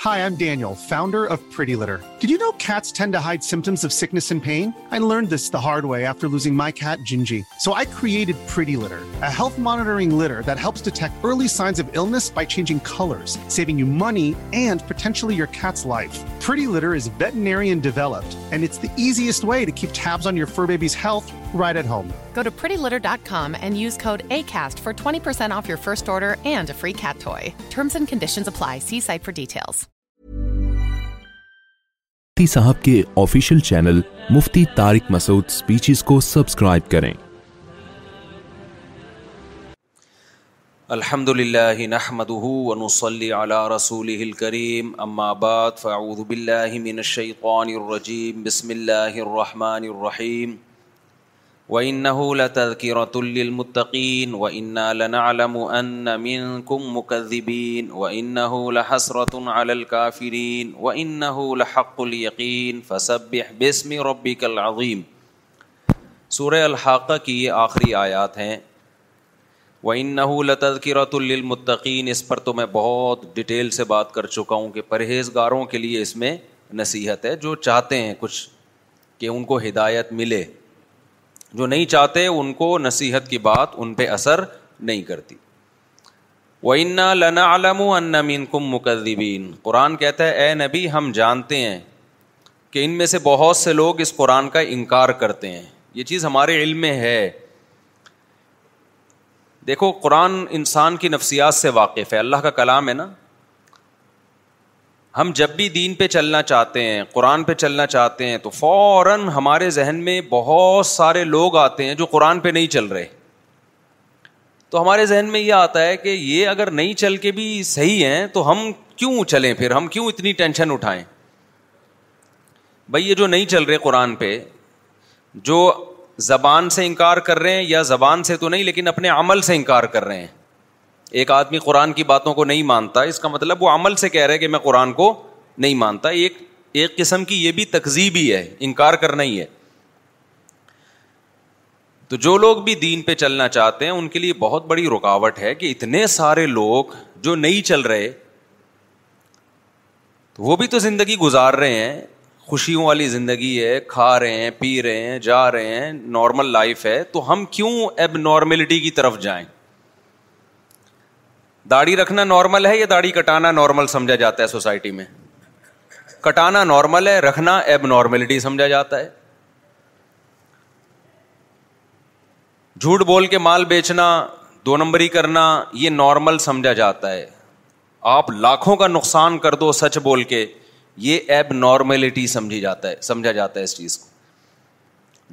Hi, I'm Daniel, founder of Pretty Litter. Did you know cats tend to hide symptoms of sickness and pain? I learned this the hard way after losing my cat, Gingy. So I created Pretty Litter, a health monitoring litter that helps detect early signs of illness by changing colors, saving you money and potentially your cat's life. Pretty Litter is veterinarian developed, and it's the easiest way to keep tabs on your fur baby's health right at home. Go to prettylitter.com and and and use code ACAST for for 20% off your first order a free cat toy. Terms conditions apply. See site details. مفتی مفتی صاحب کے official channel Masood speeches کو subscribe کریں الحمد للہ نحمده ونصلي على رسوله الكريم اما بعد فاعوذ باللہ من الشیطان الرجیم بسم اللہ الرحمن الرحیم وَإِنَّهُ لَتَذْكِرَةٌ لِّلْمُتَّقِينَ وَإِنَّا لَنَعْلَمُ أَنَّ مِنكُم مُّكَذِّبِينَ وَإِنَّهُ لَحَسْرَةٌ عَلَى الْكَافِرِينَ وَإِنَّهُ لَحَقُّ الْيَقِينِ فَسَبِّحْ بِاسْمِ رَبِّكَ الْعَظِيمِ سورہ الحاقہ کی یہ آخری آیات ہیں وَإِنَّهُ لَتَذْكِرَةٌ لِّلْمُتَّقِينَ اس پر تو میں بہت ڈیٹیل سے بات کر چکا ہوں کہ پرہیزگاروں کے لیے اس میں نصیحت ہے جو چاہتے ہیں کچھ کہ ان کو ہدایت ملے جو نہیں چاہتے ان کو نصیحت کی بات ان پہ اثر نہیں کرتی وین لن عالم و ان کم مقدبین قرآن کہتا ہے اے نبی ہم جانتے ہیں کہ ان میں سے بہت سے لوگ اس قرآن کا انکار کرتے ہیں یہ چیز ہمارے علم میں ہے دیکھو قرآن انسان کی نفسیات سے واقف ہے اللہ کا کلام ہے نا ہم جب بھی دین پہ چلنا چاہتے ہیں قرآن پہ چلنا چاہتے ہیں تو فوراً ہمارے ذہن میں بہت سارے لوگ آتے ہیں جو قرآن پہ نہیں چل رہے تو ہمارے ذہن میں یہ آتا ہے کہ یہ اگر نہیں چل کے بھی صحیح ہیں تو ہم کیوں چلیں پھر ہم کیوں اتنی ٹینشن اٹھائیں بھائی یہ جو نہیں چل رہے قرآن پہ جو زبان سے انکار کر رہے ہیں یا زبان سے تو نہیں لیکن اپنے عمل سے انکار کر رہے ہیں ایک آدمی قرآن کی باتوں کو نہیں مانتا اس کا مطلب وہ عمل سے کہہ رہے کہ میں قرآن کو نہیں مانتا ایک ایک قسم کی یہ بھی تقزیب ہی ہے انکار کرنا ہی ہے تو جو لوگ بھی دین پہ چلنا چاہتے ہیں ان کے لیے بہت بڑی رکاوٹ ہے کہ اتنے سارے لوگ جو نہیں چل رہے تو وہ بھی تو زندگی گزار رہے ہیں خوشیوں والی زندگی ہے کھا رہے ہیں پی رہے ہیں جا رہے ہیں نارمل لائف ہے تو ہم کیوں اب نارملٹی کی طرف جائیں داڑھی رکھنا نارمل ہے یا داڑھی کٹانا نارمل سمجھا جاتا ہے سوسائٹی میں کٹانا نارمل ہے رکھنا ایب نارملٹی سمجھا جاتا ہے جھوٹ بول کے مال بیچنا دو نمبر کرنا یہ نارمل سمجھا جاتا ہے آپ لاکھوں کا نقصان کر دو سچ بول کے یہ ایب نارملٹی سمجھی جاتا ہے سمجھا جاتا ہے اس چیز کو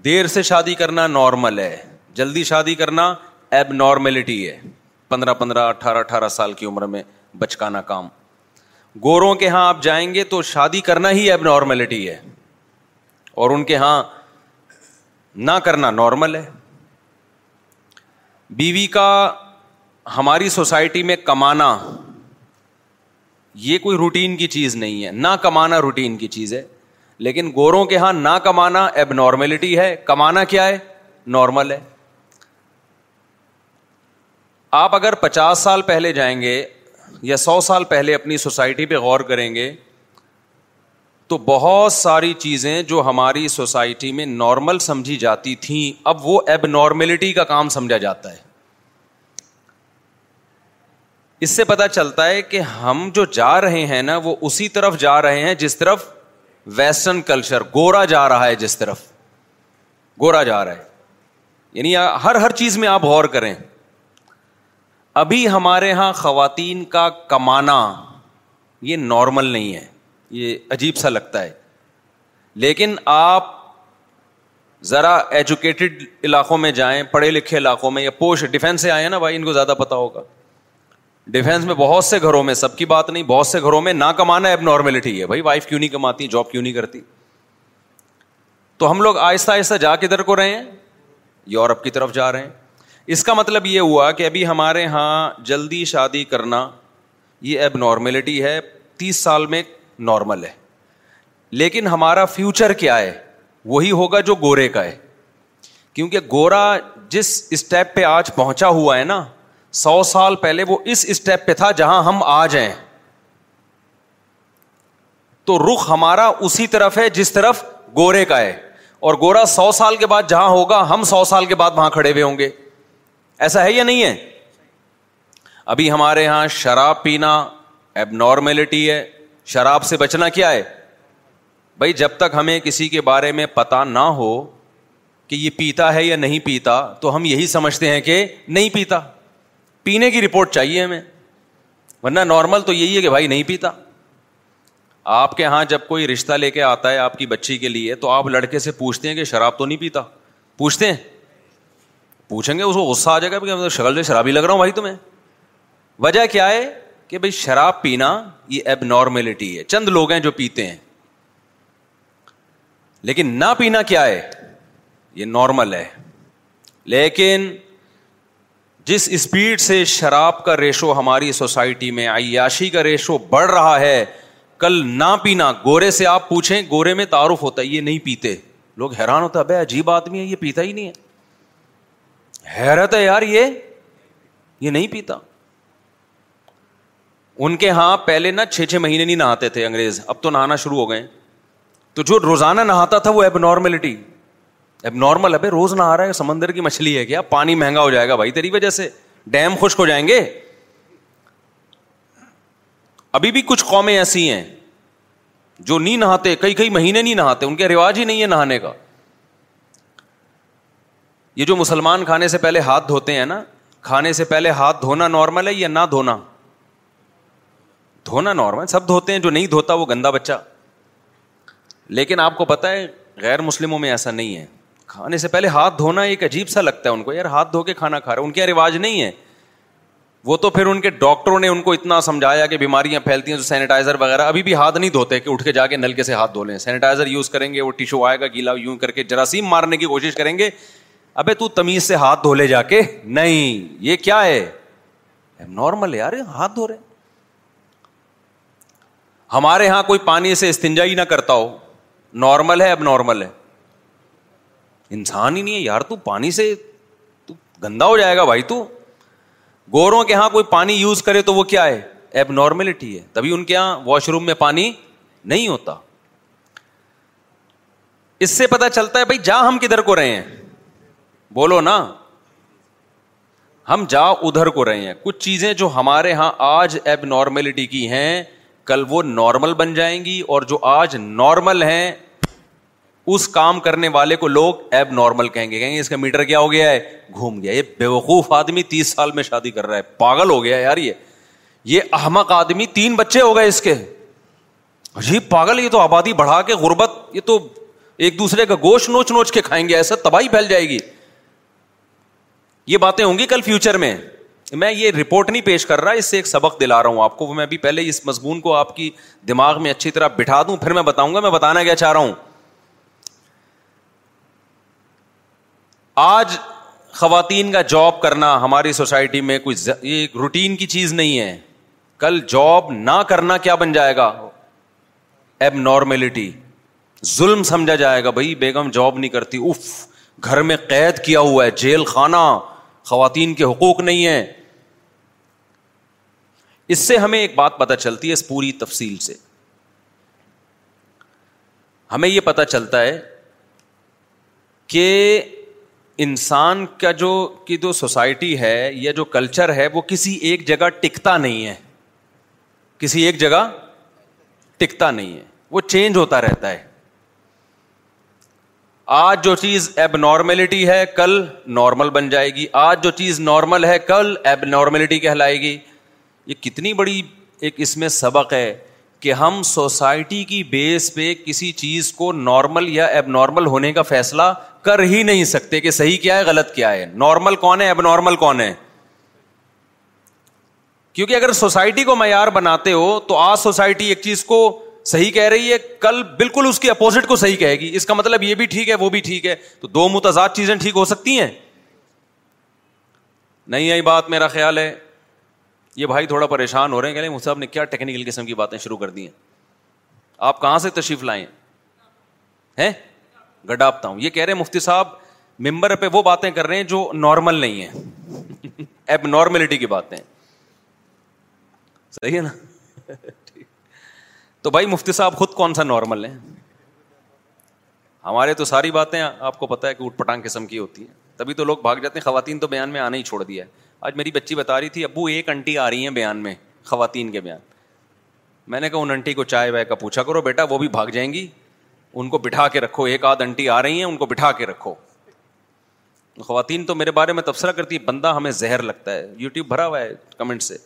دیر سے شادی کرنا نارمل ہے جلدی شادی کرنا ایب نارملٹی ہے پندرہ پندرہ اٹھارہ اٹھارہ سال کی عمر میں بچکانا کام گوروں کے ہاں آپ جائیں گے تو شادی کرنا ہی اب نارملٹی ہے اور ان کے ہاں نہ کرنا نارمل ہے بیوی کا ہماری سوسائٹی میں کمانا یہ کوئی روٹین کی چیز نہیں ہے نہ کمانا روٹین کی چیز ہے لیکن گوروں کے ہاں نہ کمانا اب نارملٹی ہے کمانا کیا ہے نارمل ہے آپ اگر پچاس سال پہلے جائیں گے یا سو سال پہلے اپنی سوسائٹی پہ غور کریں گے تو بہت ساری چیزیں جو ہماری سوسائٹی میں نارمل سمجھی جاتی تھیں اب وہ ایب نارملٹی کا کام سمجھا جاتا ہے اس سے پتا چلتا ہے کہ ہم جو جا رہے ہیں نا وہ اسی طرف جا رہے ہیں جس طرف ویسٹرن کلچر گورا جا رہا ہے جس طرف گورا جا رہا ہے یعنی ہر ہر چیز میں آپ غور کریں ابھی ہمارے یہاں خواتین کا کمانا یہ نارمل نہیں ہے یہ عجیب سا لگتا ہے لیکن آپ ذرا ایجوکیٹڈ علاقوں میں جائیں پڑھے لکھے علاقوں میں یا پوش ڈیفینس سے آئے ہیں نا بھائی ان کو زیادہ پتا ہوگا ڈیفینس میں بہت سے گھروں میں سب کی بات نہیں بہت سے گھروں میں نہ کمانا اب نارملٹی ہے بھائی وائف کیوں نہیں کماتی جاب کیوں نہیں کرتی تو ہم لوگ آہستہ آہستہ جا کدھر کو رہے ہیں یورپ کی طرف جا رہے ہیں اس کا مطلب یہ ہوا کہ ابھی ہمارے یہاں جلدی شادی کرنا یہ اب نارملٹی ہے تیس سال میں نارمل ہے لیکن ہمارا فیوچر کیا ہے وہی ہوگا جو گورے کا ہے کیونکہ گورا جس اسٹیپ پہ آج پہنچا ہوا ہے نا سو سال پہلے وہ اس اسٹیپ پہ تھا جہاں ہم آ جائیں تو رخ ہمارا اسی طرف ہے جس طرف گورے کا ہے اور گورا سو سال کے بعد جہاں ہوگا ہم سو سال کے بعد وہاں کھڑے ہوئے ہوں گے ایسا ہے یا نہیں ہے ابھی ہمارے یہاں شراب پینا اب نارملٹی ہے شراب سے بچنا کیا ہے بھائی جب تک ہمیں کسی کے بارے میں پتا نہ ہو کہ یہ پیتا ہے یا نہیں پیتا تو ہم یہی سمجھتے ہیں کہ نہیں پیتا پینے کی رپورٹ چاہیے ہمیں ورنہ نارمل تو یہی ہے کہ بھائی نہیں پیتا آپ کے یہاں جب کوئی رشتہ لے کے آتا ہے آپ کی بچی کے لیے تو آپ لڑکے سے پوچھتے ہیں کہ شراب تو نہیں پیتا پوچھتے ہیں پوچھیں گے اس کو غصہ آ جائے گا کہ مطلب شکل سے شرابی لگ رہا ہوں بھائی تمہیں وجہ کیا ہے کہ بھائی شراب پینا یہ اب نارملٹی ہے چند لوگ ہیں جو پیتے ہیں لیکن نہ پینا کیا ہے یہ نارمل ہے لیکن جس اسپیڈ سے شراب کا ریشو ہماری سوسائٹی میں عیاشی کا ریشو بڑھ رہا ہے کل نہ پینا گورے سے آپ پوچھیں گورے میں تعارف ہوتا ہے یہ نہیں پیتے لوگ حیران ہوتا ہے بھائی عجیب آدمی ہے یہ پیتا ہی نہیں ہے حیرت ہے یار یہ یہ نہیں پیتا ان کے ہاں پہلے نا چھ چھ مہینے نہیں نہاتے تھے انگریز اب تو نہانا شروع ہو گئے تو جو روزانہ نہاتا تھا وہ ایب نارملٹی ایب نارمل ابھی روز نہا رہا ہے سمندر کی مچھلی ہے کیا پانی مہنگا ہو جائے گا بھائی تیری وجہ سے ڈیم خشک ہو جائیں گے ابھی بھی کچھ قومیں ایسی ہیں جو نہیں نہاتے کئی کئی مہینے نہیں نہاتے ان کے رواج ہی نہیں ہے نہانے کا یہ جو مسلمان کھانے سے پہلے ہاتھ دھوتے ہیں نا کھانے سے پہلے ہاتھ دھونا نارمل ہے یا نہ دھونا دھونا نارمل سب دھوتے ہیں جو نہیں دھوتا وہ گندا بچہ لیکن آپ کو پتا ہے غیر مسلموں میں ایسا نہیں ہے کھانے سے پہلے ہاتھ دھونا ایک عجیب سا لگتا ہے ان کو یار ہاتھ دھو کے کھانا کھا رہے ان کے یہاں رواج نہیں ہے وہ تو پھر ان کے ڈاکٹروں نے ان کو اتنا سمجھایا کہ بیماریاں پھیلتی ہیں سینیٹائزر وغیرہ ابھی بھی ہاتھ نہیں دھوتے کہ اٹھ کے جا کے نل کے ہاتھ دھو لیں سینیٹائزر یوز کریں گے وہ ٹیشو آئے گا گیلا یوں کر کے جراثیم مارنے کی کوشش کریں گے ابے تو تمیز سے ہاتھ دھو لے جا کے نہیں یہ کیا ہے نارمل یار ہاتھ دھو رہے ہمارے یہاں کوئی پانی سے استنجا ہی نہ کرتا ہو نارمل ہے اب نارمل ہے انسان ہی نہیں ہے یار تو پانی سے تو گندا ہو جائے گا بھائی تو گوروں کے یہاں کوئی پانی یوز کرے تو وہ کیا ہے ایب نارملٹی ہے تبھی ان کے یہاں واش روم میں پانی نہیں ہوتا اس سے پتا چلتا ہے بھائی جا ہم کدھر کو رہے ہیں بولو نا ہم جا ادھر کو رہے ہیں کچھ چیزیں جو ہمارے یہاں آج ایب نارملٹی کی ہیں کل وہ نارمل بن جائیں گی اور جو آج نارمل ہیں اس کام کرنے والے کو لوگ ایب نارمل کہیں گے کہیں گے اس کا میٹر کیا ہو گیا ہے گھوم گیا یہ بے وقوف آدمی تیس سال میں شادی کر رہا ہے پاگل ہو گیا یار یہ یہ احمق آدمی تین بچے ہو گئے اس کے جی پاگل یہ تو آبادی بڑھا کے غربت یہ تو ایک دوسرے کا گوشت نوچ نوچ کے کھائیں گے ایسا تباہی پھیل جائے گی یہ باتیں ہوں گی کل فیوچر میں میں یہ رپورٹ نہیں پیش کر رہا اس سے ایک سبق دلا رہا ہوں آپ کو میں بھی پہلے اس مضمون کو آپ کی دماغ میں اچھی طرح بٹھا دوں پھر میں بتاؤں گا میں بتانا کیا چاہ رہا ہوں آج خواتین کا جاب کرنا ہماری سوسائٹی میں کوئی ز... ایک روٹین کی چیز نہیں ہے کل جاب نہ کرنا کیا بن جائے گا ایب نارملٹی ظلم سمجھا جائے گا بھائی بیگم جاب نہیں کرتی اف گھر میں قید کیا ہوا ہے جیل خانہ خواتین کے حقوق نہیں ہیں اس سے ہمیں ایک بات پتہ چلتی ہے اس پوری تفصیل سے ہمیں یہ پتہ چلتا ہے کہ انسان کا جو کہ جو سوسائٹی ہے یا جو کلچر ہے وہ کسی ایک جگہ ٹکتا نہیں ہے کسی ایک جگہ ٹکتا نہیں ہے وہ چینج ہوتا رہتا ہے آج جو چیز ایب نارملٹی ہے کل نارمل بن جائے گی آج جو چیز نارمل ہے کل ایب نارملٹی کہلائے گی یہ کتنی بڑی ایک اس میں سبق ہے کہ ہم سوسائٹی کی بیس پہ کسی چیز کو نارمل یا ایب نارمل ہونے کا فیصلہ کر ہی نہیں سکتے کہ صحیح کیا ہے غلط کیا ہے نارمل کون ہے ایب نارمل کون ہے کیونکہ اگر سوسائٹی کو معیار بناتے ہو تو آج سوسائٹی ایک چیز کو صحیح کہہ رہی ہے کل بالکل اس کی اپوزٹ کو صحیح کہے گی اس کا مطلب یہ بھی ٹھیک ہے وہ بھی ٹھیک ہے تو دو متضاد چیزیں ٹھیک ہو سکتی ہیں نہیں آئی بات میرا خیال ہے یہ بھائی تھوڑا پریشان ہو رہے ہیں کہ مجھ نے کیا ٹیکنیکل قسم کی باتیں شروع کر دی ہیں آپ کہاں سے تشریف لائے گڈاپتا ہوں یہ کہہ رہے ہیں مفتی صاحب ممبر پہ وہ باتیں کر رہے ہیں جو نارمل نہیں ہیں ایب نارملٹی کی باتیں صحیح ہے نا تو بھائی مفتی صاحب خود کون سا نارمل ہے ہمارے تو ساری باتیں آپ کو پتا ہے کہ اٹ پٹانگ قسم کی ہوتی ہیں تبھی تو لوگ بھاگ جاتے ہیں خواتین تو بیان میں آنا ہی چھوڑ دیا ہے آج میری بچی بتا رہی تھی ابو ایک انٹی آ رہی ہیں بیان میں خواتین کے بیان میں نے کہا ان انٹی کو چائے وائے کا پوچھا کرو بیٹا وہ بھی بھاگ جائیں گی ان کو بٹھا کے رکھو ایک آدھ انٹی آ رہی ہیں ان کو بٹھا کے رکھو خواتین تو میرے بارے میں تبصرہ کرتی ہے بندہ ہمیں زہر لگتا ہے یوٹیوب بھرا ہوا ہے کمنٹ سے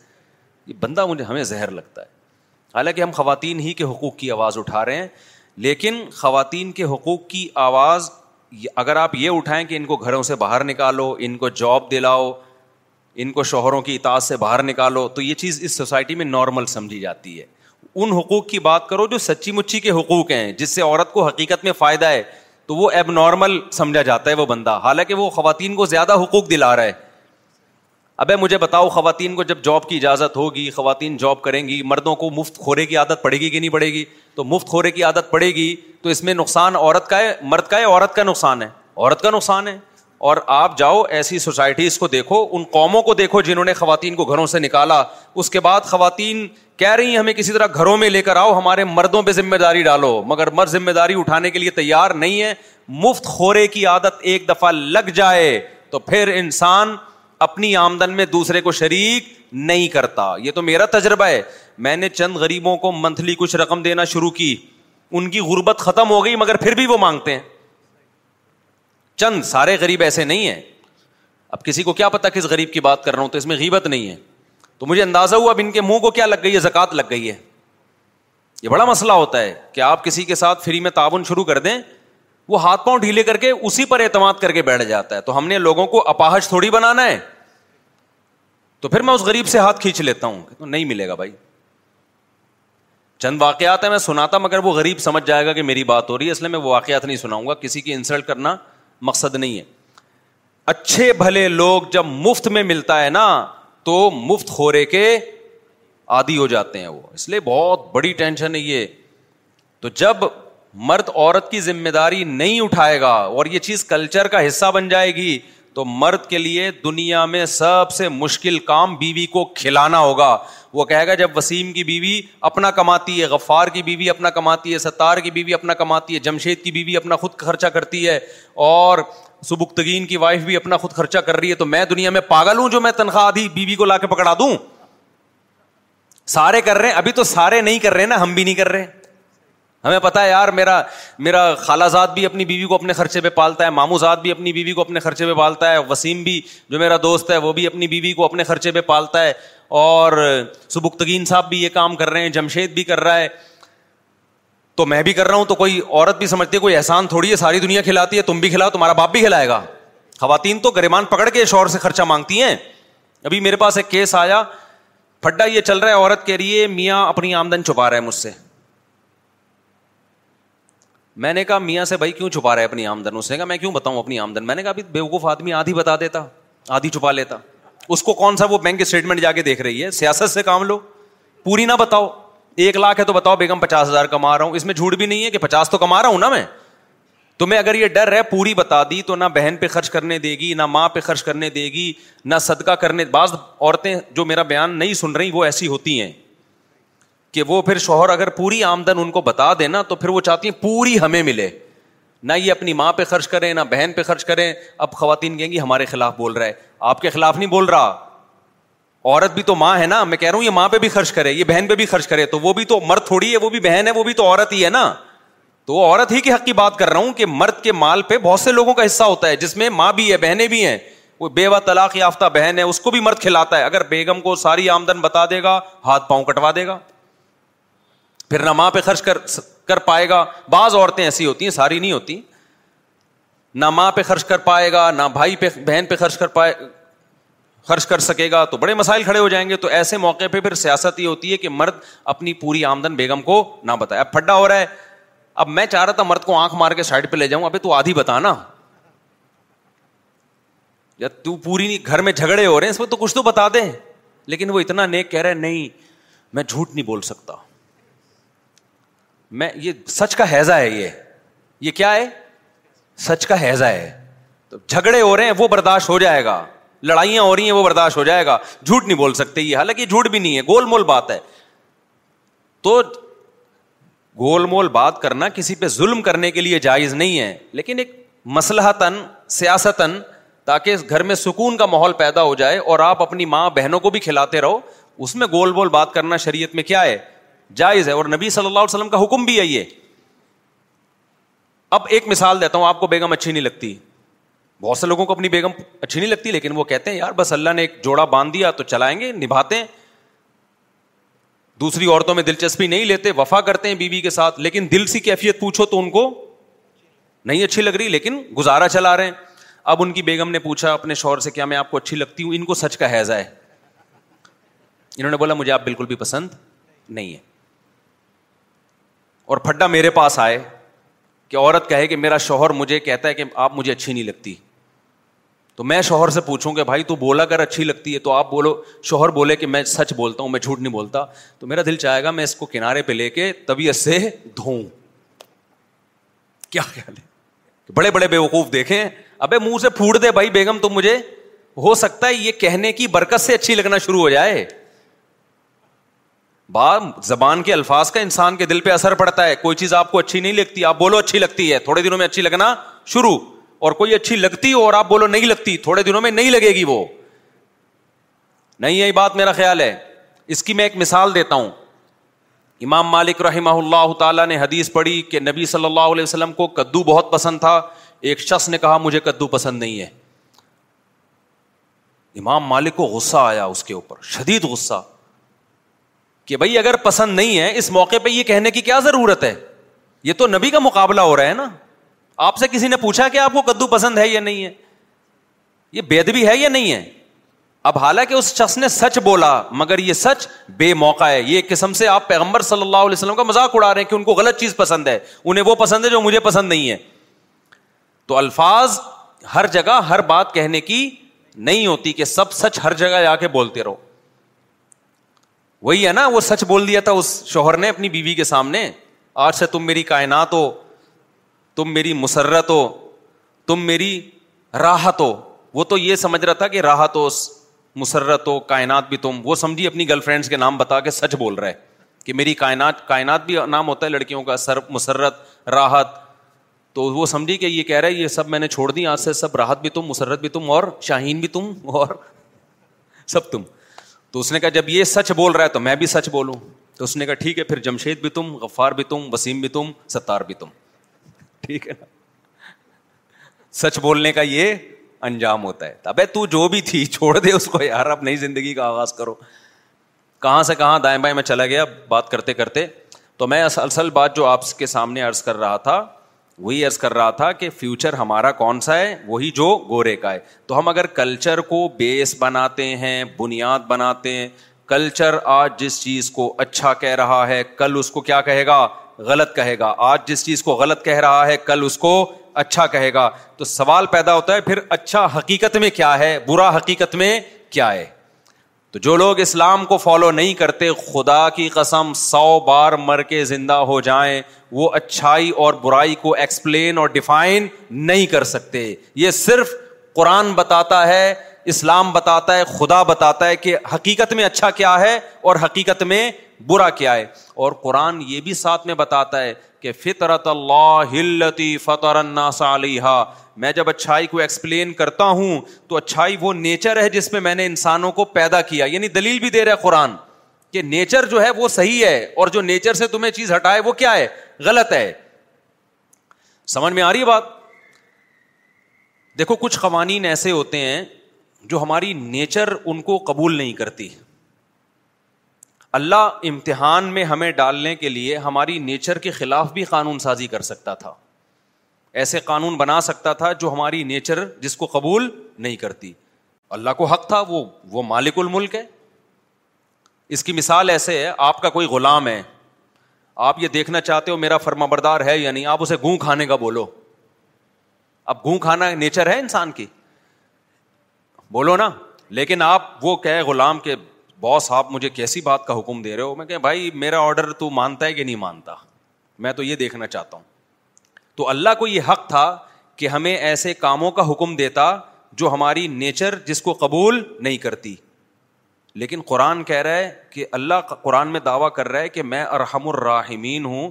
یہ بندہ مجھے ہمیں زہر لگتا ہے حالانکہ ہم خواتین ہی کے حقوق کی آواز اٹھا رہے ہیں لیکن خواتین کے حقوق کی آواز اگر آپ یہ اٹھائیں کہ ان کو گھروں سے باہر نکالو ان کو جاب دلاؤ ان کو شوہروں کی اطاعت سے باہر نکالو تو یہ چیز اس سوسائٹی میں نارمل سمجھی جاتی ہے ان حقوق کی بات کرو جو سچی مچی کے حقوق ہیں جس سے عورت کو حقیقت میں فائدہ ہے تو وہ ایب نارمل سمجھا جاتا ہے وہ بندہ حالانکہ وہ خواتین کو زیادہ حقوق دلا رہا ہے اب مجھے بتاؤ خواتین کو جب جاب کی اجازت ہوگی خواتین جاب کریں گی مردوں کو مفت خورے کی عادت پڑے گی کہ نہیں پڑے گی تو مفت خورے کی عادت پڑے گی تو اس میں نقصان عورت کا ہے مرد کا ہے عورت کا نقصان ہے عورت کا نقصان ہے اور آپ جاؤ ایسی سوسائٹیز کو دیکھو ان قوموں کو دیکھو جنہوں نے خواتین کو گھروں سے نکالا اس کے بعد خواتین کہہ رہی ہیں ہمیں کسی طرح گھروں میں لے کر آؤ ہمارے مردوں پہ ذمہ داری ڈالو مگر مرد ذمہ داری اٹھانے کے لیے تیار نہیں ہے مفت خورے کی عادت ایک دفعہ لگ جائے تو پھر انسان اپنی آمدن میں دوسرے کو شریک نہیں کرتا یہ تو میرا تجربہ ہے میں نے چند غریبوں کو منتھلی کچھ رقم دینا شروع کی ان کی غربت ختم ہو گئی مگر پھر بھی وہ مانگتے ہیں چند سارے غریب ایسے نہیں ہیں اب کسی کو کیا پتا کس غریب کی بات کر رہا ہوں تو اس میں غیبت نہیں ہے تو مجھے اندازہ ہوا اب ان کے منہ کو کیا لگ گئی ہے زکات لگ گئی ہے یہ بڑا مسئلہ ہوتا ہے کہ آپ کسی کے ساتھ فری میں تعاون شروع کر دیں وہ ہاتھ پاؤں ڈھیلے کر کے اسی پر اعتماد کر کے بیٹھ جاتا ہے تو ہم نے لوگوں کو اپاہج تھوڑی بنانا ہے تو پھر میں اس غریب سے ہاتھ کھینچ لیتا ہوں نہیں ملے گا بھائی چند واقعات ہیں میں سناتا مگر وہ غریب سمجھ جائے گا کہ میری بات ہو رہی ہے اس لیے میں وہ واقعات نہیں سناؤں گا کسی کی انسلٹ کرنا مقصد نہیں ہے اچھے بھلے لوگ جب مفت میں ملتا ہے نا تو مفت خورے کے عادی ہو جاتے ہیں وہ اس لیے بہت بڑی ٹینشن ہے یہ تو جب مرد عورت کی ذمہ داری نہیں اٹھائے گا اور یہ چیز کلچر کا حصہ بن جائے گی تو مرد کے لیے دنیا میں سب سے مشکل کام بیوی کو کھلانا ہوگا وہ کہے گا جب وسیم کی بیوی اپنا کماتی ہے غفار کی بیوی اپنا کماتی ہے ستار کی بیوی اپنا کماتی ہے جمشید کی بیوی اپنا خود خرچہ کرتی ہے اور سبکتگین کی وائف بھی اپنا خود خرچہ کر رہی ہے تو میں دنیا میں پاگل ہوں جو میں تنخواہ آدھی بیوی کو لا کے پکڑا دوں سارے کر رہے ہیں ابھی تو سارے نہیں کر رہے نا ہم بھی نہیں کر رہے ہمیں پتا ہے یار میرا میرا خالہ زاد بھی اپنی بیوی کو اپنے خرچے پہ پالتا ہے مامو زاد بھی اپنی بیوی کو اپنے خرچے پہ پالتا ہے وسیم بھی جو میرا دوست ہے وہ بھی اپنی بیوی کو اپنے خرچے پہ پالتا ہے اور سبکتگین صاحب بھی یہ کام کر رہے ہیں جمشید بھی کر رہا ہے تو میں بھی کر رہا ہوں تو کوئی عورت بھی سمجھتی ہے کوئی احسان تھوڑی ہے ساری دنیا کھلاتی ہے تم بھی کھلاؤ تمہارا باپ بھی کھلائے گا خواتین تو گریمان پکڑ کے شور سے خرچہ مانگتی ہیں ابھی میرے پاس ایک کیس آیا پھڈا یہ چل رہا ہے عورت کہہ رہی ہے میاں اپنی آمدن چھپا رہا ہے مجھ سے میں نے کہا میاں سے بھائی کیوں چھپا رہا ہے اپنی آمدن اس نے کہا میں کیوں بتاؤں اپنی آمدن میں نے کہا بیوقوف آدمی آدھی بتا دیتا آدھی چھپا لیتا اس کو کون سا وہ بینک اسٹیٹمنٹ جا کے دیکھ رہی ہے سیاست سے کام لو پوری نہ بتاؤ ایک لاکھ ہے تو بتاؤ بیگم پچاس ہزار کما رہا ہوں اس میں جھوٹ بھی نہیں ہے کہ پچاس تو کما رہا ہوں نا میں تمہیں اگر یہ ڈر ہے پوری بتا دی تو نہ بہن پہ خرچ کرنے دے گی نہ ماں پہ خرچ کرنے دے گی نہ صدقہ کرنے بعض عورتیں جو میرا بیان نہیں سن رہی وہ ایسی ہوتی ہیں کہ وہ پھر شوہر اگر پوری آمدن ان کو بتا دے نا تو پھر وہ چاہتی ہیں پوری ہمیں ملے نہ یہ اپنی ماں پہ خرچ کریں نہ بہن پہ خرچ کریں اب خواتین کہیں گی ہمارے خلاف بول رہا ہے آپ کے خلاف نہیں بول رہا عورت بھی تو ماں ہے نا میں کہہ رہا ہوں یہ ماں پہ بھی خرچ کرے یہ بہن پہ بھی خرچ کرے تو وہ بھی تو مرد تھوڑی ہے وہ بھی بہن ہے وہ بھی تو عورت ہی ہے نا تو عورت ہی کے حق کی بات کر رہا ہوں کہ مرد کے مال پہ بہت سے لوگوں کا حصہ ہوتا ہے جس میں ماں بھی ہے بہنیں بھی ہیں وہ بیوہ طلاق یافتہ بہن ہے اس کو بھی مرد کھلاتا ہے اگر بیگم کو ساری آمدن بتا دے گا ہاتھ پاؤں کٹوا دے گا پھر نہ ماں پہ خرچ کر کر پائے گا بعض عورتیں ایسی ہوتی ہیں ساری نہیں ہوتی نہ ماں پہ خرچ کر پائے گا نہ بھائی پہ پہ بہن خرچ خرچ کر کر پائے سکے گا تو بڑے مسائل کھڑے ہو جائیں گے تو ایسے موقع پہ پھر سیاست یہ ہوتی ہے کہ مرد اپنی پوری آمدن بیگم کو نہ بتائے اب پھڈا ہو رہا ہے اب میں چاہ رہا تھا مرد کو آنکھ مار کے سائڈ پہ لے جاؤں ابھی تو آدھی بتانا یا تو پوری نہیں گھر میں جھگڑے ہو رہے ہیں اس میں تو کچھ تو بتا دیں لیکن وہ اتنا نیک کہہ رہے نہیں میں جھوٹ نہیں بول سکتا میں یہ سچ کا حیضہ ہے یہ یہ کیا ہے سچ کا حیضہ ہے تو جھگڑے ہو رہے ہیں وہ برداشت ہو جائے گا لڑائیاں ہو رہی ہیں وہ برداشت ہو جائے گا جھوٹ نہیں بول سکتے یہ حالانکہ جھوٹ بھی نہیں ہے گول مول بات ہے تو گول مول بات کرنا کسی پہ ظلم کرنے کے لیے جائز نہیں ہے لیکن ایک مسلح تن سیاستن تاکہ گھر میں سکون کا ماحول پیدا ہو جائے اور آپ اپنی ماں بہنوں کو بھی کھلاتے رہو اس میں گول بول بات کرنا شریعت میں کیا ہے جائز ہے اور نبی صلی اللہ علیہ وسلم کا حکم بھی ہے یہ اب ایک مثال دیتا ہوں آپ کو بیگم اچھی نہیں لگتی بہت سے لوگوں کو اپنی بیگم اچھی نہیں لگتی لیکن وہ کہتے ہیں یار بس اللہ نے ایک جوڑا باندھ دیا تو چلائیں گے نبھاتے ہیں دوسری عورتوں میں دلچسپی نہیں لیتے وفا کرتے ہیں بیوی بی کے ساتھ لیکن دل سی کیفیت پوچھو تو ان کو نہیں اچھی لگ رہی لیکن گزارا چلا رہے ہیں اب ان کی بیگم نے پوچھا اپنے شوہر سے کیا میں آپ کو اچھی لگتی ہوں ان کو سچ کا حیضہ ہے انہوں نے بولا مجھے آپ بالکل بھی پسند نہیں ہے اور پھڈا میرے پاس آئے کہ عورت کہے کہ میرا شوہر مجھے کہتا ہے کہ آپ مجھے اچھی نہیں لگتی تو میں شوہر سے پوچھوں کہ بھائی تو بولا کر اچھی لگتی ہے تو آپ بولو شوہر بولے کہ میں سچ بولتا ہوں میں جھوٹ نہیں بولتا تو میرا دل چاہے گا میں اس کو کنارے پہ لے کے طبیعت سے دھوؤں کیا خیال ہے بڑے بڑے بے وقوف دیکھیں ابے منہ سے پھوڑ دے بھائی بیگم تم مجھے ہو سکتا ہے یہ کہنے کی برکت سے اچھی لگنا شروع ہو جائے زبان کے الفاظ کا انسان کے دل پہ اثر پڑتا ہے کوئی چیز آپ کو اچھی نہیں لگتی آپ بولو اچھی لگتی ہے تھوڑے دنوں میں اچھی لگنا شروع اور کوئی اچھی لگتی اور آپ بولو نہیں لگتی تھوڑے دنوں میں نہیں لگے گی وہ نہیں یہی بات میرا خیال ہے اس کی میں ایک مثال دیتا ہوں امام مالک رحمہ اللہ تعالیٰ نے حدیث پڑھی کہ نبی صلی اللہ علیہ وسلم کو کدو بہت پسند تھا ایک شخص نے کہا مجھے کدو پسند نہیں ہے امام مالک کو غصہ آیا اس کے اوپر شدید غصہ کہ بھائی اگر پسند نہیں ہے اس موقع پہ یہ کہنے کی کیا ضرورت ہے یہ تو نبی کا مقابلہ ہو رہا ہے نا آپ سے کسی نے پوچھا کہ آپ کو کدو پسند ہے یا نہیں ہے یہ بھی ہے یا نہیں ہے اب حالانکہ اس شخص نے سچ بولا مگر یہ سچ بے موقع ہے یہ قسم سے آپ پیغمبر صلی اللہ علیہ وسلم کا مذاق اڑا رہے ہیں کہ ان کو غلط چیز پسند ہے انہیں وہ پسند ہے جو مجھے پسند نہیں ہے تو الفاظ ہر جگہ ہر بات کہنے کی نہیں ہوتی کہ سب سچ ہر جگہ جا کے بولتے رہو وہی ہے نا وہ سچ بول دیا تھا اس شوہر نے اپنی بیوی کے سامنے آج سے تم میری کائنات ہو تم میری مسرت ہو تم میری راحت ہو وہ تو یہ سمجھ رہا تھا کہ راحت ہو مسرت ہو کائنات بھی تم وہ سمجھی اپنی گرل فرینڈس کے نام بتا کے سچ بول رہے کہ میری کائنات کائنات بھی نام ہوتا ہے لڑکیوں کا سر مسرت راحت تو وہ سمجھی کہ یہ کہہ رہے یہ سب میں نے چھوڑ دی آج سے سب راحت بھی تم مسرت بھی تم اور شاہین بھی تم اور سب تم تو اس نے کہا جب یہ سچ بول رہا ہے تو میں بھی سچ بولوں تو اس نے کہا ٹھیک ہے پھر جمشید بھی تم غفار بھی تم وسیم بھی تم ستار بھی تم ٹھیک ہے نا سچ بولنے کا یہ انجام ہوتا ہے تو جو بھی تھی چھوڑ دے اس کو یار اب نئی زندگی کا آغاز کرو کہاں سے کہاں دائیں بائیں میں چلا گیا بات کرتے کرتے تو میں اصل بات جو آپ کے سامنے عرض کر رہا تھا وہی عرض کر رہا تھا کہ فیوچر ہمارا کون سا ہے وہی جو گورے کا ہے تو ہم اگر کلچر کو بیس بناتے ہیں بنیاد بناتے ہیں کلچر آج جس چیز کو اچھا کہہ رہا ہے کل اس کو کیا کہے گا غلط کہے گا آج جس چیز کو غلط کہہ رہا ہے کل اس کو اچھا کہے گا تو سوال پیدا ہوتا ہے پھر اچھا حقیقت میں کیا ہے برا حقیقت میں کیا ہے تو جو لوگ اسلام کو فالو نہیں کرتے خدا کی قسم سو بار مر کے زندہ ہو جائیں وہ اچھائی اور برائی کو ایکسپلین اور ڈیفائن نہیں کر سکتے یہ صرف قرآن بتاتا ہے اسلام بتاتا ہے خدا بتاتا ہے کہ حقیقت میں اچھا کیا ہے اور حقیقت میں برا کیا ہے اور قرآن یہ بھی ساتھ میں بتاتا ہے کہ فطرت اللہ ہلتی فطر الناس علیہ میں جب اچھائی کو ایکسپلین کرتا ہوں تو اچھائی وہ نیچر ہے جس میں میں نے انسانوں کو پیدا کیا یعنی دلیل بھی دے رہا ہے قرآن کہ نیچر جو ہے وہ صحیح ہے اور جو نیچر سے تمہیں چیز ہٹائے وہ کیا ہے غلط ہے سمجھ میں آ رہی بات دیکھو کچھ قوانین ایسے ہوتے ہیں جو ہماری نیچر ان کو قبول نہیں کرتی اللہ امتحان میں ہمیں ڈالنے کے لیے ہماری نیچر کے خلاف بھی قانون سازی کر سکتا تھا ایسے قانون بنا سکتا تھا جو ہماری نیچر جس کو قبول نہیں کرتی اللہ کو حق تھا وہ وہ مالک الملک ہے اس کی مثال ایسے ہے آپ کا کوئی غلام ہے آپ یہ دیکھنا چاہتے ہو میرا فرما بردار ہے یا نہیں آپ اسے گوں کھانے کا بولو اب گوں کھانا نیچر ہے انسان کی بولو نا لیکن آپ وہ کہے غلام کے باس آپ مجھے کیسی بات کا حکم دے رہے ہو میں کہ بھائی میرا آرڈر تو مانتا ہے کہ نہیں مانتا میں تو یہ دیکھنا چاہتا ہوں تو اللہ کو یہ حق تھا کہ ہمیں ایسے کاموں کا حکم دیتا جو ہماری نیچر جس کو قبول نہیں کرتی لیکن قرآن کہہ رہا ہے کہ اللہ قرآن میں دعویٰ کر رہا ہے کہ میں ارحم الراحمین ہوں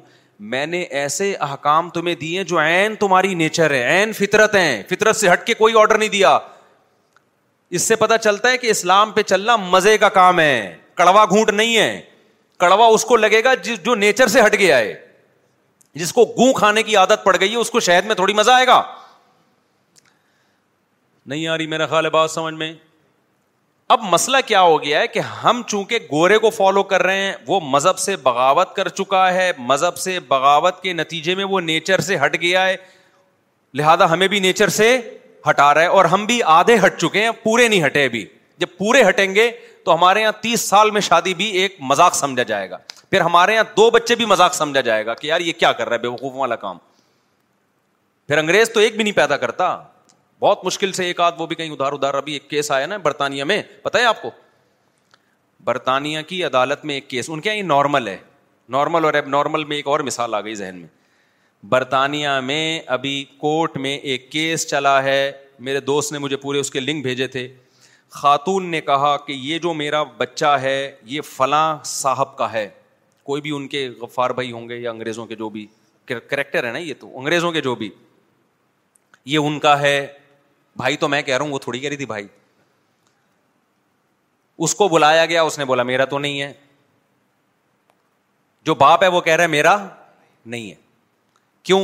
میں نے ایسے احکام تمہیں دیے جو عین تمہاری نیچر ہے عین فطرت ہیں فطرت سے ہٹ کے کوئی آرڈر نہیں دیا اس سے پتا چلتا ہے کہ اسلام پہ چلنا مزے کا کام ہے کڑوا گھونٹ نہیں ہے کڑوا اس کو لگے گا جس جو نیچر سے ہٹ گیا ہے جس کو گوں کھانے کی عادت پڑ گئی ہے اس کو شہد میں تھوڑی مزہ آئے گا نہیں آ رہی میرا خیال ہے بات سمجھ میں اب مسئلہ کیا ہو گیا ہے کہ ہم چونکہ گورے کو فالو کر رہے ہیں وہ مذہب سے بغاوت کر چکا ہے مذہب سے بغاوت کے نتیجے میں وہ نیچر سے ہٹ گیا ہے لہذا ہمیں بھی نیچر سے ہٹا رہا ہے اور ہم بھی آدھے ہٹ چکے ہیں پورے نہیں ہٹے ابھی جب پورے ہٹیں گے تو ہمارے یہاں تیس سال میں شادی بھی ایک مذاق سمجھا جائے گا پھر ہمارے یہاں دو بچے بھی مذاق سمجھا جائے گا کہ یار یہ کیا کر رہا ہے بے وقوف والا کام پھر انگریز تو ایک بھی نہیں پیدا کرتا بہت مشکل سے ایک آدھ وہ بھی کہیں ادھار ادھار ابھی ایک کیس آیا نا برطانیہ میں پتا ہے آپ کو برطانیہ کی عدالت میں ایک کیس ان کے یہاں یہ نارمل ہے نارمل اور اب نارمل میں ایک اور مثال آ گئی ذہن میں برطانیہ میں ابھی کورٹ میں ایک کیس چلا ہے میرے دوست نے مجھے پورے اس کے لنک بھیجے تھے خاتون نے کہا کہ یہ جو میرا بچہ ہے یہ فلاں صاحب کا ہے کوئی بھی ان کے غفار بھائی ہوں گے یا انگریزوں کے جو بھی کریکٹر ہے نا یہ تو انگریزوں کے جو بھی یہ ان کا ہے بھائی تو میں کہہ رہا ہوں وہ تھوڑی کہہ رہی تھی بھائی اس کو بلایا گیا اس نے بولا میرا تو نہیں ہے جو باپ ہے وہ کہہ رہا ہے میرا نہیں ہے کیوں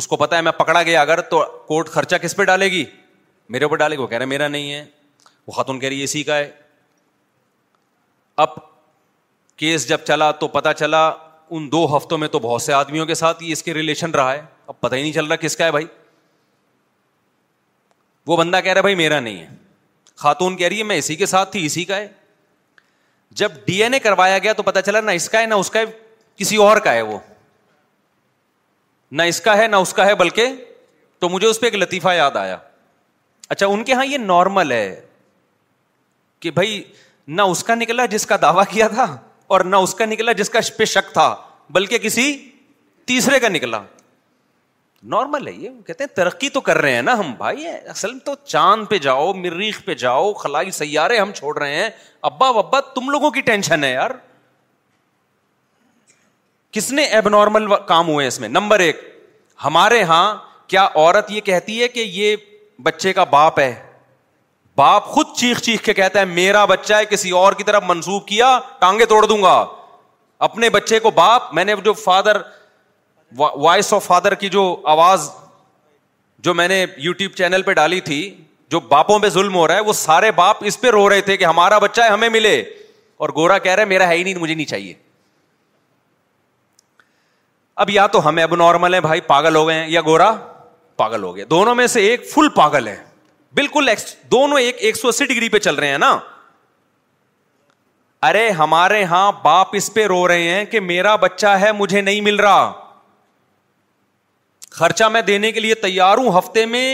اس کو پتا ہے میں پکڑا گیا اگر تو کورٹ خرچہ کس پہ ڈالے گی میرے اوپر ڈالے گی وہ کہہ رہے میرا نہیں ہے وہ خاتون کہہ رہی اسی کا ہے اب کیس جب چلا تو پتا چلا ان دو ہفتوں میں تو بہت سے آدمیوں کے ساتھ اس کے ریلیشن رہا ہے اب پتا ہی نہیں چل رہا کس کا ہے بھائی وہ بندہ کہہ رہا بھائی میرا نہیں ہے خاتون کہہ رہی ہے میں اسی کے ساتھ تھی اسی کا ہے جب ڈی این اے کروایا گیا تو پتا چلا نہ اس کا ہے نہ اس کا ہے کسی اور کا ہے وہ نہ اس کا ہے نہ اس کا ہے بلکہ تو مجھے اس پہ ایک لطیفہ یاد آیا اچھا ان کے یہاں یہ نارمل ہے کہ بھائی نہ اس کا نکلا جس کا دعویٰ تھا اور نہ اس کا نکلا جس کا پہ شک تھا بلکہ کسی تیسرے کا نکلا نارمل ہے یہ کہتے ہیں ترقی تو کر رہے ہیں نا ہم بھائی اصل تو چاند پہ جاؤ مریخ پہ جاؤ خلائی سیارے ہم چھوڑ رہے ہیں ابا وبا تم لوگوں کی ٹینشن ہے یار کس نے ایب نارمل کام ہوئے اس میں نمبر ایک ہمارے یہاں کیا عورت یہ کہتی ہے کہ یہ بچے کا باپ ہے باپ خود چیخ چیخ کے کہتا ہے میرا بچہ ہے کسی اور کی طرف منسوخ کیا ٹانگے توڑ دوں گا اپنے بچے کو باپ میں نے جو فادر وائس آف فادر کی جو آواز جو میں نے یو ٹیوب چینل پہ ڈالی تھی جو باپوں پہ ظلم ہو رہا ہے وہ سارے باپ اس پہ رو رہے تھے کہ ہمارا بچہ ہے ہمیں ملے اور گورا کہہ رہا ہے میرا ہے ہی نہیں مجھے نہیں چاہیے اب یا تو ہم اب نارمل ہیں بھائی پاگل ہو گئے ہیں یا گورا پاگل ہو گیا دونوں میں سے ایک فل پاگل ہے بالکل دونوں ایک ایک سو اسی ڈگری پہ چل رہے ہیں نا ارے ہمارے یہاں باپ اس پہ رو رہے ہیں کہ میرا بچہ ہے مجھے نہیں مل رہا خرچہ میں دینے کے لیے تیار ہوں ہفتے میں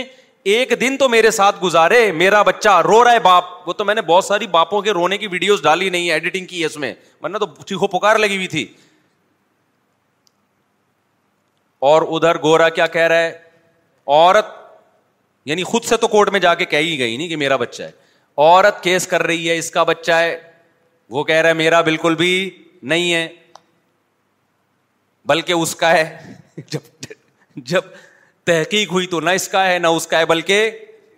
ایک دن تو میرے ساتھ گزارے میرا بچہ رو رہا ہے باپ وہ تو میں نے بہت ساری باپوں کے رونے کی ویڈیوز ڈالی نہیں ایڈیٹنگ کی ہے اس میں ورنہ تو چیخو پکار لگی ہوئی تھی اور ادھر گورا کیا کہہ رہا ہے عورت یعنی خود سے تو کورٹ میں جا کے کہہ ہی گئی نہیں کہ میرا بچہ ہے عورت کیس کر رہی ہے اس کا بچہ ہے وہ کہہ رہا ہے میرا بالکل بھی نہیں ہے بلکہ اس کا ہے جب جب تحقیق ہوئی تو نہ اس کا ہے نہ اس کا ہے بلکہ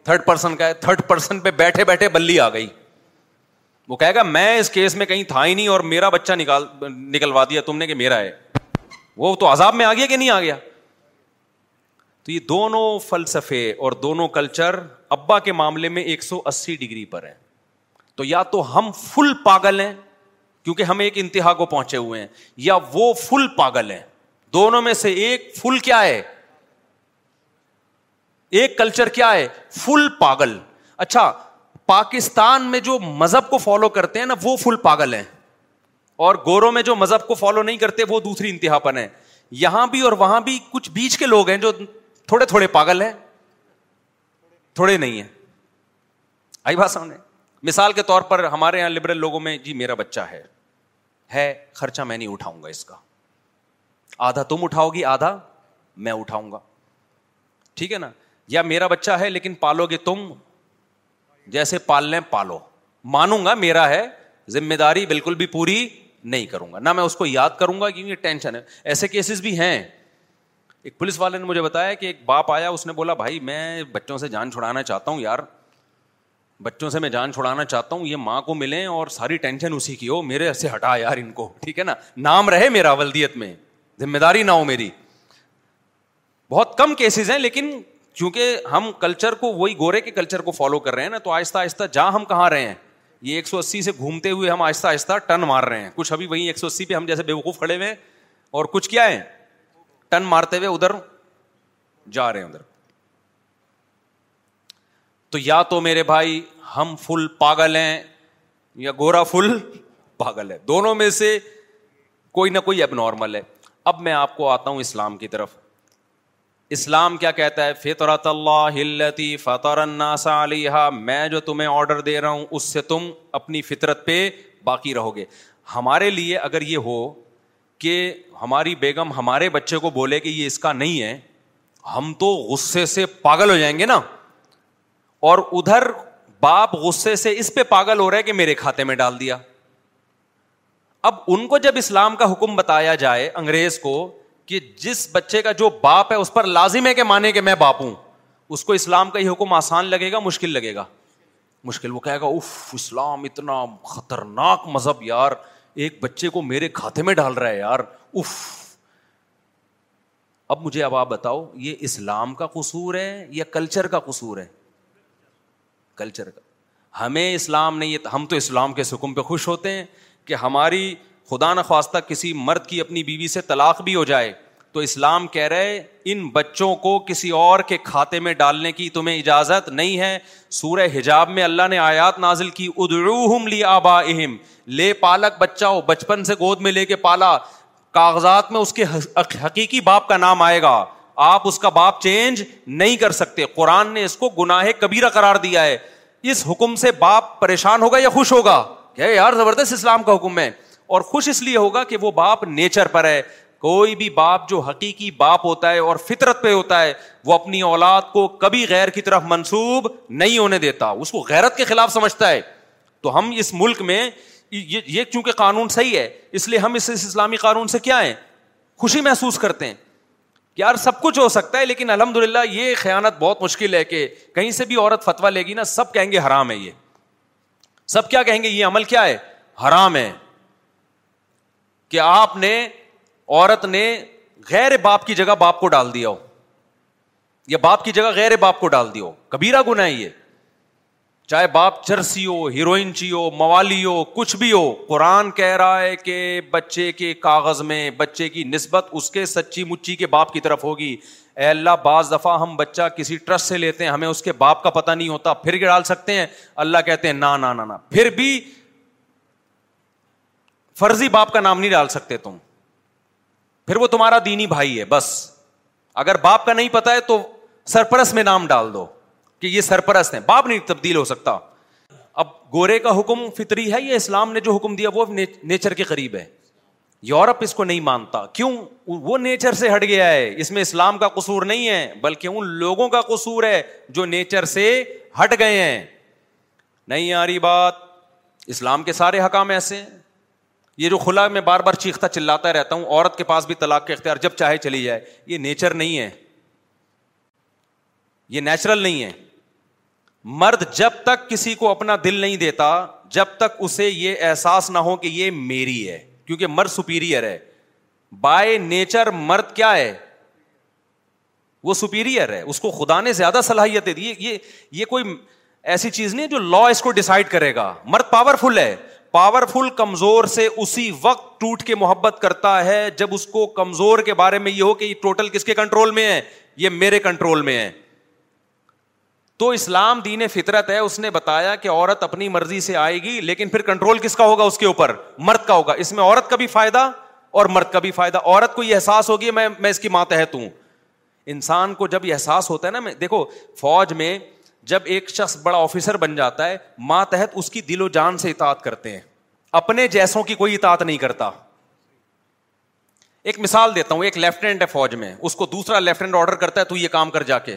تھرڈ پرسن کا ہے تھرڈ پرسن پہ بیٹھے بیٹھے بلی آ گئی وہ کہے گا میں اس کیس میں کہیں تھا ہی نہیں اور میرا بچہ نکال نکلوا دیا تم نے کہ میرا ہے وہ تو عذاب میں آ گیا کہ نہیں آ گیا تو یہ دونوں فلسفے اور دونوں کلچر ابا کے معاملے میں ایک سو اسی ڈگری پر ہے تو یا تو ہم فل پاگل ہیں کیونکہ ہم ایک انتہا کو پہنچے ہوئے ہیں یا وہ فل پاگل ہیں دونوں میں سے ایک فل کیا ہے ایک کلچر کیا ہے فل پاگل اچھا پاکستان میں جو مذہب کو فالو کرتے ہیں نا وہ فل پاگل ہیں اور گوروں میں جو مذہب کو فالو نہیں کرتے وہ دوسری انتہا پن ہے یہاں بھی اور وہاں بھی کچھ بیچ کے لوگ ہیں جو تھوڑے تھوڑے پاگل ہیں تھوڑے نہیں ہیں آئی بات سامنے مثال کے طور پر ہمارے یہاں لبرل لوگوں میں جی میرا بچہ ہے ہے خرچہ میں نہیں اٹھاؤں گا اس کا آدھا تم اٹھاؤ گی آدھا میں اٹھاؤں گا ٹھیک ہے نا یا میرا بچہ ہے لیکن پالو گے تم جیسے پال لیں پالو مانوں گا میرا ہے ذمہ داری بالکل بھی پوری نہیں کروں گا نہ میں اس کو یاد کروں گا کیونکہ ٹینشن ہے ایسے کیسز بھی ہیں ایک پولیس والے نے مجھے بتایا کہ ایک باپ آیا اس نے بولا بھائی میں بچوں سے جان چھڑانا چاہتا ہوں یار بچوں سے میں جان چھڑانا چاہتا ہوں یہ ماں کو ملیں اور ساری ٹینشن اسی کی ہو میرے سے ہٹا یار ان کو ٹھیک ہے نا نام رہے میرا ولدیت میں ذمہ داری نہ ہو میری بہت کم کیسز ہیں لیکن چونکہ ہم کلچر کو وہی گورے کے کلچر کو فالو کر رہے ہیں نا تو آہستہ آہستہ جا ہم کہاں رہے ہیں یہ ایک سو اسی سے گھومتے ہوئے ہم آہستہ آہستہ ٹن مار رہے ہیں کچھ ابھی وہیں ایک سو اسی پہ ہم جیسے بیوقوف کھڑے ہوئے اور کچھ کیا ہے ٹن مارتے ہوئے ادھر جا رہے ہیں ادھر تو یا تو میرے بھائی ہم فل پاگل ہیں یا گورا فل پاگل ہے دونوں میں سے کوئی نہ کوئی اب نارمل ہے اب میں آپ کو آتا ہوں اسلام کی طرف اسلام کیا کہتا ہے اللہ ہلتی فطر الناس علیہ میں جو تمہیں آرڈر دے رہا ہوں اس سے تم اپنی فطرت پہ باقی رہو گے ہمارے لیے اگر یہ ہو کہ ہماری بیگم ہمارے بچے کو بولے کہ یہ اس کا نہیں ہے ہم تو غصے سے پاگل ہو جائیں گے نا اور ادھر باپ غصے سے اس پہ پاگل ہو رہا ہے کہ میرے کھاتے میں ڈال دیا اب ان کو جب اسلام کا حکم بتایا جائے انگریز کو کہ جس بچے کا جو باپ ہے اس پر لازم ہے کہ مانے کہ میں باپ ہوں اس کو اسلام کا ہی حکم آسان لگے گا مشکل لگے گا مشکل وہ کہے گا اف اسلام اتنا خطرناک مذہب یار ایک بچے کو میرے کھاتے میں ڈال رہا ہے یار اف اب مجھے اب آپ بتاؤ یہ اسلام کا قصور ہے یا کلچر کا قصور ہے کلچر کا ہمیں اسلام نہیں ہم تو اسلام کے حکم پہ خوش ہوتے ہیں کہ ہماری خدا نخواستہ کسی مرد کی اپنی بیوی سے طلاق بھی ہو جائے تو اسلام کہہ رہے ان بچوں کو کسی اور کے کھاتے میں ڈالنے کی تمہیں اجازت نہیں ہے سورہ حجاب میں اللہ نے آیات نازل کی ادرو لی آبا اہم لے پالک بچہ ہو بچپن سے گود میں لے کے پالا کاغذات میں اس کے حقیقی باپ کا نام آئے گا آپ اس کا باپ چینج نہیں کر سکتے قرآن نے اس کو گناہ کبیرہ قرار دیا ہے اس حکم سے باپ پریشان ہوگا یا خوش ہوگا کہ یار زبردست اسلام کا حکم ہے اور خوش اس لیے ہوگا کہ وہ باپ نیچر پر ہے کوئی بھی باپ جو حقیقی باپ ہوتا ہے اور فطرت پہ ہوتا ہے وہ اپنی اولاد کو کبھی غیر کی طرف منسوب نہیں ہونے دیتا اس کو غیرت کے خلاف سمجھتا ہے تو ہم اس ملک میں یہ چونکہ قانون صحیح ہے اس لیے ہم اس اسلامی قانون سے کیا ہے خوشی محسوس کرتے ہیں کہ یار سب کچھ ہو سکتا ہے لیکن الحمد للہ یہ خیانت بہت مشکل ہے کہ کہیں سے بھی عورت فتویٰ لے گی نا سب کہیں گے حرام ہے یہ سب کیا کہیں گے یہ عمل کیا ہے حرام ہے کہ آپ نے عورت نے غیر باپ کی جگہ باپ کو ڈال دیا ہو یا باپ کی جگہ غیر باپ کو ڈال دیا ہو کبیرا ہے یہ چاہے باپ چرسی ہو ہیروئنچی ہو موالی ہو کچھ بھی ہو قرآن کہہ رہا ہے کہ بچے کے کاغذ میں بچے کی نسبت اس کے سچی مچی کے باپ کی طرف ہوگی اے اللہ بعض دفعہ ہم بچہ کسی ٹرسٹ سے لیتے ہیں ہمیں اس کے باپ کا پتہ نہیں ہوتا پھر ڈال سکتے ہیں اللہ کہتے ہیں نا نا نا نا پھر بھی فرضی باپ کا نام نہیں ڈال سکتے تم پھر وہ تمہارا دینی بھائی ہے بس اگر باپ کا نہیں پتا ہے تو سرپرست میں نام ڈال دو کہ یہ سرپرست ہے باپ نہیں تبدیل ہو سکتا اب گورے کا حکم فطری ہے یا اسلام نے جو حکم دیا وہ نیچر کے قریب ہے یورپ اس کو نہیں مانتا کیوں وہ نیچر سے ہٹ گیا ہے اس میں اسلام کا قصور نہیں ہے بلکہ ان لوگوں کا قصور ہے جو نیچر سے ہٹ گئے ہیں نہیں آ رہی بات اسلام کے سارے حکام ایسے ہیں یہ جو کھلا میں بار بار چیختا چلاتا رہتا ہوں عورت کے پاس بھی طلاق کے اختیار جب چاہے چلی جائے یہ نیچر نہیں ہے یہ نیچرل نہیں ہے مرد جب تک کسی کو اپنا دل نہیں دیتا جب تک اسے یہ احساس نہ ہو کہ یہ میری ہے کیونکہ مرد سپیریئر ہے بائی نیچر مرد کیا ہے وہ سپیریئر ہے اس کو خدا نے زیادہ صلاحیت دی یہ یہ کوئی ایسی چیز نہیں جو لا اس کو ڈسائڈ کرے گا مرد پاورفل ہے پاور فل کمزور سے اسی وقت ٹوٹ کے محبت کرتا ہے جب اس کو کمزور کے بارے میں یہ ہو کہ یہ ٹوٹل کس کے کنٹرول میں ہے یہ میرے کنٹرول میں ہے تو اسلام دین فطرت ہے اس نے بتایا کہ عورت اپنی مرضی سے آئے گی لیکن پھر کنٹرول کس کا ہوگا اس کے اوپر مرد کا ہوگا اس میں عورت کا بھی فائدہ اور مرد کا بھی فائدہ عورت کو یہ احساس ہوگی میں میں اس کی ماتحت ہوں انسان کو جب یہ احساس ہوتا ہے نا میں دیکھو فوج میں جب ایک شخص بڑا آفیسر بن جاتا ہے ماں تحت اس کی دل و جان سے اطاعت کرتے ہیں اپنے جیسوں کی کوئی اطاعت نہیں کرتا ایک مثال دیتا ہوں ایک لیفٹیننٹ ہے فوج میں اس کو دوسرا لیفٹیننٹ آرڈر کرتا ہے تو یہ کام کر جا کے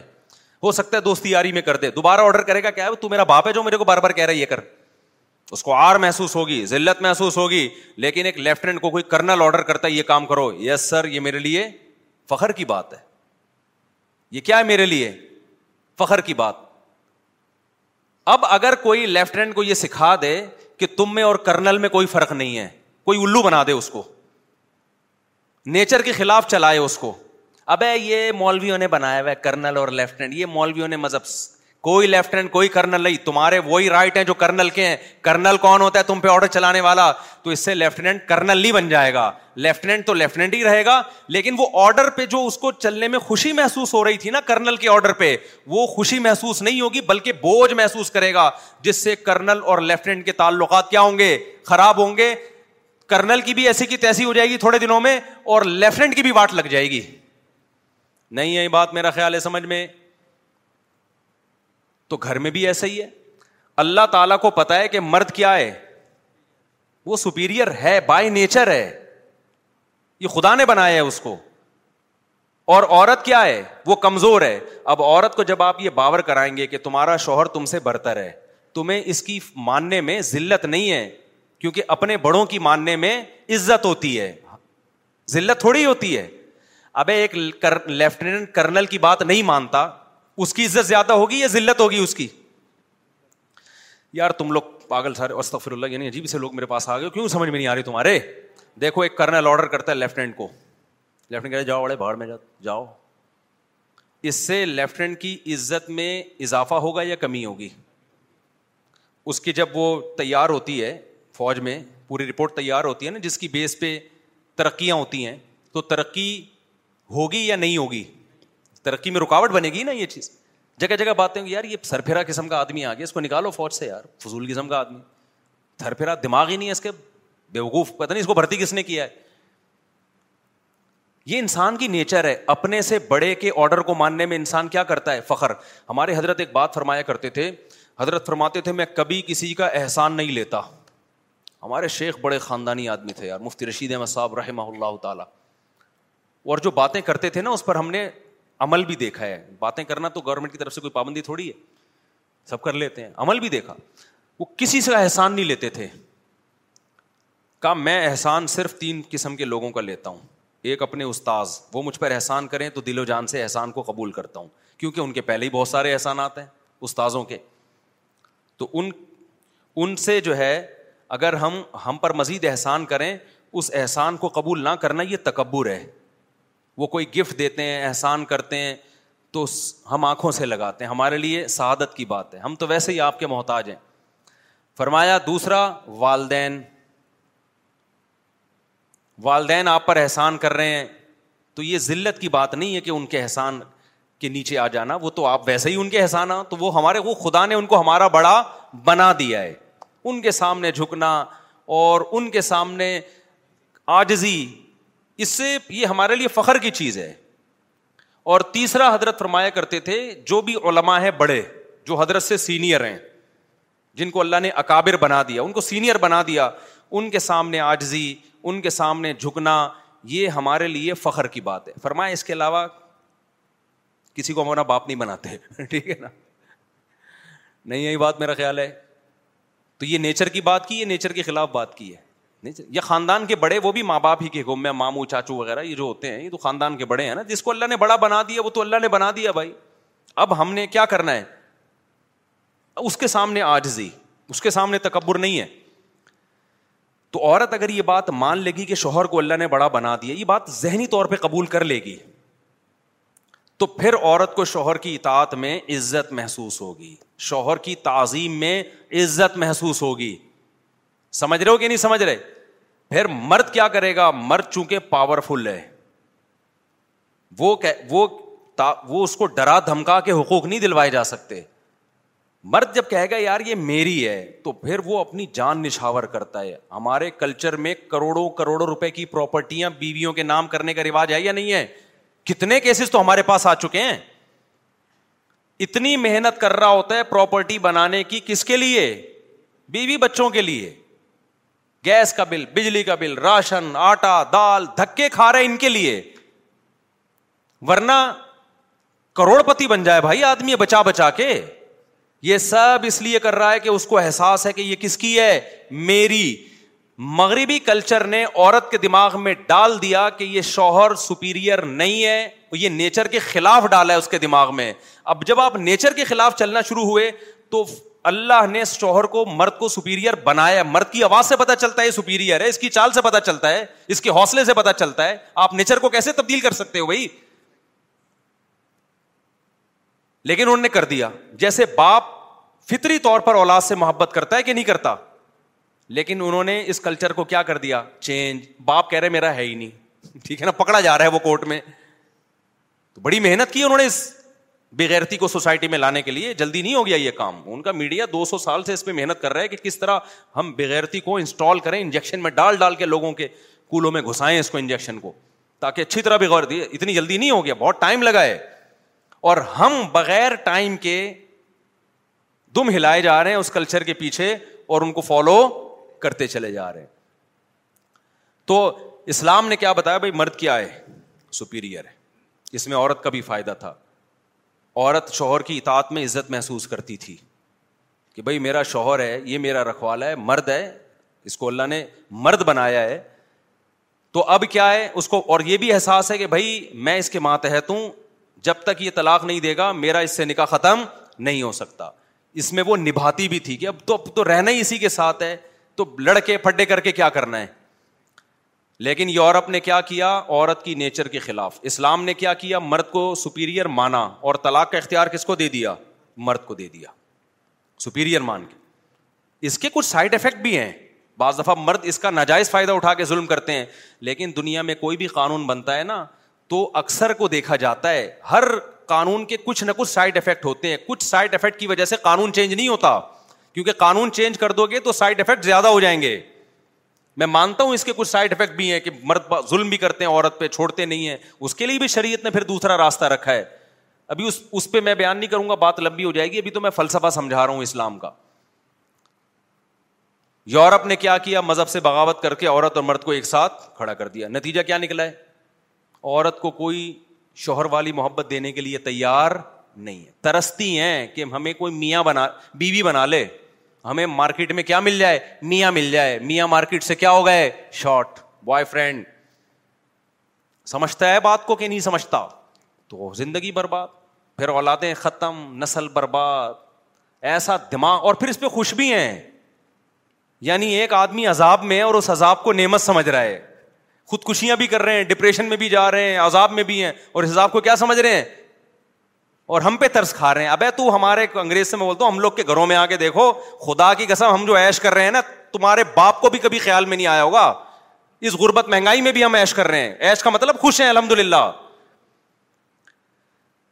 ہو سکتا ہے دوست یاری میں کر دے دوبارہ آرڈر کرے گا کیا ہے تو میرا باپ ہے جو میرے کو بار بار کہہ رہا ہے یہ کر اس کو آر محسوس ہوگی ذلت محسوس ہوگی لیکن ایک لیفٹیننٹ کو کوئی کرنل آرڈر کرتا ہے یہ کام کرو یس سر یہ میرے لیے فخر کی بات ہے یہ کیا ہے میرے لیے فخر کی بات اب اگر کوئی لیفٹیننٹ کو یہ سکھا دے کہ تم میں اور کرنل میں کوئی فرق نہیں ہے کوئی الو بنا دے اس کو نیچر کے خلاف چلائے اس کو اب یہ مولویوں نے بنایا ہوا ہے کرنل اور لیفٹیننٹ یہ مولویوں نے مذہب کوئی لیفٹینٹ کوئی کرنل نہیں تمہارے وہی رائٹ ہیں جو کرنل کے ہیں کرنل کون ہوتا ہے تم پہ آرڈر چلانے والا تو اس سے لیفٹینٹ کرنل نہیں بن جائے گا لیفٹیننٹ تو لیفٹنٹ ہی رہے گا لیکن وہ آرڈر پہ جو اس کو چلنے میں خوشی محسوس ہو رہی تھی نا کرنل کے آرڈر پہ وہ خوشی محسوس نہیں ہوگی بلکہ بوجھ محسوس کرے گا جس سے کرنل اور لیفٹنٹ کے تعلقات کیا ہوں گے خراب ہوں گے کرنل کی بھی ایسی کی تیسی ہو جائے گی تھوڑے دنوں میں اور لیفٹنٹ کی بھی واٹ لگ جائے گی نہیں یہی بات میرا خیال ہے سمجھ میں تو گھر میں بھی ایسا ہی ہے اللہ تعالیٰ کو پتا ہے کہ مرد کیا ہے وہ سپیریئر ہے بائی نیچر ہے یہ خدا نے بنایا ہے اس کو اور عورت کیا ہے وہ کمزور ہے اب عورت کو جب آپ یہ باور کرائیں گے کہ تمہارا شوہر تم سے برتر ہے تمہیں اس کی ماننے میں ذلت نہیں ہے کیونکہ اپنے بڑوں کی ماننے میں عزت ہوتی ہے ذلت تھوڑی ہوتی ہے ابے ایک لیفٹیننٹ لیفٹنٹ کرنل کی بات نہیں مانتا اس کی عزت زیادہ ہوگی یا ذلت ہوگی اس کی یار تم لوگ پاگل سارے استفر اللہ یعنی عجیب سے لوگ میرے پاس آ گئے کیوں سمجھ میں نہیں آ رہی تمہارے دیکھو ایک کرنل آرڈر کرتا ہے ہینڈ کو ہینڈ کہتے جاؤ بڑے باہر میں جاؤ اس سے ہینڈ کی عزت میں اضافہ ہوگا یا کمی ہوگی اس کی جب وہ تیار ہوتی ہے فوج میں پوری رپورٹ تیار ہوتی ہے نا جس کی بیس پہ ترقیاں ہوتی ہیں تو ترقی ہوگی یا نہیں ہوگی ترقی میں رکاوٹ بنے گی نا یہ چیز جگہ جگہ باتیں گی یار یہ سرفیرا قسم کا آدمی آ گیا اس کو نکالو فوج سے یار فضول قسم کا آدمی تھرفرا دماغ ہی نہیں ہے اس کے بے وقوف پتا نہیں اس کو بھرتی کس نے کیا ہے یہ انسان کی نیچر ہے اپنے سے بڑے کے آڈر کو ماننے میں انسان کیا کرتا ہے فخر ہمارے حضرت ایک بات فرمایا کرتے تھے حضرت فرماتے تھے میں کبھی کسی کا احسان نہیں لیتا ہمارے شیخ بڑے خاندانی آدمی تھے یار مفتی رشید احمد صاحب رحمہ اللہ تعالی اور جو باتیں کرتے تھے نا اس پر ہم نے عمل بھی دیکھا ہے باتیں کرنا تو گورنمنٹ کی طرف سے کوئی پابندی تھوڑی ہے سب کر لیتے ہیں عمل بھی دیکھا وہ کسی سے احسان نہیں لیتے تھے کہا میں احسان صرف تین قسم کے لوگوں کا لیتا ہوں ایک اپنے استاذ وہ مجھ پر احسان کریں تو دل و جان سے احسان کو قبول کرتا ہوں کیونکہ ان کے پہلے ہی بہت سارے احسانات ہیں استاذوں کے تو ان ان سے جو ہے اگر ہم ہم پر مزید احسان کریں اس احسان کو قبول نہ کرنا یہ تکبر ہے وہ کوئی گفٹ دیتے ہیں احسان کرتے ہیں تو ہم آنکھوں سے لگاتے ہیں ہمارے لیے سعادت کی بات ہے ہم تو ویسے ہی آپ کے محتاج ہیں فرمایا دوسرا والدین والدین آپ پر احسان کر رہے ہیں تو یہ ذلت کی بات نہیں ہے کہ ان کے احسان کے نیچے آ جانا وہ تو آپ ویسے ہی ان کے احسان آ تو وہ ہمارے وہ خدا نے ان کو ہمارا بڑا بنا دیا ہے ان کے سامنے جھکنا اور ان کے سامنے آجزی اس سے یہ ہمارے لیے فخر کی چیز ہے اور تیسرا حضرت فرمایا کرتے تھے جو بھی علما ہے بڑے جو حضرت سے سینئر ہیں جن کو اللہ نے اکابر بنا دیا ان کو سینئر بنا دیا ان کے سامنے آجزی ان کے سامنے جھکنا یہ ہمارے لیے فخر کی بات ہے فرمایا اس کے علاوہ کسی کو ہمارا باپ نہیں بناتے ٹھیک ہے نا نہیں یہی بات میرا خیال ہے تو یہ نیچر کی بات کی یہ نیچر کے خلاف بات کی ہے یا خاندان کے بڑے وہ بھی ماں باپ ہی کے میں ماموں چاچو وغیرہ یہ جو ہوتے ہیں یہ تو خاندان کے بڑے ہیں نا جس کو اللہ نے بڑا بنا دیا وہ تو اللہ نے بنا دیا بھائی اب ہم نے کیا کرنا ہے اس کے سامنے آجزی اس کے سامنے تکبر نہیں ہے تو عورت اگر یہ بات مان لے گی کہ شوہر کو اللہ نے بڑا بنا دیا یہ بات ذہنی طور پہ قبول کر لے گی تو پھر عورت کو شوہر کی اطاعت میں عزت محسوس ہوگی شوہر کی تعظیم میں عزت محسوس ہوگی سمجھ رہے ہو کہ نہیں سمجھ رہے پھر مرد کیا کرے گا مرد چونکہ پاورفل ہے وہ اس کو ڈرا دھمکا کے حقوق نہیں دلوائے جا سکتے مرد جب کہے گا یار یہ میری ہے تو پھر وہ اپنی جان نشاور کرتا ہے ہمارے کلچر میں کروڑوں کروڑوں روپے کی پراپرٹیاں بیویوں کے نام کرنے کا رواج ہے یا نہیں ہے کتنے کیسز تو ہمارے پاس آ چکے ہیں اتنی محنت کر رہا ہوتا ہے پراپرٹی بنانے کی کس کے لیے بیوی بچوں کے لیے گیس کا بل بجلی کا بل راشن آٹا دال دھکے کھا رہے ان کے لیے ورنہ کروڑ پتی بن جائے بھائی آدمی بچا بچا کے یہ سب اس لیے کر رہا ہے کہ اس کو احساس ہے کہ یہ کس کی ہے میری مغربی کلچر نے عورت کے دماغ میں ڈال دیا کہ یہ شوہر سپیریئر نہیں ہے یہ نیچر کے خلاف ڈالا ہے اس کے دماغ میں اب جب آپ نیچر کے خلاف چلنا شروع ہوئے تو اللہ نے شوہر کو مرد کو سپیریئر بنایا مرد کی آواز سے پتا چلتا ہے سپیریئر ہے اس کی چال سے پتا چلتا ہے اس کے حوصلے سے پتا چلتا ہے آپ نیچر کو کیسے تبدیل کر سکتے ہو بھائی لیکن انہوں نے کر دیا جیسے باپ فطری طور پر اولاد سے محبت کرتا ہے کہ نہیں کرتا لیکن انہوں نے اس کلچر کو کیا کر دیا چینج باپ کہہ رہے میرا ہے ہی نہیں ٹھیک ہے نا پکڑا جا رہا ہے وہ کورٹ میں تو بڑی محنت کی انہوں نے اس بغیرتی کو سوسائٹی میں لانے کے لیے جلدی نہیں ہو گیا یہ کام ان کا میڈیا دو سو سال سے اس پہ محنت کر رہا ہے کہ کس طرح ہم بغیرتی کو انسٹال کریں انجیکشن میں ڈال ڈال کے لوگوں کے کولوں میں گھسائیں اس کو انجیکشن کو تاکہ اچھی طرح بگڑتی اتنی جلدی نہیں ہو گیا بہت ٹائم لگا ہے اور ہم بغیر ٹائم کے دم ہلائے جا رہے ہیں اس کلچر کے پیچھے اور ان کو فالو کرتے چلے جا رہے ہیں تو اسلام نے کیا بتایا بھائی مرد کیا ہے سپیریئر ہے اس میں عورت کا بھی فائدہ تھا عورت شوہر کی اطاعت میں عزت محسوس کرتی تھی کہ بھائی میرا شوہر ہے یہ میرا رکھوالا ہے مرد ہے اس کو اللہ نے مرد بنایا ہے تو اب کیا ہے اس کو اور یہ بھی احساس ہے کہ بھائی میں اس کے ماتحت ہوں جب تک یہ طلاق نہیں دے گا میرا اس سے نکاح ختم نہیں ہو سکتا اس میں وہ نبھاتی بھی تھی کہ اب تو اب تو رہنا ہی اسی کے ساتھ ہے تو لڑکے پھڈے کر کے کیا کرنا ہے لیکن یورپ نے کیا کیا عورت کی نیچر کے خلاف اسلام نے کیا کیا مرد کو سپیریئر مانا اور طلاق کا اختیار کس کو دے دیا مرد کو دے دیا سپیریئر مان کے اس کے کچھ سائڈ افیکٹ بھی ہیں بعض دفعہ مرد اس کا ناجائز فائدہ اٹھا کے ظلم کرتے ہیں لیکن دنیا میں کوئی بھی قانون بنتا ہے نا تو اکثر کو دیکھا جاتا ہے ہر قانون کے کچھ نہ کچھ سائڈ افیکٹ ہوتے ہیں کچھ سائڈ افیکٹ کی وجہ سے قانون چینج نہیں ہوتا کیونکہ قانون چینج کر دو گے تو سائڈ افیکٹ زیادہ ہو جائیں گے میں مانتا ہوں اس کے کچھ سائڈ افیکٹ بھی ہیں کہ مرد ظلم بھی کرتے ہیں عورت پہ چھوڑتے نہیں ہیں اس کے لیے بھی شریعت نے پھر دوسرا راستہ رکھا ہے ابھی اس اس پہ میں بیان نہیں کروں گا بات لمبی ہو جائے گی ابھی تو میں فلسفہ سمجھا رہا ہوں اسلام کا یورپ نے کیا کیا مذہب سے بغاوت کر کے عورت اور مرد کو ایک ساتھ کھڑا کر دیا نتیجہ کیا نکلا ہے عورت کو کوئی شوہر والی محبت دینے کے لیے تیار نہیں ہے ترستی ہیں کہ ہمیں کوئی میاں بنا بیوی بنا لے ہمیں مارکیٹ میں کیا مل جائے میاں مل جائے میاں مارکیٹ سے کیا ہو گئے شارٹ بوائے فرینڈ سمجھتا ہے بات کو کہ نہیں سمجھتا تو زندگی برباد پھر اولادیں ختم نسل برباد ایسا دماغ اور پھر اس پہ خوش بھی ہیں یعنی ایک آدمی عذاب میں اور اس عذاب کو نعمت سمجھ رہا ہے خودکشیاں بھی کر رہے ہیں ڈپریشن میں بھی جا رہے ہیں عذاب میں بھی ہیں اور اس عذاب کو کیا سمجھ رہے ہیں اور ہم پہ ترس کھا رہے ہیں ابے تو ہمارے انگریز سے میں بولتا ہوں ہم لوگ کے گھروں میں آ کے دیکھو خدا کی قسم ہم جو ایش کر رہے ہیں نا تمہارے باپ کو بھی کبھی خیال میں نہیں آیا ہوگا اس غربت مہنگائی میں بھی ہم ایش کر رہے ہیں ایش کا مطلب خوش ہیں الحمد للہ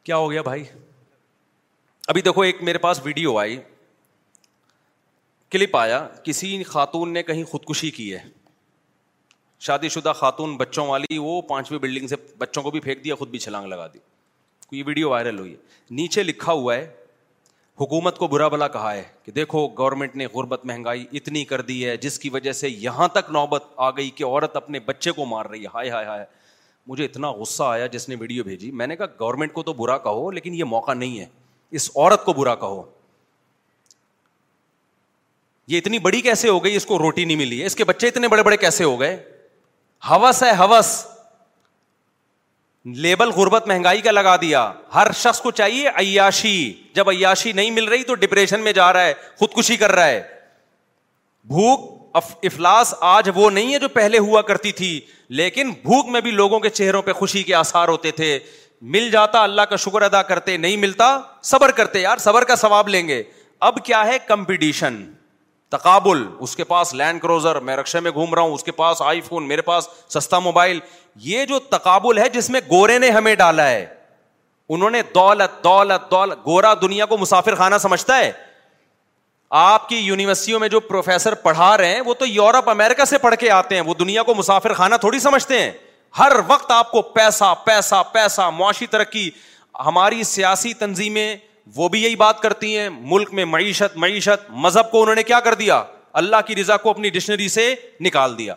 کیا ہو گیا بھائی ابھی دیکھو ایک میرے پاس ویڈیو آئی کلپ آیا کسی خاتون نے کہیں خودکشی کی ہے شادی شدہ خاتون بچوں والی وہ پانچویں بلڈنگ سے بچوں کو بھی پھینک دیا خود بھی چھلانگ لگا دی کو یہ ویڈیو وائرل ہوئی ہے نیچے لکھا ہوا ہے حکومت کو برا بلا کہا ہے کہ دیکھو گورنمنٹ نے غربت مہنگائی اتنی کر دی ہے جس کی وجہ سے یہاں تک نوبت آ گئی کہ عورت اپنے بچے کو مار رہی ہے ہائے ہائے ہائے مجھے اتنا غصہ آیا جس نے ویڈیو بھیجی میں نے کہا گورنمنٹ کو تو برا کہو لیکن یہ موقع نہیں ہے اس عورت کو برا کہو یہ اتنی بڑی کیسے ہو گئی اس کو روٹی نہیں ملی ہے اس کے بچے اتنے بڑے بڑے کیسے ہو گئے ہوس ہے ہوس لیبل غربت مہنگائی کا لگا دیا ہر شخص کو چاہیے عیاشی جب عیاشی نہیں مل رہی تو ڈپریشن میں جا رہا ہے خودکشی کر رہا ہے بھوک افلاس آج وہ نہیں ہے جو پہلے ہوا کرتی تھی لیکن بھوک میں بھی لوگوں کے چہروں پہ خوشی کے آسار ہوتے تھے مل جاتا اللہ کا شکر ادا کرتے نہیں ملتا صبر کرتے یار صبر کا ثواب لیں گے اب کیا ہے کمپٹیشن تقابل اس کے پاس لینڈ کروزر میں رکشے میں گھوم رہا ہوں اس کے پاس آئی فون میرے پاس سستا موبائل یہ جو تقابل ہے جس میں گورے نے ہمیں ڈالا ہے انہوں نے دولت دولت دولت گورا دنیا کو مسافر خانہ سمجھتا ہے آپ کی یونیورسٹیوں میں جو پروفیسر پڑھا رہے ہیں وہ تو یورپ امیرکا سے پڑھ کے آتے ہیں وہ دنیا کو مسافر خانہ تھوڑی سمجھتے ہیں ہر وقت آپ کو پیسہ پیسہ پیسہ معاشی ترقی ہماری سیاسی تنظیمیں وہ بھی یہی بات کرتی ہیں ملک میں معیشت معیشت مذہب کو انہوں نے کیا کر دیا اللہ کی رضا کو اپنی ڈکشنری سے نکال دیا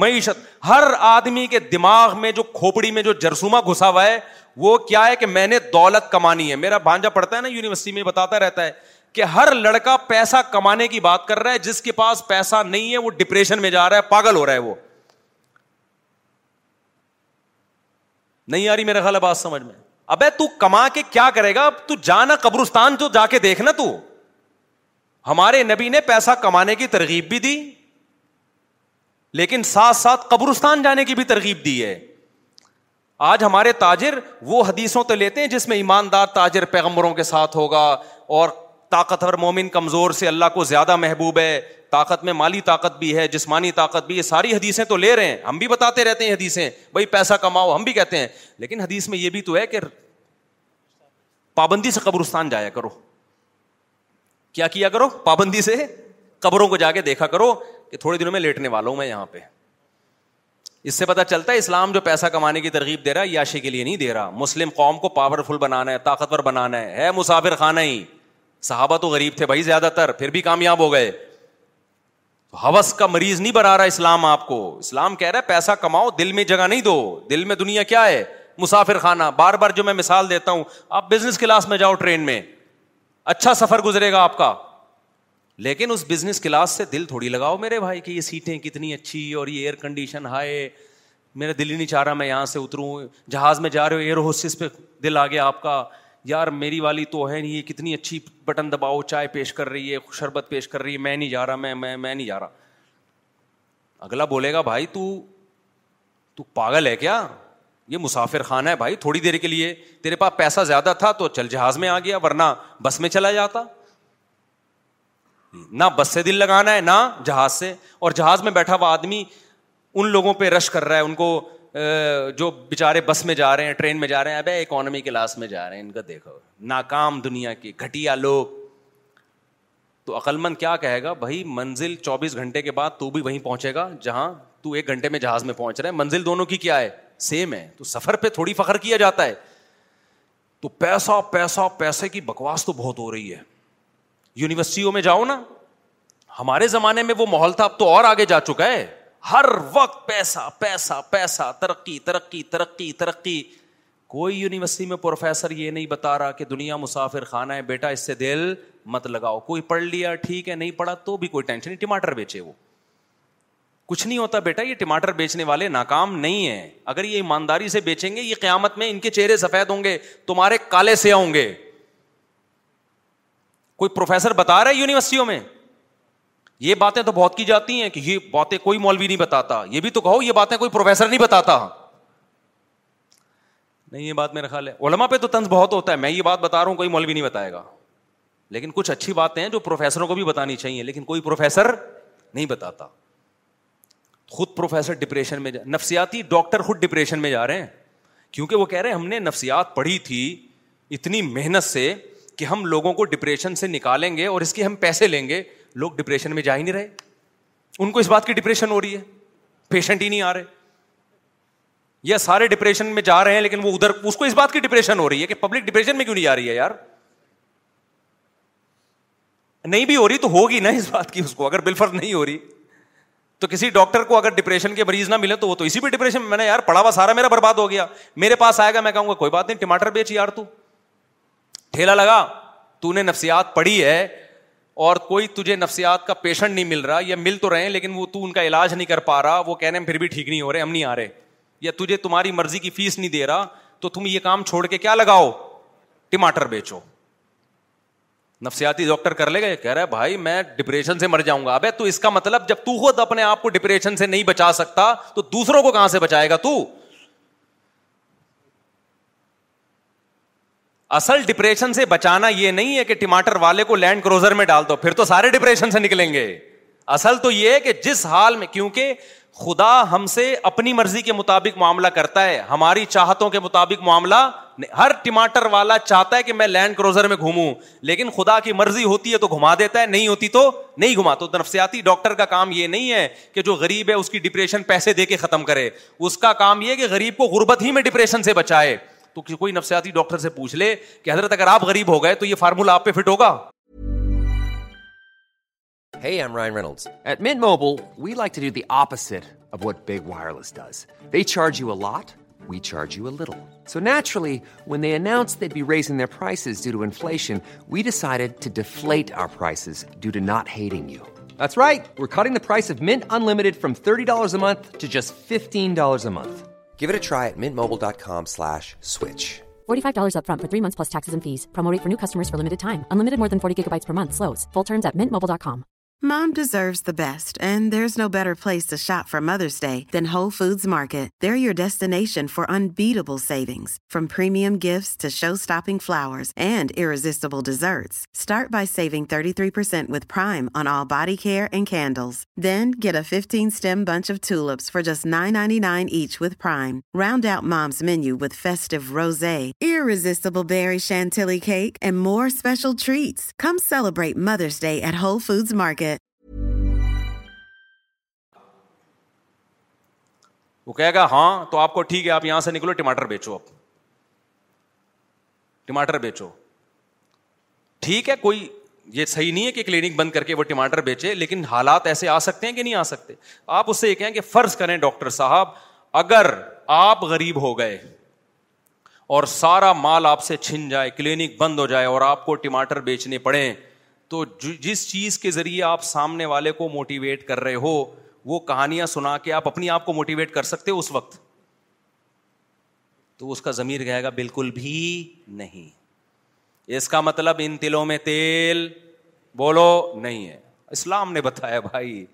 معیشت ہر آدمی کے دماغ میں جو کھوپڑی میں جو جرسوما گھسا ہوا ہے وہ کیا ہے کہ میں نے دولت کمانی ہے میرا بھانجا پڑھتا ہے نا یونیورسٹی میں بتاتا رہتا ہے کہ ہر لڑکا پیسہ کمانے کی بات کر رہا ہے جس کے پاس پیسہ نہیں ہے وہ ڈپریشن میں جا رہا ہے پاگل ہو رہا ہے وہ نہیں آ رہی میرا خیال ہے بات سمجھ میں اب تو کما کے کیا کرے گا تو جانا قبرستان جو جا کے دیکھنا تو ہمارے نبی نے پیسہ کمانے کی ترغیب بھی دی لیکن ساتھ ساتھ قبرستان جانے کی بھی ترغیب دی ہے آج ہمارے تاجر وہ حدیثوں تو لیتے ہیں جس میں ایماندار تاجر پیغمبروں کے ساتھ ہوگا اور طاقتور مومن کمزور سے اللہ کو زیادہ محبوب ہے طاقت میں مالی طاقت بھی ہے جسمانی طاقت بھی یہ ساری حدیثیں تو لے رہے ہیں ہم بھی بتاتے رہتے ہیں حدیثیں بھائی پیسہ کماؤ ہم بھی کہتے ہیں لیکن حدیث میں یہ بھی تو ہے کہ پابندی سے قبرستان جایا کرو کیا کیا کرو پابندی سے قبروں کو جا کے دیکھا کرو کہ تھوڑے دنوں میں لیٹنے والا ہوں میں یہاں پہ اس سے پتا چلتا ہے اسلام جو پیسہ کمانے کی ترغیب دے رہا ہے یاشی کے لیے نہیں دے رہا مسلم قوم کو پاورفل بنانا ہے طاقتور بنانا ہے مسافر خانہ ہی صحابہ تو غریب تھے بھائی زیادہ تر پھر بھی کامیاب ہو گئے ہوس کا مریض نہیں بنا رہا اسلام آپ کو اسلام کہہ رہا ہے پیسہ کماؤ دل میں جگہ نہیں دو دل میں دنیا کیا ہے مسافر خانہ بار بار جو میں مثال دیتا ہوں آپ بزنس کلاس میں جاؤ ٹرین میں اچھا سفر گزرے گا آپ کا لیکن اس بزنس کلاس سے دل تھوڑی لگاؤ میرے بھائی کہ یہ سیٹیں کتنی اچھی اور یہ ایئر کنڈیشن ہائے میرا دل ہی نہیں چاہ رہا میں یہاں سے اتروں جہاز میں جا رہے ہو ایئر ہوسٹس پہ دل آ گیا آپ کا یار میری والی تو ہے نہیں کتنی اچھی بٹن دباؤ چائے پیش کر رہی ہے شربت پیش کر رہی ہے میں نہیں جا رہا میں میں میں نہیں جا رہا اگلا بولے گا بھائی تو تو پاگل ہے کیا یہ مسافر خان ہے بھائی تھوڑی دیر کے لیے تیرے پاس پیسہ زیادہ تھا تو چل جہاز میں آ گیا ورنہ بس میں چلا جاتا نہ بس سے دل لگانا ہے نہ جہاز سے اور جہاز میں بیٹھا ہوا آدمی ان لوگوں پہ رش کر رہا ہے ان کو جو بےچارے بس میں جا رہے ہیں ٹرین میں جا رہے ہیں ابے اکانومی کلاس میں جا رہے ہیں ان کا دیکھو ناکام دنیا کے گھٹیا لوگ تو عقلمند کیا کہے گا بھائی منزل چوبیس گھنٹے کے بعد تو بھی وہیں پہنچے گا جہاں تو ایک گھنٹے میں جہاز میں پہنچ رہے ہیں منزل دونوں کی کیا ہے سیم ہے تو سفر پہ تھوڑی فخر کیا جاتا ہے تو پیسہ پیسہ پیسے کی بکواس تو بہت ہو رہی ہے یونیورسٹیوں میں جاؤ نا ہمارے زمانے میں وہ ماحول تھا اب تو اور آگے جا چکا ہے ہر وقت پیسہ پیسہ پیسہ ترقی ترقی ترقی ترقی کوئی یونیورسٹی میں پروفیسر یہ نہیں بتا رہا کہ دنیا مسافر خانہ ہے بیٹا اس سے دل مت لگاؤ کوئی پڑھ لیا ٹھیک ہے نہیں پڑھا تو بھی کوئی ٹینشن نہیں ٹماٹر بیچے وہ کچھ نہیں ہوتا بیٹا یہ ٹماٹر بیچنے والے ناکام نہیں ہیں اگر یہ ایمانداری سے بیچیں گے یہ قیامت میں ان کے چہرے سفید ہوں گے تمہارے کالے سے ہوں گے کوئی پروفیسر بتا رہا ہے یونیورسٹیوں میں یہ باتیں تو بہت کی جاتی ہیں کہ یہ باتیں کوئی مولوی نہیں بتاتا یہ بھی تو کہو یہ باتیں کوئی پروفیسر نہیں بتاتا نہیں یہ بات میرا خیال ہے علما پہ تو تنظ بہت ہوتا ہے میں یہ بات بتا رہا ہوں کوئی مولوی نہیں بتائے گا لیکن کچھ اچھی باتیں ہیں جو پروفیسروں کو بھی بتانی چاہیے لیکن کوئی پروفیسر نہیں بتاتا خود پروفیسر ڈپریشن میں جا نفسیاتی ڈاکٹر خود ڈپریشن میں جا رہے ہیں کیونکہ وہ کہہ رہے ہیں ہم نے نفسیات پڑھی تھی اتنی محنت سے کہ ہم لوگوں کو ڈپریشن سے نکالیں گے اور اس کے ہم پیسے لیں گے لوگ ڈپریشن میں جا ہی نہیں رہے ان کو اس بات کی ڈپریشن ہو رہی ہے پیشنٹ ہی نہیں آ رہے سارے ڈپریشن میں جا رہے ہیں لیکن وہ ادھر اس اس کو بات کی ڈپریشن ہو رہی ہے کہ پبلک ڈپریشن میں کیوں نہیں جا رہی ہے یار نہیں بھی ہو رہی تو ہوگی نا اس بات کی اس کو اگر بلفر نہیں ہو رہی تو کسی ڈاکٹر کو اگر ڈپریشن کے مریض نہ ملے تو وہ تو اسی پہ ڈپریشن میں نے یار پڑا ہوا سارا میرا برباد ہو گیا میرے پاس آئے گا میں کہوں گا کوئی بات نہیں ٹماٹر بیچ یار تو ٹھیلا لگا تو نے نفسیات پڑھی ہے اور کوئی تجھے نفسیات کا پیشنٹ نہیں مل رہا یا مل تو رہے لیکن وہ تو ان کا علاج نہیں کر پا رہا وہ کہہ رہے بھی ٹھیک نہیں ہو رہے ہم نہیں آ رہے یا تجھے تمہاری مرضی کی فیس نہیں دے رہا تو تم یہ کام چھوڑ کے کیا لگاؤ ٹماٹر بیچو نفسیاتی ڈاکٹر کر لے گا کہہ رہا ہے بھائی میں ڈپریشن سے مر جاؤں گا اب تو اس کا مطلب جب تو خود اپنے آپ کو ڈپریشن سے نہیں بچا سکتا تو دوسروں کو کہاں سے بچائے گا تو اصل ڈپریشن سے بچانا یہ نہیں ہے کہ ٹماٹر والے کو لینڈ کروزر میں ڈال دو پھر تو سارے ڈپریشن سے نکلیں گے اصل تو یہ کہ جس حال میں کیونکہ خدا ہم سے اپنی مرضی کے مطابق معاملہ کرتا ہے ہماری چاہتوں کے مطابق معاملہ ہر ٹماٹر والا چاہتا ہے کہ میں لینڈ کروزر میں گھوموں لیکن خدا کی مرضی ہوتی ہے تو گھما دیتا ہے نہیں ہوتی تو نہیں گھما تو نفسیاتی ڈاکٹر کا کام یہ نہیں ہے کہ جو غریب ہے اس کی ڈپریشن پیسے دے کے ختم کرے اس کا کام یہ کہ غریب کو غربت ہی میں ڈپریشن سے بچائے تو کوئی نفسیاتی ڈاکٹر سے پوچھ لے کہ حضرت اگر آپ غریب ہو گئے تو یہ formula just $15 a month. Give it a try at mintmobile.com slash switch. $45 up front for three months plus taxes and fees. Promo for new customers for limited time. Unlimited more than 40 gigabytes per month. Slows. Full terms at mintmobile.com. Mom deserves the best, and there's no better place to shop for Mother's Day than Whole Foods Market. They're your destination for unbeatable savings, from premium gifts to show-stopping flowers and irresistible desserts. Start by saving 33% with Prime on all body care and candles. Then get a 15-stem bunch of tulips for just $9.99 each with Prime. Round out Mom's menu with festive rosé, irresistible berry chantilly cake, and more special treats. Come celebrate Mother's Day at Whole Foods Market. وہ کہے گا ہاں تو آپ کو ٹھیک ہے آپ یہاں سے نکلو ٹماٹر بیچو آپ ٹماٹر بیچو ٹھیک ہے کوئی یہ صحیح نہیں ہے کہ کلینک بند کر کے وہ ٹماٹر بیچے لیکن حالات ایسے آ سکتے ہیں کہ نہیں آ سکتے آپ اس سے یہ کہیں کہ فرض کریں ڈاکٹر صاحب اگر آپ غریب ہو گئے اور سارا مال آپ سے چھن جائے کلینک بند ہو جائے اور آپ کو ٹماٹر بیچنے پڑے تو جس چیز کے ذریعے آپ سامنے والے کو موٹیویٹ کر رہے ہو وہ کہانیاں سنا کے آپ اپنی آپ کو موٹیویٹ کر سکتے ہو اس وقت تو اس کا ضمیر کہے گا بالکل بھی نہیں اس کا مطلب ان تلوں میں تیل بولو نہیں ہے اسلام نے بتایا بھائی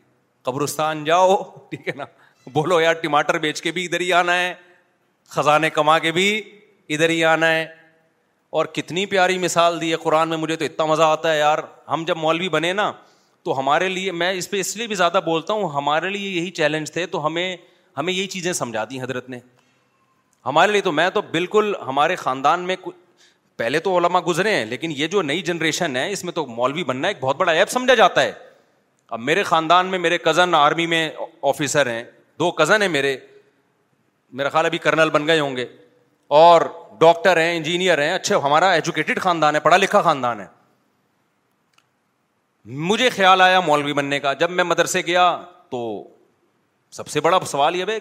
قبرستان جاؤ ٹھیک ہے نا بولو یار ٹماٹر بیچ کے بھی ادھر ہی آنا ہے خزانے کما کے بھی ادھر ہی آنا ہے اور کتنی پیاری مثال دی ہے قرآن میں مجھے تو اتنا مزہ آتا ہے یار ہم جب مولوی بنے نا تو ہمارے لیے میں اس پہ اس لیے بھی زیادہ بولتا ہوں ہمارے لیے یہی چیلنج تھے تو ہمیں ہمیں یہی چیزیں سمجھا دی حضرت نے ہمارے لیے تو میں تو بالکل ہمارے خاندان میں پہلے تو علما گزرے ہیں لیکن یہ جو نئی جنریشن ہے اس میں تو مولوی بننا ایک بہت بڑا ایپ سمجھا جاتا ہے اب میرے خاندان میں میرے کزن آرمی میں آفیسر ہیں دو کزن ہیں میرے میرا خیال ابھی کرنل بن گئے ہوں گے اور ڈاکٹر ہیں انجینئر ہیں اچھے ہمارا ایجوکیٹڈ خاندان ہے پڑھا لکھا خاندان ہے مجھے خیال آیا مولوی بننے کا جب میں مدرسے گیا تو سب سے بڑا سوال یہ بھائی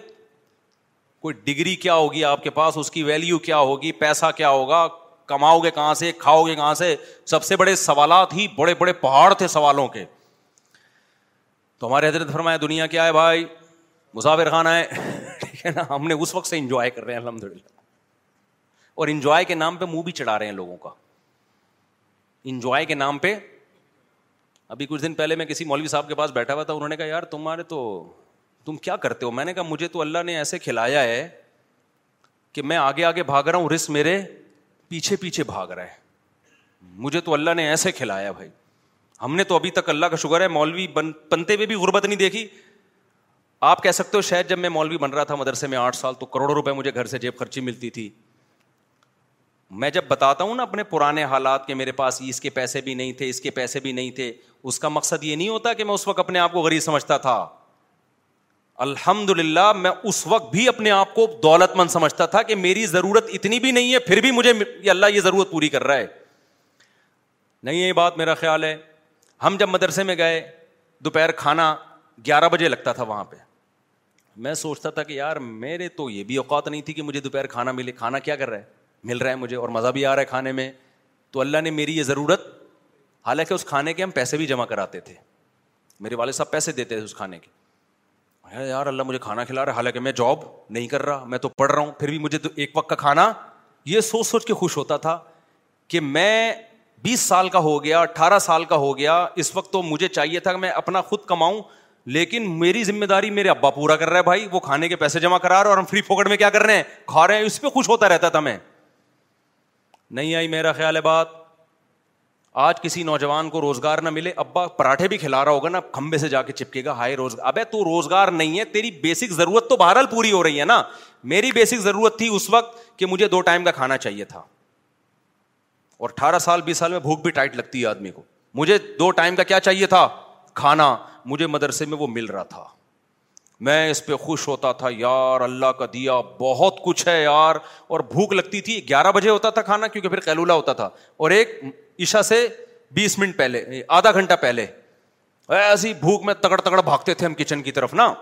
کوئی ڈگری کیا ہوگی آپ کے پاس اس کی ویلو کیا ہوگی پیسہ کیا ہوگا کماؤ گے کہاں سے کھاؤ گے کہاں سے سب سے بڑے سوالات ہی بڑے بڑے پہاڑ تھے سوالوں کے تو ہمارے حضرت فرمایا دنیا کیا ہے بھائی مسافر خان آئے ہم نے اس وقت سے انجوائے کر رہے ہیں الحمد للہ اور انجوائے کے نام پہ منہ بھی چڑھا رہے ہیں لوگوں کا انجوائے کے نام پہ ابھی کچھ دن پہلے میں کسی مولوی صاحب کے پاس بیٹھا ہوا تھا انہوں نے کہا یار تمہارے تو تم کیا کرتے ہو میں نے کہا مجھے تو اللہ نے ایسے کھلایا ہے کہ میں آگے آگے بھاگ رہا ہوں رس میرے پیچھے پیچھے بھاگ رہا ہے مجھے تو اللہ نے ایسے کھلایا بھائی ہم نے تو ابھی تک اللہ کا شکر ہے مولوی بن پنتے ہوئے بھی غربت نہیں دیکھی آپ کہہ سکتے ہو شاید جب میں مولوی بن رہا تھا مدرسے میں آٹھ سال تو کروڑوں روپئے مجھے گھر سے جیب خرچی ملتی تھی میں جب بتاتا ہوں نا اپنے پرانے حالات کے میرے پاس اس کے پیسے بھی نہیں تھے اس کے پیسے بھی نہیں تھے اس کا مقصد یہ نہیں ہوتا کہ میں اس وقت اپنے آپ کو غریب سمجھتا تھا الحمد للہ میں اس وقت بھی اپنے آپ کو دولت مند سمجھتا تھا کہ میری ضرورت اتنی بھی نہیں ہے پھر بھی مجھے اللہ یہ ضرورت پوری کر رہا ہے نہیں یہ بات میرا خیال ہے ہم جب مدرسے میں گئے دوپہر کھانا گیارہ بجے لگتا تھا وہاں پہ میں سوچتا تھا کہ یار میرے تو یہ بھی اوقات نہیں تھی کہ مجھے دوپہر کھانا ملے کھانا کیا کر رہا ہے مل رہا ہے مجھے اور مزہ بھی آ رہا ہے کھانے میں تو اللہ نے میری یہ ضرورت حالانکہ اس کھانے کے ہم پیسے بھی جمع کراتے تھے میرے والد صاحب پیسے دیتے تھے اس کھانے کے یار اللہ مجھے کھانا کھلا رہا ہے حالانکہ میں جاب نہیں کر رہا میں تو پڑھ رہا ہوں پھر بھی مجھے تو ایک وقت کا کھانا یہ سوچ سوچ کے خوش ہوتا تھا کہ میں بیس سال کا ہو گیا اٹھارہ سال کا ہو گیا اس وقت تو مجھے چاہیے تھا کہ میں اپنا خود کماؤں لیکن میری ذمہ داری میرے ابا پورا کر رہا ہے بھائی وہ کھانے کے پیسے جمع کرا رہا ہے اور ہم فری فوکٹ میں کیا کر رہے ہیں کھا رہے ہیں اس پہ خوش ہوتا رہتا تھا میں نہیں آئی میرا خیال ہے بات آج کسی نوجوان کو روزگار نہ ملے ابا پراٹھے بھی کھلا رہا ہوگا نا کمبے سے جا کے چپکے گا ہائی روزگار ابے تو روزگار نہیں ہے تیری بیسک ضرورت تو بہرحال پوری ہو رہی ہے نا میری بیسک ضرورت تھی اس وقت کہ مجھے دو ٹائم کا کھانا چاہیے تھا اور اٹھارہ سال بیس سال میں بھوک بھی ٹائٹ لگتی ہے آدمی کو مجھے دو ٹائم کا کیا چاہیے تھا کھانا مجھے مدرسے میں وہ مل رہا تھا میں اس پہ خوش ہوتا تھا یار اللہ کا دیا بہت کچھ ہے یار اور بھوک لگتی تھی گیارہ بجے ہوتا تھا کھانا کیونکہ پھر کیلولا ہوتا تھا اور ایک عشا سے بیس منٹ پہلے آدھا گھنٹہ پہلے ایسی بھوک میں تگڑ تکڑ بھاگتے تھے ہم کچن کی طرف نا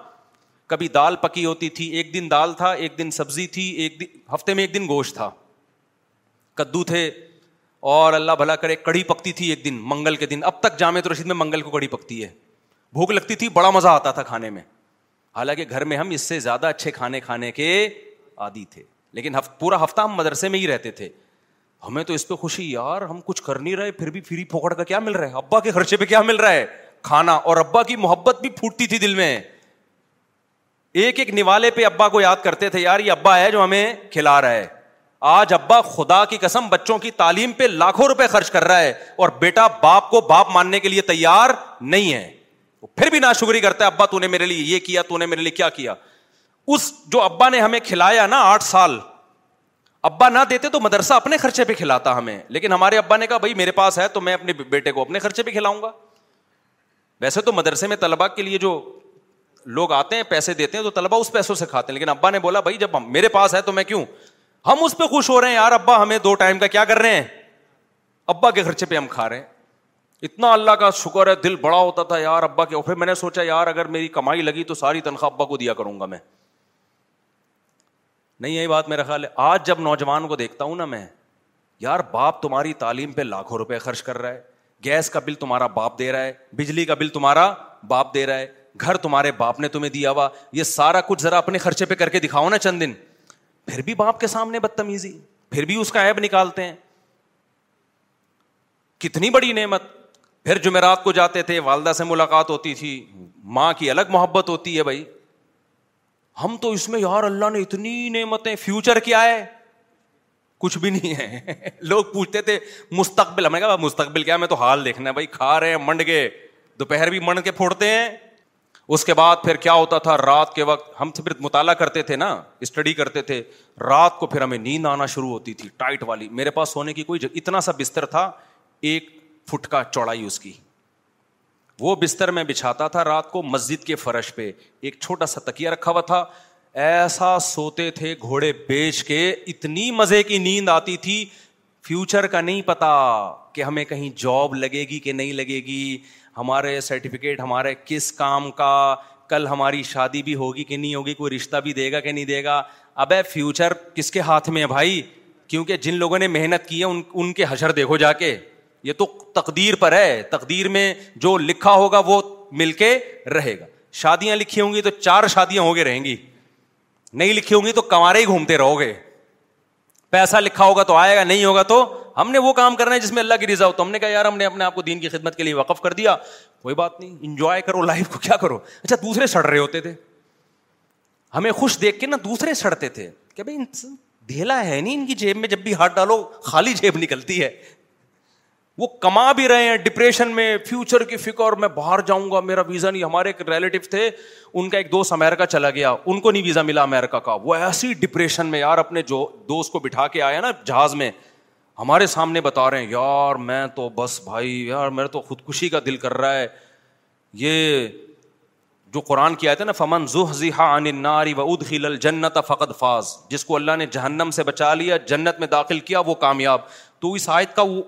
کبھی دال پکی ہوتی تھی ایک دن دال تھا ایک دن سبزی تھی ایک دن ہفتے میں ایک دن گوشت تھا کدو تھے اور اللہ بھلا کرے کڑی پکتی تھی ایک دن منگل کے دن اب تک جامع رشید میں منگل کو کڑی پکتی ہے بھوک لگتی تھی بڑا مزہ آتا تھا کھانے میں حالانکہ گھر میں ہم اس سے زیادہ اچھے کھانے کھانے کے عادی تھے لیکن پورا ہفتہ ہم مدرسے میں ہی رہتے تھے ہمیں تو اس پہ خوشی یار ہم کچھ کر نہیں رہے پھر بھی فری پھوکڑ کا کیا مل رہا ہے ابا کے خرچے پہ کیا مل رہا ہے کھانا اور ابا کی محبت بھی پھوٹتی تھی دل میں ایک ایک نوالے پہ ابا کو یاد کرتے تھے یار یہ ابا ہے جو ہمیں کھلا رہا ہے آج ابا خدا کی قسم بچوں کی تعلیم پہ لاکھوں روپے خرچ کر رہا ہے اور بیٹا باپ کو باپ ماننے کے لیے تیار نہیں ہے وہ پھر بھی نا شکری کرتا ہے ابا تو نے میرے لیے یہ کیا تو نے میرے لیے کیا کیا اس جو ابا نے ہمیں کھلایا نا آٹھ سال ابا نہ دیتے تو مدرسہ اپنے خرچے پہ کھلاتا ہمیں لیکن ہمارے ابا نے کہا بھائی میرے پاس ہے تو میں اپنے بیٹے کو اپنے خرچے پہ کھلاؤں گا ویسے تو مدرسے میں طلبا کے لیے جو لوگ آتے ہیں پیسے دیتے ہیں تو طلبا اس پیسوں سے کھاتے ہیں لیکن ابا نے بولا بھائی جب میرے پاس ہے تو میں کیوں ہم اس پہ خوش ہو رہے ہیں یار ابا ہمیں دو ٹائم کا کیا کر رہے ہیں ابا کے خرچے پہ ہم کھا رہے ہیں اتنا اللہ کا شکر ہے دل بڑا ہوتا تھا یار ابا کے پھر میں نے سوچا یار اگر میری کمائی لگی تو ساری تنخواہ ابا کو دیا کروں گا میں نہیں یہی بات میرا خیال ہے آج جب نوجوان کو دیکھتا ہوں نا میں یار باپ تمہاری تعلیم پہ لاکھوں روپے خرچ کر رہا ہے گیس کا بل تمہارا باپ دے رہا ہے بجلی کا بل تمہارا باپ دے رہا ہے گھر تمہارے باپ نے تمہیں دیا ہوا یہ سارا کچھ ذرا اپنے خرچے پہ کر کے دکھاؤ نا چند دن پھر بھی باپ کے سامنے بدتمیزی پھر بھی اس کا ایب نکالتے ہیں کتنی بڑی نعمت پھر جمعرات کو جاتے تھے والدہ سے ملاقات ہوتی تھی ماں کی الگ محبت ہوتی ہے بھائی ہم تو اس میں یار اللہ نے اتنی نعمتیں فیوچر کیا ہے کچھ بھی نہیں ہے لوگ پوچھتے تھے مستقبل ہمیں کہا مستقبل کیا ہمیں تو حال دیکھنا ہے بھائی کھا رہے ہیں منڈ کے دوپہر بھی منڈ کے پھوڑتے ہیں اس کے بعد پھر کیا ہوتا تھا رات کے وقت ہم پھر مطالعہ کرتے تھے نا اسٹڈی کرتے تھے رات کو پھر ہمیں نیند آنا شروع ہوتی تھی ٹائٹ والی میرے پاس سونے کی کوئی اتنا سا بستر تھا ایک فٹ کا چوڑائی اس کی وہ بستر میں بچھاتا تھا رات کو مسجد کے فرش پہ ایک چھوٹا سا تکیا رکھا ہوا تھا ایسا سوتے تھے گھوڑے بیچ کے اتنی مزے کی نیند آتی تھی فیوچر کا نہیں پتا کہ ہمیں کہیں جاب لگے گی کہ نہیں لگے گی ہمارے سرٹیفکیٹ ہمارے کس کام کا کل ہماری شادی بھی ہوگی کہ نہیں ہوگی کوئی رشتہ بھی دے گا کہ نہیں دے گا اب فیوچر کس کے ہاتھ میں ہے بھائی کیونکہ جن لوگوں نے محنت کی ہے ان کے حشر دیکھو جا کے یہ تو تقدیر پر ہے تقدیر میں جو لکھا ہوگا وہ مل کے رہے گا شادیاں لکھی ہوں گی تو چار شادیاں رہیں گی نہیں لکھی ہوں گی تو کمارے ہی گھومتے رہو گے پیسہ لکھا ہوگا تو آئے گا نہیں ہوگا تو ہم نے وہ کام کرنا ہے جس میں اللہ کی رضا ہو تو ہم نے کہا یار ہم نے اپنے آپ کو دین کی خدمت کے لیے وقف کر دیا کوئی بات نہیں انجوائے کرو لائف کو کیا کرو اچھا دوسرے سڑ رہے ہوتے تھے ہمیں خوش دیکھ کے نا دوسرے سڑتے تھے کہ بھائی دھیلا ہے نہیں ان کی جیب میں جب بھی ہاتھ ڈالو خالی جیب نکلتی ہے وہ کما بھی رہے ہیں ڈپریشن میں فیوچر کی فکر میں باہر جاؤں گا میرا ویزا نہیں ہمارے ایک ریلیٹو تھے ان کا ایک دوست امیرکا چلا گیا ان کو نہیں ویزا ملا امیرکا کا وہ ایسی ڈپریشن میں یار اپنے جو دوست کو بٹھا کے آیا نا جہاز میں ہمارے سامنے بتا رہے ہیں یار میں تو بس بھائی یار میرا تو خودکشی کا دل کر رہا ہے یہ جو قرآن کیا نا فمن عن ناری و خل الجنت فقط فاض جس کو اللہ نے جہنم سے بچا لیا جنت میں داخل کیا وہ کامیاب تو اس آیت کا وہ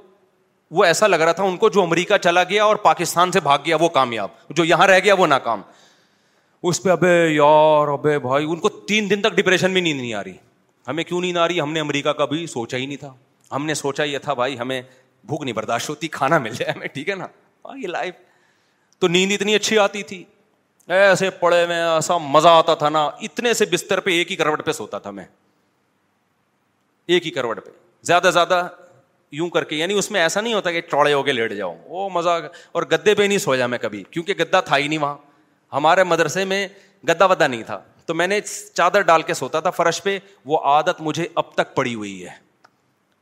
وہ ایسا لگ رہا تھا ان کو جو امریکہ چلا گیا اور پاکستان سے بھاگ گیا وہ کامیاب جو یہاں رہ گیا وہ ناکام اس پہ ابے ابے یار بھائی ان کو تین دن تک ڈپریشن نیند نہیں آ رہی ہمیں کیوں نیند آ رہی ہم نے امریکہ کا بھی سوچا ہی نہیں تھا ہم نے سوچا یہ تھا بھائی ہمیں بھوک نہیں برداشت ہوتی کھانا مل جائے ہمیں ٹھیک ہے نا لائف تو نیند اتنی اچھی آتی تھی ایسے پڑے میں ایسا مزہ آتا تھا نا اتنے سے بستر پہ ایک ہی کروٹ پہ سوتا تھا میں ایک ہی کروٹ پہ زیادہ زیادہ یوں کر کے یعنی اس میں ایسا نہیں ہوتا کہ چوڑے ہو کے لیٹ جاؤں وہ مزہ اور گدے پہ نہیں سویا میں کبھی کیونکہ گدا تھا ہی نہیں وہاں ہمارے مدرسے میں گدا ودا نہیں تھا تو میں نے چادر ڈال کے سوتا تھا فرش پہ وہ عادت مجھے اب تک پڑی ہوئی ہے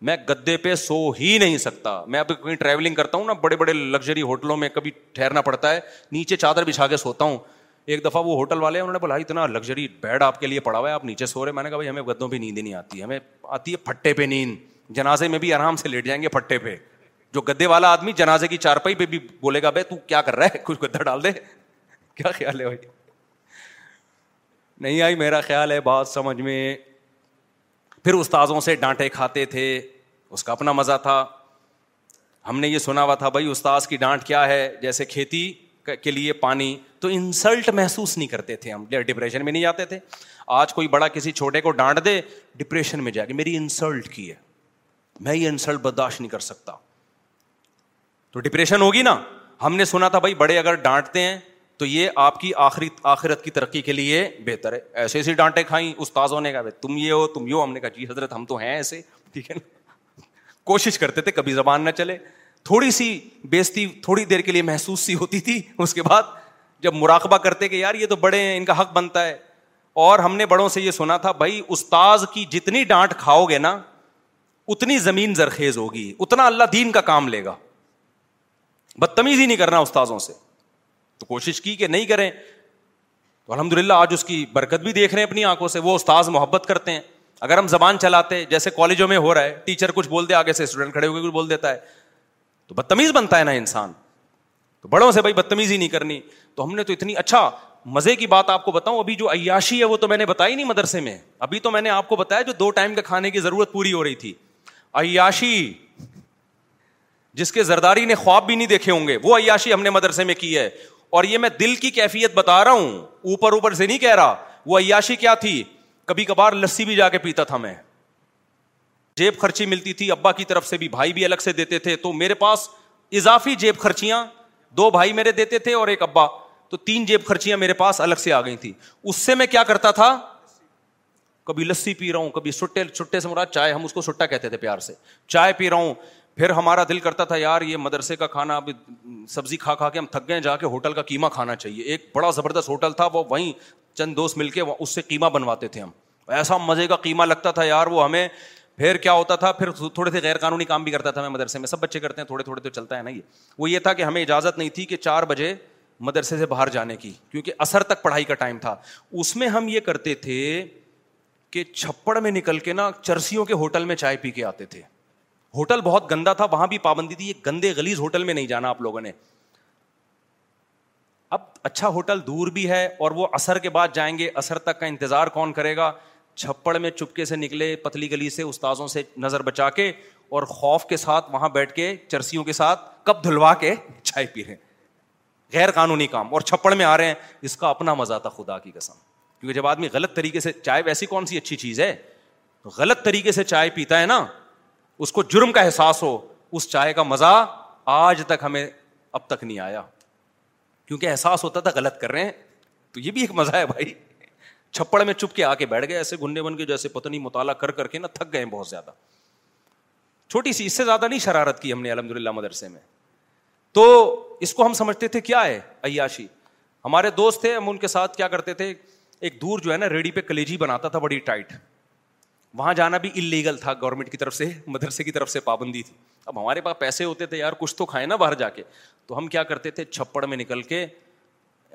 میں گدے پہ سو ہی نہیں سکتا میں کہیں ٹریولنگ کرتا ہوں نا بڑے بڑے لگژری ہوٹلوں میں کبھی ٹھہرنا پڑتا ہے نیچے چادر بچھا کے سوتا ہوں ایک دفعہ وہ ہوٹل والے انہوں نے بولا اتنا لگژری بیڈ آپ کے لیے پڑا ہوا ہے آپ نیچے سو رہے میں نے کہا بھائی ہمیں گدوں پہ نیند ہی نہیں آتی ہمیں آتی ہے پھٹے پہ نیند جنازے میں بھی آرام سے لیٹ جائیں گے پٹے پہ جو گدے والا آدمی جنازے کی چارپائی پہ بھی بولے گا بھائی تو کیا کر رہا ہے کچھ گدا ڈال دے کیا خیال ہے بھائی نہیں آئی میرا خیال ہے بات سمجھ میں پھر استاذوں سے ڈانٹے کھاتے تھے اس کا اپنا مزہ تھا ہم نے یہ سنا ہوا تھا بھائی استاذ کی ڈانٹ کیا ہے جیسے کھیتی کے لیے پانی تو انسلٹ محسوس نہیں کرتے تھے ہم ڈپریشن میں نہیں جاتے تھے آج کوئی بڑا کسی چھوٹے کو ڈانٹ دے ڈپریشن میں جا کے میری انسلٹ کی ہے میں یہ انسلٹ برداشت نہیں کر سکتا تو ڈپریشن ہوگی نا ہم نے سنا تھا بھائی بڑے اگر ڈانٹتے ہیں تو یہ آپ کی آخری آخرت کی ترقی کے لیے بہتر ہے ایسے ایسی ڈانٹے کھائیں استاذ ہونے کا تم یہ ہو تم یو ہم نے کہا جی حضرت ہم تو ہیں ایسے ٹھیک ہے نا کوشش کرتے تھے کبھی زبان نہ چلے تھوڑی سی بےستی تھوڑی دیر کے لیے محسوس سی ہوتی تھی اس کے بعد جب مراقبہ کرتے کہ یار یہ تو بڑے ہیں ان کا حق بنتا ہے اور ہم نے بڑوں سے یہ سنا تھا بھائی استاذ کی جتنی ڈانٹ کھاؤ گے نا اتنی زمین زرخیز ہوگی اتنا اللہ دین کا کام لے گا بدتمیزی نہیں کرنا استاذوں سے تو کوشش کی کہ نہیں کریں تو الحمد للہ آج اس کی برکت بھی دیکھ رہے ہیں اپنی آنکھوں سے وہ استاذ محبت کرتے ہیں اگر ہم زبان چلاتے جیسے کالجوں میں ہو رہا ہے ٹیچر کچھ بول دے آگے سے اسٹوڈنٹ کھڑے ہو کے کچھ بول دیتا ہے تو بدتمیز بنتا ہے نا انسان تو بڑوں سے بھائی بدتمیزی نہیں کرنی تو ہم نے تو اتنی اچھا مزے کی بات آپ کو بتاؤں ابھی جو عیاشی ہے وہ تو میں نے بتائی نہیں مدرسے میں ابھی تو میں نے آپ کو بتایا جو دو ٹائم کے کھانے کی ضرورت پوری ہو رہی تھی عیاشی جس کے زرداری نے خواب بھی نہیں دیکھے ہوں گے وہ عیاشی ہم نے مدرسے میں کی ہے اور یہ میں دل کی کیفیت بتا رہا ہوں اوپر اوپر سے نہیں کہہ رہا وہ عیاشی کیا تھی کبھی کبھار لسی بھی جا کے پیتا تھا میں جیب خرچی ملتی تھی ابا کی طرف سے بھی بھائی بھی الگ سے دیتے تھے تو میرے پاس اضافی جیب خرچیاں دو بھائی میرے دیتے تھے اور ایک ابا تو تین جیب خرچیاں میرے پاس الگ سے آ گئی تھی اس سے میں کیا کرتا تھا کبھی لسی پی رہا ہوں کبھی سٹے چھٹے سے مرا چائے ہم اس کو سٹا کہتے تھے پیار سے چائے پی رہا ہوں پھر ہمارا دل کرتا تھا یار یہ مدرسے کا کھانا اب سبزی کھا کھا کے ہم تھک گئے جا کے ہوٹل کا قیمہ کھانا چاہیے ایک بڑا زبردست ہوٹل تھا وہ وہیں چند دوست مل کے اس سے قیمہ بنواتے تھے ہم ایسا مزے کا قیمہ لگتا تھا یار وہ ہمیں پھر کیا ہوتا تھا پھر تھوڑے سے غیر قانونی کام بھی کرتا تھا ہمیں مدرسے میں سب بچے کرتے ہیں تھوڑے تھوڑے تو چلتا ہے نا یہ وہ یہ تھا کہ ہمیں اجازت نہیں تھی کہ چار بجے مدرسے سے باہر جانے کی کیونکہ اثر تک پڑھائی کا ٹائم تھا اس میں ہم یہ کرتے تھے کہ چھپڑ میں نکل کے نا چرسیوں کے ہوٹل میں چائے پی کے آتے تھے ہوٹل بہت گندا تھا وہاں بھی پابندی تھی یہ گندے گلیز ہوٹل میں نہیں جانا آپ لوگوں نے اب اچھا ہوٹل دور بھی ہے اور وہ اثر کے بعد جائیں گے اثر تک کا انتظار کون کرے گا چھپڑ میں چپکے سے نکلے پتلی گلی سے استاذوں سے نظر بچا کے اور خوف کے ساتھ وہاں بیٹھ کے چرسیوں کے ساتھ کب دھلوا کے چائے پی رہے غیر قانونی کام اور چھپڑ میں آ رہے ہیں اس کا اپنا مزہ تھا خدا کی قسم کیونکہ جب آدمی غلط طریقے سے چائے ویسی کون سی اچھی چیز ہے غلط طریقے سے چائے پیتا ہے نا اس کو جرم کا احساس ہو اس چائے کا مزہ آج تک ہمیں اب تک نہیں آیا کیونکہ احساس ہوتا تھا غلط کر رہے ہیں تو یہ بھی ایک مزہ ہے بھائی چھپڑ میں چپ کے آ کے بیٹھ گئے ایسے گنڈے بن کے جیسے پتہ نہیں مطالعہ کر کر کے نا تھک گئے بہت زیادہ چھوٹی سی اس سے زیادہ نہیں شرارت کی ہم نے الحمد للہ مدرسے میں تو اس کو ہم سمجھتے تھے کیا ہے عیاشی ہمارے دوست تھے ہم ان کے ساتھ کیا کرتے تھے ایک دور جو ہے نا ریڑھی پہ کلیجی بناتا تھا بڑی ٹائٹ وہاں جانا بھی انلیگل تھا گورنمنٹ کی طرف سے مدرسے کی طرف سے پابندی تھی اب ہمارے پاس پیسے ہوتے تھے یار کچھ تو کھائے نا باہر جا کے تو ہم کیا کرتے تھے چھپڑ میں نکل کے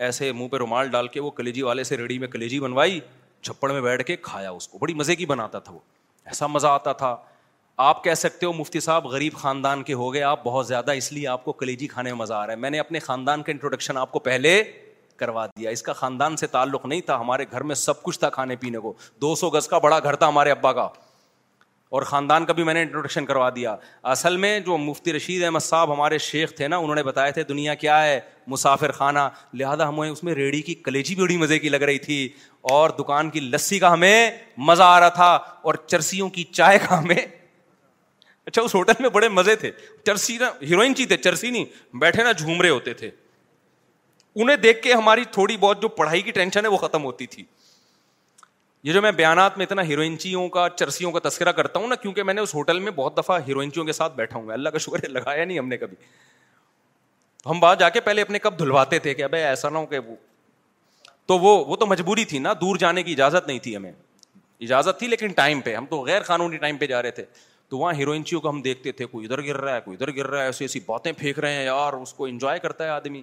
ایسے منہ پہ رومال ڈال کے وہ کلیجی والے سے ریڑھی میں کلیجی بنوائی چھپڑ میں بیٹھ کے کھایا اس کو بڑی مزے کی بناتا تھا وہ ایسا مزہ آتا تھا آپ کہہ سکتے ہو مفتی صاحب غریب خاندان کے ہو گئے آپ بہت زیادہ اس لیے آپ کو کلیجی کھانے میں مزہ آ رہا ہے میں نے اپنے خاندان کا انٹروڈکشن آپ کو پہلے کروا دیا اس کا خاندان سے تعلق نہیں تھا ہمارے گھر میں سب کچھ تھا کھانے پینے کو دو سو گز کا بڑا گھر تھا ہمارے ابا کا اور خاندان کا بھی میں نے انٹروڈکشن کروا دیا اصل میں جو مفتی رشید احمد صاحب ہمارے شیخ تھے نا انہوں نے بتایا کیا ہے مسافر خانہ لہذا ہمیں اس میں ریڑھی کی کلیجی بھی بڑی مزے کی لگ رہی تھی اور دکان کی لسی کا ہمیں مزہ آ رہا تھا اور چرسیوں کی چائے کا ہمیں اچھا اس ہوٹل میں بڑے مزے تھے چرسی نا ہیروئن چی جی تھے چرسی نہیں بیٹھے نا جھوم رہے ہوتے تھے انہیں دیکھ کے ہماری تھوڑی بہت جو پڑھائی کی ٹینشن ہے وہ ختم ہوتی تھی یہ جو میں بیانات میں اتنا ہیروئنچیوں کا چرسیوں کا تذکرہ کرتا ہوں نا کیونکہ میں نے اس ہوٹل میں بہت دفعہ ہیروئنچیوں کے ساتھ بیٹھا ہوں اللہ کا شکر لگایا نہیں ہم نے کبھی ہم جا کے پہلے اپنے کپ دھلواتے تھے کہ ابھی ایسا نہ ہو کہ وہ تو وہ وہ تو مجبوری تھی نا دور جانے کی اجازت نہیں تھی ہمیں اجازت تھی لیکن ٹائم پہ ہم تو غیر قانونی ٹائم پہ جا رہے تھے تو وہاں ہیروئنچیوں کو ہم دیکھتے تھے کوئی ادھر گر رہا ہے کوئی ادھر گر رہا ہے ایسی باتیں پھینک رہے ہیں یار اس کو انجوائے کرتا ہے آدمی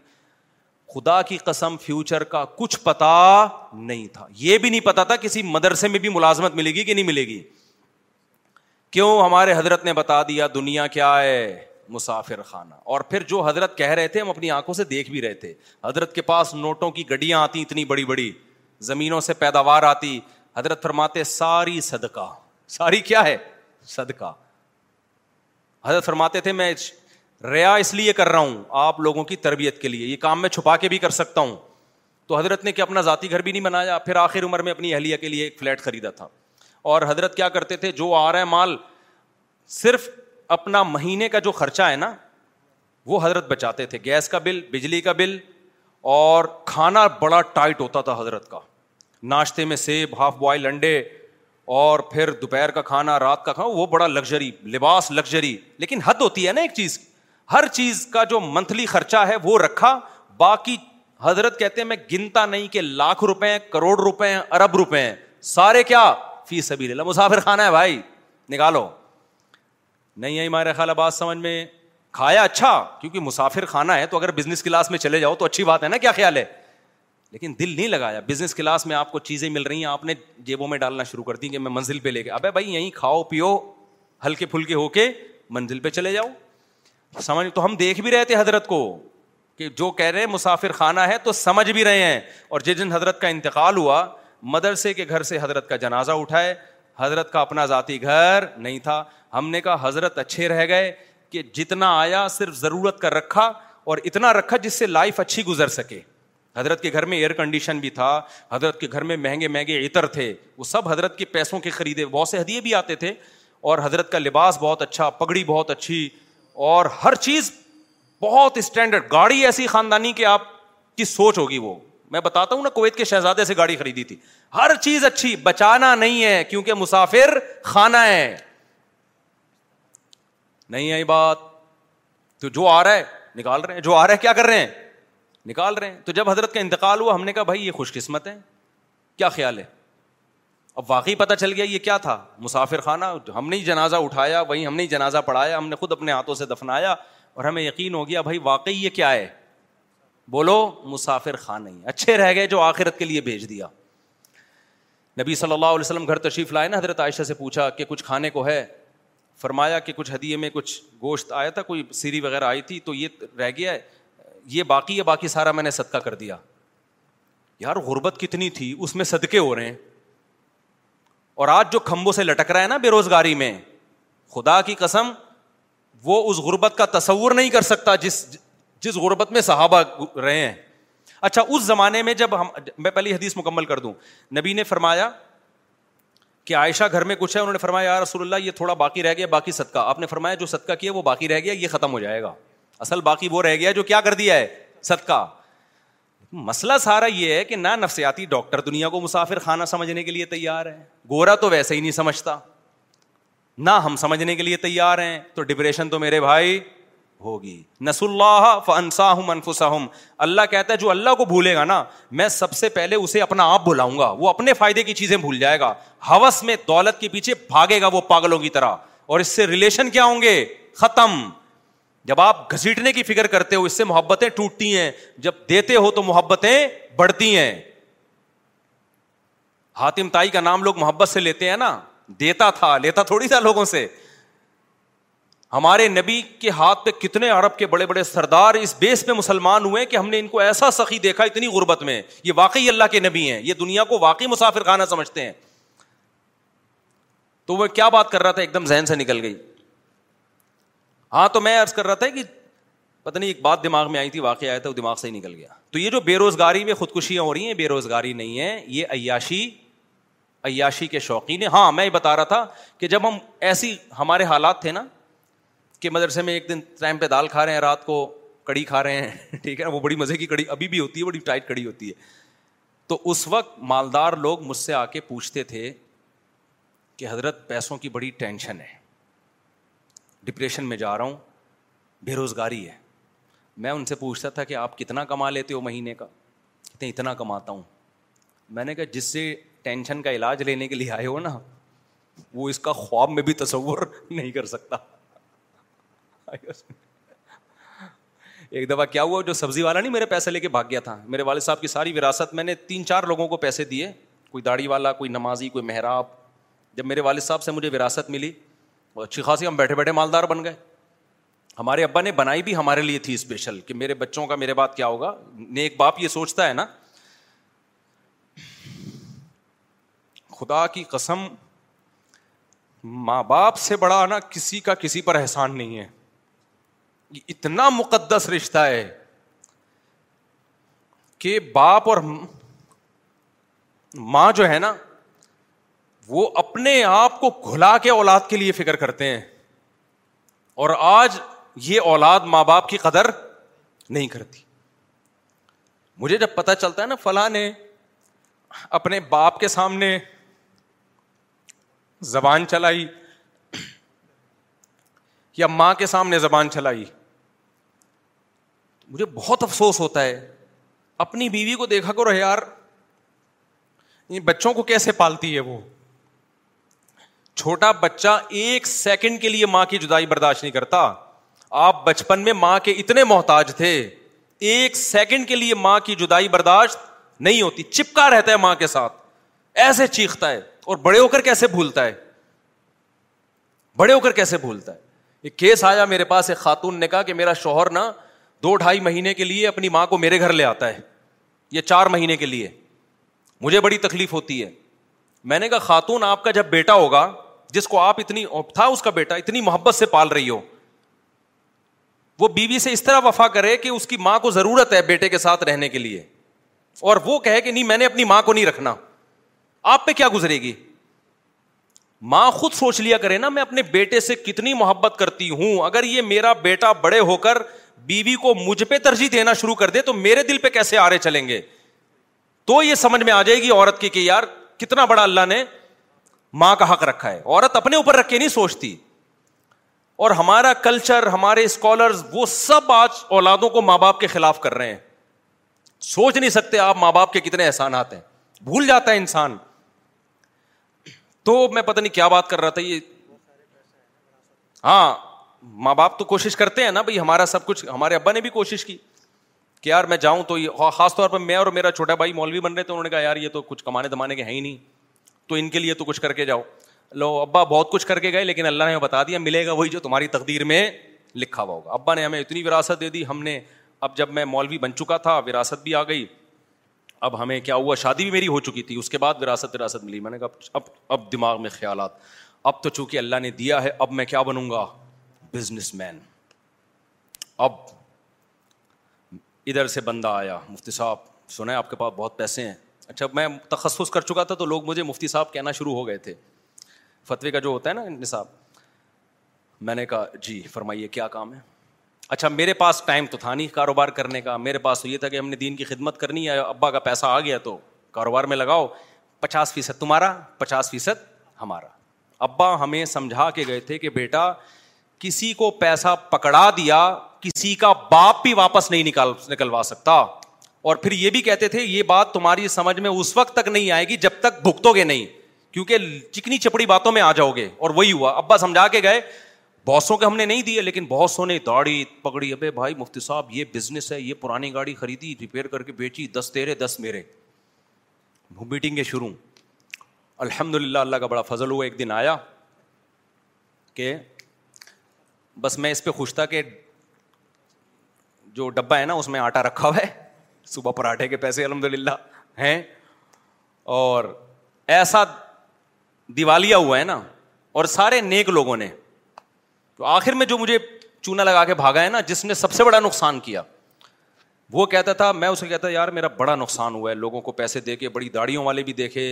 خدا کی قسم فیوچر کا کچھ پتا نہیں تھا یہ بھی نہیں پتا تھا کسی مدرسے میں بھی ملازمت ملے گی کہ نہیں ملے گی کیوں ہمارے حضرت نے بتا دیا دنیا کیا ہے مسافر خانہ اور پھر جو حضرت کہہ رہے تھے ہم اپنی آنکھوں سے دیکھ بھی رہے تھے حضرت کے پاس نوٹوں کی گڈیاں آتی اتنی بڑی بڑی زمینوں سے پیداوار آتی حضرت فرماتے ساری صدقہ ساری کیا ہے صدقہ حضرت فرماتے تھے میں ریا اس لیے کر رہا ہوں آپ لوگوں کی تربیت کے لیے یہ کام میں چھپا کے بھی کر سکتا ہوں تو حضرت نے کہ اپنا ذاتی گھر بھی نہیں بنایا پھر آخر عمر میں اپنی اہلیہ کے لیے ایک فلیٹ خریدا تھا اور حضرت کیا کرتے تھے جو آ رہا ہے مال صرف اپنا مہینے کا جو خرچہ ہے نا وہ حضرت بچاتے تھے گیس کا بل بجلی کا بل اور کھانا بڑا ٹائٹ ہوتا تھا حضرت کا ناشتے میں سیب ہاف بوائل انڈے اور پھر دوپہر کا کھانا رات کا کھانا وہ بڑا لگژری لباس لگژری لیکن حد ہوتی ہے نا ایک چیز کی ہر چیز کا جو منتھلی خرچہ ہے وہ رکھا باقی حضرت کہتے ہیں میں گنتا نہیں کہ لاکھ روپے ہیں کروڑ روپے ہیں ارب روپے ہیں سارے کیا فی سبھی لے لو مسافر خانہ ہے بھائی نکالو نہیں آئی ہمارے خیال آباد سمجھ میں کھایا اچھا کیونکہ مسافر خانہ ہے تو اگر بزنس کلاس میں چلے جاؤ تو اچھی بات ہے نا کیا خیال ہے لیکن دل نہیں لگایا بزنس کلاس میں آپ کو چیزیں مل رہی ہیں آپ نے جیبوں میں ڈالنا شروع کر دی کہ میں منزل پہ لے کے ابے بھائی یہیں کھاؤ پیو ہلکے پھلکے ہو کے منزل پہ چلے جاؤ سمجھ تو ہم دیکھ بھی رہے تھے حضرت کو کہ جو کہہ رہے ہیں مسافر خانہ ہے تو سمجھ بھی رہے ہیں اور جس دن حضرت کا انتقال ہوا مدرسے کے گھر سے حضرت کا جنازہ اٹھائے حضرت کا اپنا ذاتی گھر نہیں تھا ہم نے کہا حضرت اچھے رہ گئے کہ جتنا آیا صرف ضرورت کا رکھا اور اتنا رکھا جس سے لائف اچھی گزر سکے حضرت کے گھر میں ایئر کنڈیشن بھی تھا حضرت کے گھر میں مہنگے مہنگے عطر تھے وہ سب حضرت کے پیسوں کے خریدے بہت سے حدیے بھی آتے تھے اور حضرت کا لباس بہت اچھا پگڑی بہت اچھی اور ہر چیز بہت اسٹینڈرڈ گاڑی ایسی خاندانی کہ آپ کی سوچ ہوگی وہ میں بتاتا ہوں نا کویت کے شہزادے سے گاڑی خریدی تھی ہر چیز اچھی بچانا نہیں ہے کیونکہ مسافر کھانا ہے نہیں آئی بات تو جو آ رہا ہے نکال رہے ہیں جو آ رہا ہے کیا کر رہے ہیں نکال رہے ہیں تو جب حضرت کا انتقال ہوا ہم نے کہا بھائی یہ خوش قسمت ہے کیا خیال ہے اب واقعی پتہ چل گیا یہ کیا تھا مسافر خانہ ہم نے جنازہ اٹھایا وہیں ہم نے جنازہ پڑھایا ہم نے خود اپنے ہاتھوں سے دفنایا اور ہمیں یقین ہو گیا بھائی واقعی یہ کیا ہے بولو مسافر خان نہیں اچھے رہ گئے جو آخرت کے لیے بھیج دیا نبی صلی اللہ علیہ وسلم گھر تشریف لائے نا حضرت عائشہ سے پوچھا کہ کچھ کھانے کو ہے فرمایا کہ کچھ حدیے میں کچھ گوشت آیا تھا کوئی سیری وغیرہ آئی تھی تو یہ رہ گیا ہے یہ باقی ہے باقی سارا میں نے صدقہ کر دیا یار غربت کتنی تھی اس میں صدقے ہو رہے ہیں اور آج جو کھمبوں سے لٹک رہا ہے نا بے روزگاری میں خدا کی قسم وہ اس غربت کا تصور نہیں کر سکتا جس جس غربت میں صحابہ رہے ہیں اچھا اس زمانے میں جب ہم میں پہلی حدیث مکمل کر دوں نبی نے فرمایا کہ عائشہ گھر میں کچھ ہے انہوں نے فرمایا یار رسول اللہ یہ تھوڑا باقی رہ گیا باقی صدقہ آپ نے فرمایا جو صدقہ کیا وہ باقی رہ گیا یہ ختم ہو جائے گا اصل باقی وہ رہ گیا جو کیا کر دیا ہے صدقہ مسئلہ سارا یہ ہے کہ نہ نفسیاتی ڈاکٹر دنیا کو مسافر خانہ سمجھنے کے لیے تیار ہے گورا تو ویسے ہی نہیں سمجھتا نہ ہم سمجھنے کے لیے تیار ہیں تو ڈپریشن تو میرے بھائی ہوگی نس اللہ اللہ کہتا ہے جو اللہ کو بھولے گا نا میں سب سے پہلے اسے اپنا آپ بلاؤں گا وہ اپنے فائدے کی چیزیں بھول جائے گا ہوس میں دولت کے پیچھے بھاگے گا وہ پاگلوں کی طرح اور اس سے ریلیشن کیا ہوں گے ختم جب آپ گھسیٹنے کی فکر کرتے ہو اس سے محبتیں ٹوٹتی ہیں جب دیتے ہو تو محبتیں بڑھتی ہیں حاتم تائی کا نام لوگ محبت سے لیتے ہیں نا دیتا تھا لیتا تھوڑی سا لوگوں سے ہمارے نبی کے ہاتھ پہ کتنے عرب کے بڑے بڑے سردار اس بیس پہ مسلمان ہوئے کہ ہم نے ان کو ایسا سخی دیکھا اتنی غربت میں یہ واقعی اللہ کے نبی ہیں یہ دنیا کو واقعی مسافر خانہ سمجھتے ہیں تو وہ کیا بات کر رہا تھا ایک دم ذہن سے نکل گئی ہاں تو میں عرض کر رہا تھا کہ پتہ نہیں ایک بات دماغ میں آئی تھی واقعہ آیا تھا وہ دماغ سے ہی نکل گیا تو یہ جو بے روزگاری میں خودکشیاں ہو رہی ہیں بے روزگاری نہیں ہے یہ عیاشی عیاشی کے شوقین ہاں میں یہ بتا رہا تھا کہ جب ہم ایسی ہمارے حالات تھے نا کہ مدرسے میں ایک دن ٹائم پہ دال کھا رہے ہیں رات کو کڑی کھا رہے ہیں ٹھیک ہے وہ بڑی مزے کی کڑی ابھی بھی ہوتی ہے بڑی ٹائٹ کڑی ہوتی ہے تو اس وقت مالدار لوگ مجھ سے آ کے پوچھتے تھے کہ حضرت پیسوں کی بڑی ٹینشن ہے ڈپریشن میں جا رہا ہوں بے روزگاری ہے میں ان سے پوچھتا تھا کہ آپ کتنا کما لیتے ہو مہینے کا تین اتنا کماتا ہوں میں نے کہا جس سے ٹینشن کا علاج لینے کے لیے آئے ہو نا وہ اس کا خواب میں بھی تصور نہیں کر سکتا ایک دفعہ کیا ہوا جو سبزی والا نہیں میرے پیسے لے کے بھاگ گیا تھا میرے والد صاحب کی ساری وراثت میں نے تین چار لوگوں کو پیسے دیے کوئی داڑھی والا کوئی نمازی کوئی محراب جب میرے والد صاحب سے مجھے وراثت ملی اچھی خاصی ہم بیٹھے بیٹھے مالدار بن گئے ہمارے ابا نے بنائی بھی ہمارے لیے تھی اسپیشل کہ میرے بچوں کا میرے بات کیا ہوگا نیک باپ یہ سوچتا ہے نا خدا کی قسم ماں باپ سے بڑا نا کسی کا کسی پر احسان نہیں ہے یہ اتنا مقدس رشتہ ہے کہ باپ اور ماں جو ہے نا وہ اپنے آپ کو کھلا کے اولاد کے لیے فکر کرتے ہیں اور آج یہ اولاد ماں باپ کی قدر نہیں کرتی مجھے جب پتا چلتا ہے نا فلاں نے اپنے باپ کے سامنے زبان چلائی یا ماں کے سامنے زبان چلائی مجھے بہت افسوس ہوتا ہے اپنی بیوی کو دیکھا کرو یار بچوں کو کیسے پالتی ہے وہ چھوٹا بچہ ایک سیکنڈ کے لیے ماں کی جدائی برداشت نہیں کرتا آپ بچپن میں ماں کے اتنے محتاج تھے ایک سیکنڈ کے لیے ماں کی جدائی برداشت نہیں ہوتی چپکا رہتا ہے ماں کے ساتھ ایسے چیختا ہے اور بڑے ہو کر کیسے بھولتا ہے بڑے ہو کر کیسے بھولتا ہے ایک کیس آیا میرے پاس ایک خاتون نے کہا کہ میرا شوہر نا دو ڈھائی مہینے کے لیے اپنی ماں کو میرے گھر لے آتا ہے یا چار مہینے کے لیے مجھے بڑی تکلیف ہوتی ہے میں نے کہا خاتون آپ کا جب بیٹا ہوگا جس کو آپ اتنی تھا اس کا بیٹا اتنی محبت سے پال رہی ہو وہ بیوی سے اس طرح وفا کرے کہ اس کی ماں کو ضرورت ہے بیٹے کے ساتھ رہنے کے لیے اور وہ کہے کہ نہیں میں نے اپنی ماں کو نہیں رکھنا آپ پہ کیا گزرے گی ماں خود سوچ لیا کرے نا میں اپنے بیٹے سے کتنی محبت کرتی ہوں اگر یہ میرا بیٹا بڑے ہو کر بیوی کو مجھ پہ ترجیح دینا شروع کر دے تو میرے دل پہ کیسے آرے چلیں گے تو یہ سمجھ میں آ جائے گی عورت کی کہ یار کتنا بڑا اللہ نے ماں کا حق رکھا ہے عورت اپنے اوپر رکھ کے نہیں سوچتی اور ہمارا کلچر ہمارے اسکالرز وہ سب آج اولادوں کو ماں باپ کے خلاف کر رہے ہیں سوچ نہیں سکتے آپ ماں باپ کے کتنے احسانات ہیں بھول جاتا ہے انسان تو میں پتا نہیں کیا بات کر رہا تھا یہ ہاں ماں باپ تو کوشش کرتے ہیں نا بھائی ہمارا سب کچھ ہمارے ابا نے بھی کوشش کی کہ یار میں جاؤں تو خاص طور پر میں اور میرا چھوٹا بھائی مولوی بن رہے تھے انہوں نے کہا یار یہ تو کچھ کمانے دمانے کے ہیں ہی نہیں تو ان کے لیے تو کچھ کر کے جاؤ لو ابا بہت کچھ کر کے گئے لیکن اللہ نے بتا دیا ملے گا وہی جو تمہاری تقدیر میں لکھا ہوا ہوگا ابا نے ہمیں اتنی وراثت دے دی ہم نے اب جب میں مولوی بن چکا تھا وراثت بھی آ گئی اب ہمیں کیا ہوا شادی بھی میری ہو چکی تھی اس کے بعد وراثت وراثت ملی میں نے کہا اب اب دماغ میں خیالات اب تو چونکہ اللہ نے دیا ہے اب میں کیا بنوں گا بزنس مین اب ادھر سے بندہ آیا مفتی صاحب سنا ہے آپ کے پاس بہت پیسے ہیں اچھا میں تخصص کر چکا تھا تو لوگ مجھے مفتی صاحب کہنا شروع ہو گئے تھے فتوی کا جو ہوتا ہے نا نصاب میں نے کہا جی فرمائیے کیا کام ہے اچھا میرے پاس ٹائم تو تھا نہیں کاروبار کرنے کا میرے پاس تو یہ تھا کہ ہم نے دین کی خدمت کرنی ہے ابا کا پیسہ آ گیا تو کاروبار میں لگاؤ پچاس فیصد تمہارا پچاس فیصد ہمارا ابا ہمیں سمجھا کے گئے تھے کہ بیٹا کسی کو پیسہ پکڑا دیا کسی کا باپ بھی واپس نہیں نکال نکلوا سکتا اور پھر یہ بھی کہتے تھے یہ بات تمہاری سمجھ میں اس وقت تک نہیں آئے گی جب تک بھگتو گے نہیں کیونکہ چکنی چپڑی باتوں میں آ جاؤ گے اور وہی ہوا ابا سمجھا کے گئے باسوں کے ہم نے نہیں دیے لیکن باسوں نے داڑھی پکڑی ابے بھائی مفتی صاحب یہ بزنس ہے یہ پرانی گاڑی خریدی ریپیئر کر کے بیچی دس تیرے دس میرے میٹنگ کے شروع الحمد للہ اللہ کا بڑا فضل ہوا ایک دن آیا کہ بس میں اس پہ خوش تھا کہ جو ڈبہ ہے نا اس میں آٹا رکھا ہوا ہے صبح پراٹھے کے پیسے الحمد للہ ہیں اور ایسا دیوالیا ہوا ہے نا اور سارے نیک لوگوں نے تو آخر میں جو مجھے چونا لگا کے بھاگا ہے نا جس نے سب سے بڑا نقصان کیا وہ کہتا تھا میں اسے کہتا یار میرا بڑا نقصان ہوا ہے لوگوں کو پیسے دے کے بڑی داڑھیوں والے بھی دیکھے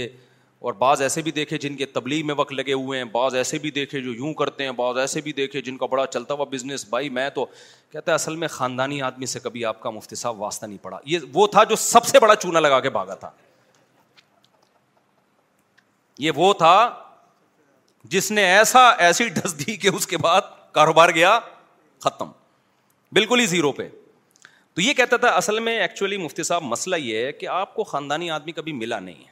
اور بعض ایسے بھی دیکھے جن کے تبلیغ میں وقت لگے ہوئے ہیں بعض ایسے بھی دیکھے جو یوں کرتے ہیں بعض ایسے بھی دیکھے جن کا بڑا چلتا ہوا بزنس بھائی میں تو کہتا ہے اصل میں خاندانی آدمی سے کبھی آپ کا مفتی صاحب واسطہ نہیں پڑا یہ وہ تھا جو سب سے بڑا چونا لگا کے بھاگا تھا یہ وہ تھا جس نے ایسا ایسی ڈس دی کہ اس کے بعد کاروبار گیا ختم بالکل ہی زیرو پہ تو یہ کہتا تھا اصل میں ایکچولی مفتی صاحب مسئلہ یہ ہے کہ آپ کو خاندانی آدمی کبھی ملا نہیں ہے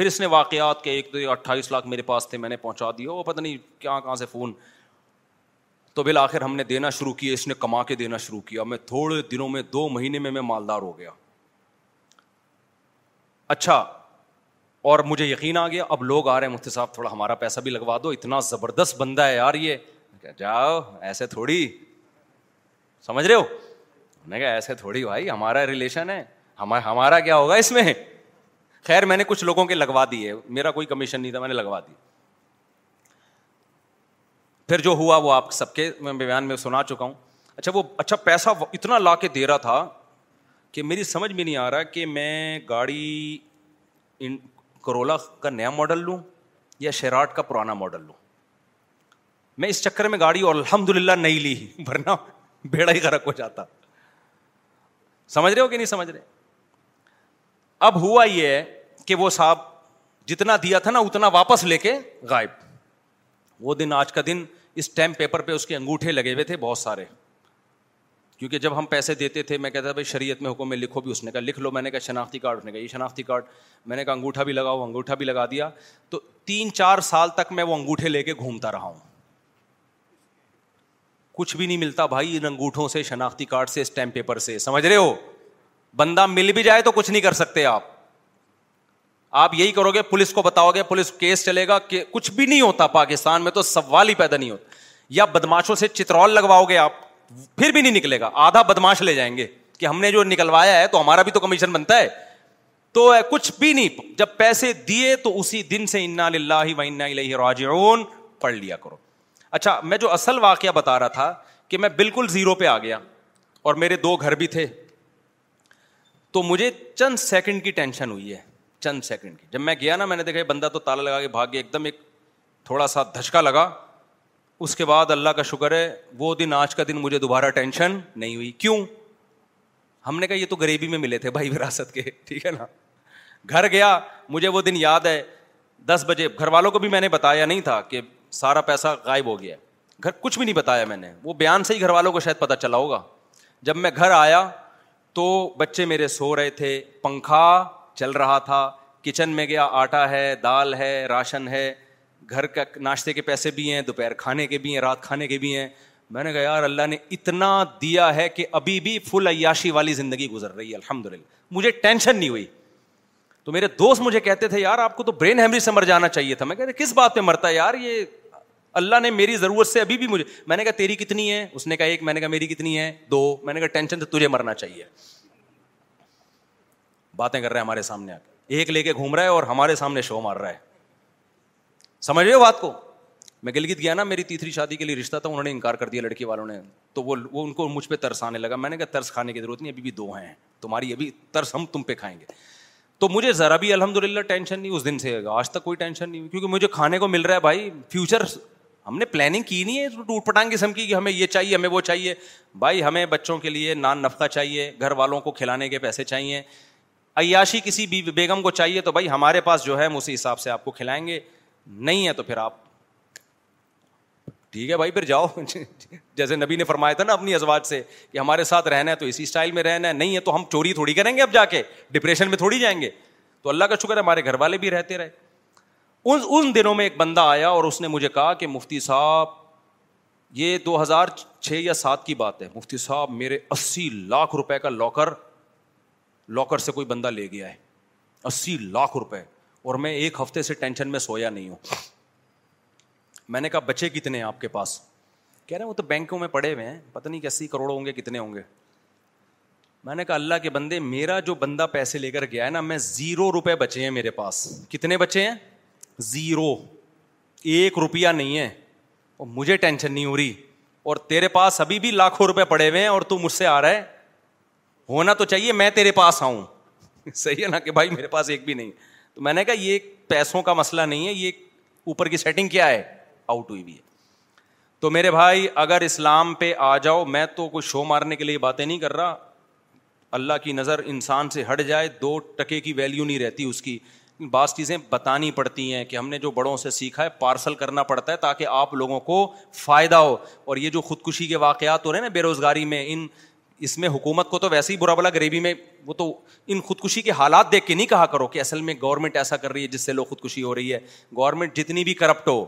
پھر اس نے واقعات کے ایک دو اٹھائیس لاکھ میرے پاس تھے میں نے پہنچا دیا وہ پتہ نہیں کہاں کہاں سے فون تو بالآخر آخر ہم نے دینا شروع کیا اس نے کما کے دینا شروع کیا میں تھوڑے دنوں میں دو مہینے میں میں مالدار ہو گیا اچھا اور مجھے یقین آ گیا اب لوگ آ رہے ہیں مفتی صاحب تھوڑا ہمارا پیسہ بھی لگوا دو اتنا زبردست بندہ ہے یار یہ جاؤ ایسے تھوڑی سمجھ رہے ہو کہا ایسے تھوڑی بھائی ہمارا ریلیشن ہے ہمارا کیا ہوگا اس میں خیر میں نے کچھ لوگوں کے لگوا دیے میرا کوئی کمیشن نہیں تھا میں نے لگوا دی پھر جو ہوا وہ آپ سب کے بیان میں سنا چکا ہوں اچھا وہ اچھا پیسہ اتنا لا کے دے رہا تھا کہ میری سمجھ میں نہیں آ رہا کہ میں گاڑی کرولا کا نیا ماڈل لوں یا شیراٹ کا پرانا ماڈل لوں میں اس چکر میں گاڑی الحمد للہ نہیں لی ورنہ بیڑا ہی غرق ہو جاتا سمجھ رہے ہو کہ نہیں سمجھ رہے اب ہوا یہ کہ وہ صاحب جتنا دیا تھا نا اتنا واپس لے کے غائب وہ دن آج کا دن اسٹیمپ پیپر پہ اس کے انگوٹھے لگے ہوئے تھے بہت سارے کیونکہ جب ہم پیسے دیتے تھے میں کہتا تھا بھائی شریعت میں حکم لکھو بھی اس نے کہا لکھ لو میں نے کہا شناختی کارڈ اس نے کہا یہ شناختی کارڈ میں نے کہا انگوٹھا بھی لگاؤ انگوٹھا بھی لگا دیا تو تین چار سال تک میں وہ انگوٹھے لے کے گھومتا رہا ہوں کچھ بھی نہیں ملتا بھائی ان انگوٹھوں سے شناختی کارڈ سے اسٹیمپ پیپر سے سمجھ رہے ہو بندہ مل بھی جائے تو کچھ نہیں کر سکتے آپ آپ یہی کرو گے پولیس کو بتاؤ گے پولیس کیس چلے گا کہ کچھ بھی نہیں ہوتا پاکستان میں تو سوال ہی پیدا نہیں ہوتا یا بدماشوں سے چترول لگواؤ گے آپ پھر بھی نہیں نکلے گا آدھا بدماش لے جائیں گے کہ ہم نے جو نکلوایا ہے تو ہمارا بھی تو کمیشن بنتا ہے تو کچھ بھی نہیں جب پیسے دیے تو اسی دن سے انا و انا الیہ راجعون پڑھ لیا کرو اچھا میں جو اصل واقعہ بتا رہا تھا کہ میں بالکل زیرو پہ آ گیا اور میرے دو گھر بھی تھے تو مجھے چند سیکنڈ کی ٹینشن ہوئی ہے چند سیکنڈ کی جب میں گیا نا میں نے دیکھا بندہ تو تالا لگا کے بھاگ گیا ایک دم ایک تھوڑا سا دھچکا لگا اس کے بعد اللہ کا شکر ہے وہ دن آج کا دن مجھے دوبارہ ٹینشن نہیں ہوئی کیوں ہم نے کہا یہ تو غریبی میں ملے تھے بھائی وراثت کے ٹھیک ہے نا گھر گیا مجھے وہ دن یاد ہے دس بجے گھر والوں کو بھی میں نے بتایا نہیں تھا کہ سارا پیسہ غائب ہو گیا گھر کچھ بھی نہیں بتایا میں نے وہ بیان سے ہی گھر والوں کو شاید پتہ چلا ہوگا جب میں گھر آیا تو بچے میرے سو رہے تھے پنکھا چل رہا تھا کچن میں گیا آٹا ہے دال ہے راشن ہے گھر کا ناشتے کے پیسے بھی ہیں دوپہر کھانے کے بھی ہیں رات کھانے کے بھی ہیں میں نے کہا یار اللہ نے اتنا دیا ہے کہ ابھی بھی فل عیاشی والی زندگی گزر رہی ہے الحمد للہ مجھے ٹینشن نہیں ہوئی تو میرے دوست مجھے کہتے تھے یار آپ کو تو برین ہیمری سے مر جانا چاہیے تھا میں کہتے کس بات پہ مرتا ہے یار یہ اللہ نے میری ضرورت سے ابھی بھی مجھے میں نے کہا تیری کتنی ہے اس نے کہا ایک میں نے کہا میری کتنی ہے دو میں نے کہا ٹینشن تو تجھے مرنا چاہیے باتیں کر رہے ہیں ہمارے سامنے آ کے ایک لے کے گھوم رہا ہے اور ہمارے سامنے شو مار رہا ہے سمجھ رہے ہو بات کو میں گلگت گیا نا میری تیسری شادی کے لیے رشتہ تھا انہوں نے انکار کر دیا لڑکی والوں نے تو وہ ان کو مجھ پہ ترس آنے لگا میں نے کہا ترس کھانے کی ضرورت نہیں ابھی بھی دو ہیں تمہاری ابھی ترس ہم تم پہ کھائیں گے تو مجھے ذرا بھی الحمد للہ ٹینشن نہیں اس دن سے آج تک کوئی ٹینشن نہیں کیونکہ مجھے کھانے کو مل رہا ہے بھائی فیوچر ہم نے پلاننگ کی نہیں ہے ٹوٹ پٹانگ قسم کی کہ ہمیں یہ چاہیے ہمیں وہ چاہیے بھائی ہمیں بچوں کے لیے نان نفقہ چاہیے گھر والوں کو کھلانے کے پیسے چاہیے عیاشی کسی بھی بیگم کو چاہیے تو بھائی ہمارے پاس جو ہے ہم اسی حساب سے آپ کو کھلائیں گے نہیں ہے تو پھر آپ ٹھیک ہے بھائی پھر جاؤ جیسے نبی نے فرمایا تھا نا اپنی ازواج سے کہ ہمارے ساتھ رہنا ہے تو اسی اسٹائل میں رہنا ہے نہیں ہے تو ہم چوری تھوڑی کریں گے اب جا کے ڈپریشن میں تھوڑی جائیں گے تو اللہ کا شکر ہے ہمارے گھر والے بھی رہتے رہے ان ان دنوں میں ایک بندہ آیا اور اس نے مجھے کہا کہ مفتی صاحب یہ دو ہزار چھ یا سات کی بات ہے مفتی صاحب میرے اسی لاکھ روپے کا لاکر لاکر سے کوئی بندہ لے گیا ہے اسی لاکھ روپے اور میں ایک ہفتے سے ٹینشن میں سویا نہیں ہوں میں نے کہا بچے کتنے ہیں آپ کے پاس کہہ رہے ہیں وہ تو بینکوں میں پڑے ہوئے ہیں پتہ نہیں کہ اسی کروڑ ہوں گے کتنے ہوں گے میں نے کہا اللہ کے بندے میرا جو بندہ پیسے لے کر گیا ہے نا میں زیرو روپے بچے ہیں میرے پاس کتنے بچے ہیں زیرو ایک روپیہ نہیں ہے اور مجھے ٹینشن نہیں ہو رہی اور تیرے پاس ابھی بھی لاکھوں روپے پڑے ہوئے ہیں اور تو مجھ سے آ رہا ہے ہونا تو چاہیے میں تیرے پاس آؤں صحیح ہے نا کہ بھائی میرے پاس ایک بھی نہیں تو میں نے کہا یہ پیسوں کا مسئلہ نہیں ہے یہ اوپر کی سیٹنگ کیا ہے آؤٹ ہوئی بھی ہے تو میرے بھائی اگر اسلام پہ آ جاؤ میں تو کوئی شو مارنے کے لیے باتیں نہیں کر رہا اللہ کی نظر انسان سے ہٹ جائے دو ٹکے کی ویلیو نہیں رہتی اس کی بعض چیزیں بتانی پڑتی ہیں کہ ہم نے جو بڑوں سے سیکھا ہے پارسل کرنا پڑتا ہے تاکہ آپ لوگوں کو فائدہ ہو اور یہ جو خودکشی کے واقعات ہو رہے ہیں نا بے روزگاری میں ان اس میں حکومت کو تو ویسے ہی برا بلا غریبی میں وہ تو ان خودکشی کے حالات دیکھ کے نہیں کہا کرو کہ اصل میں گورنمنٹ ایسا کر رہی ہے جس سے لوگ خودکشی ہو رہی ہے گورنمنٹ جتنی بھی کرپٹ ہو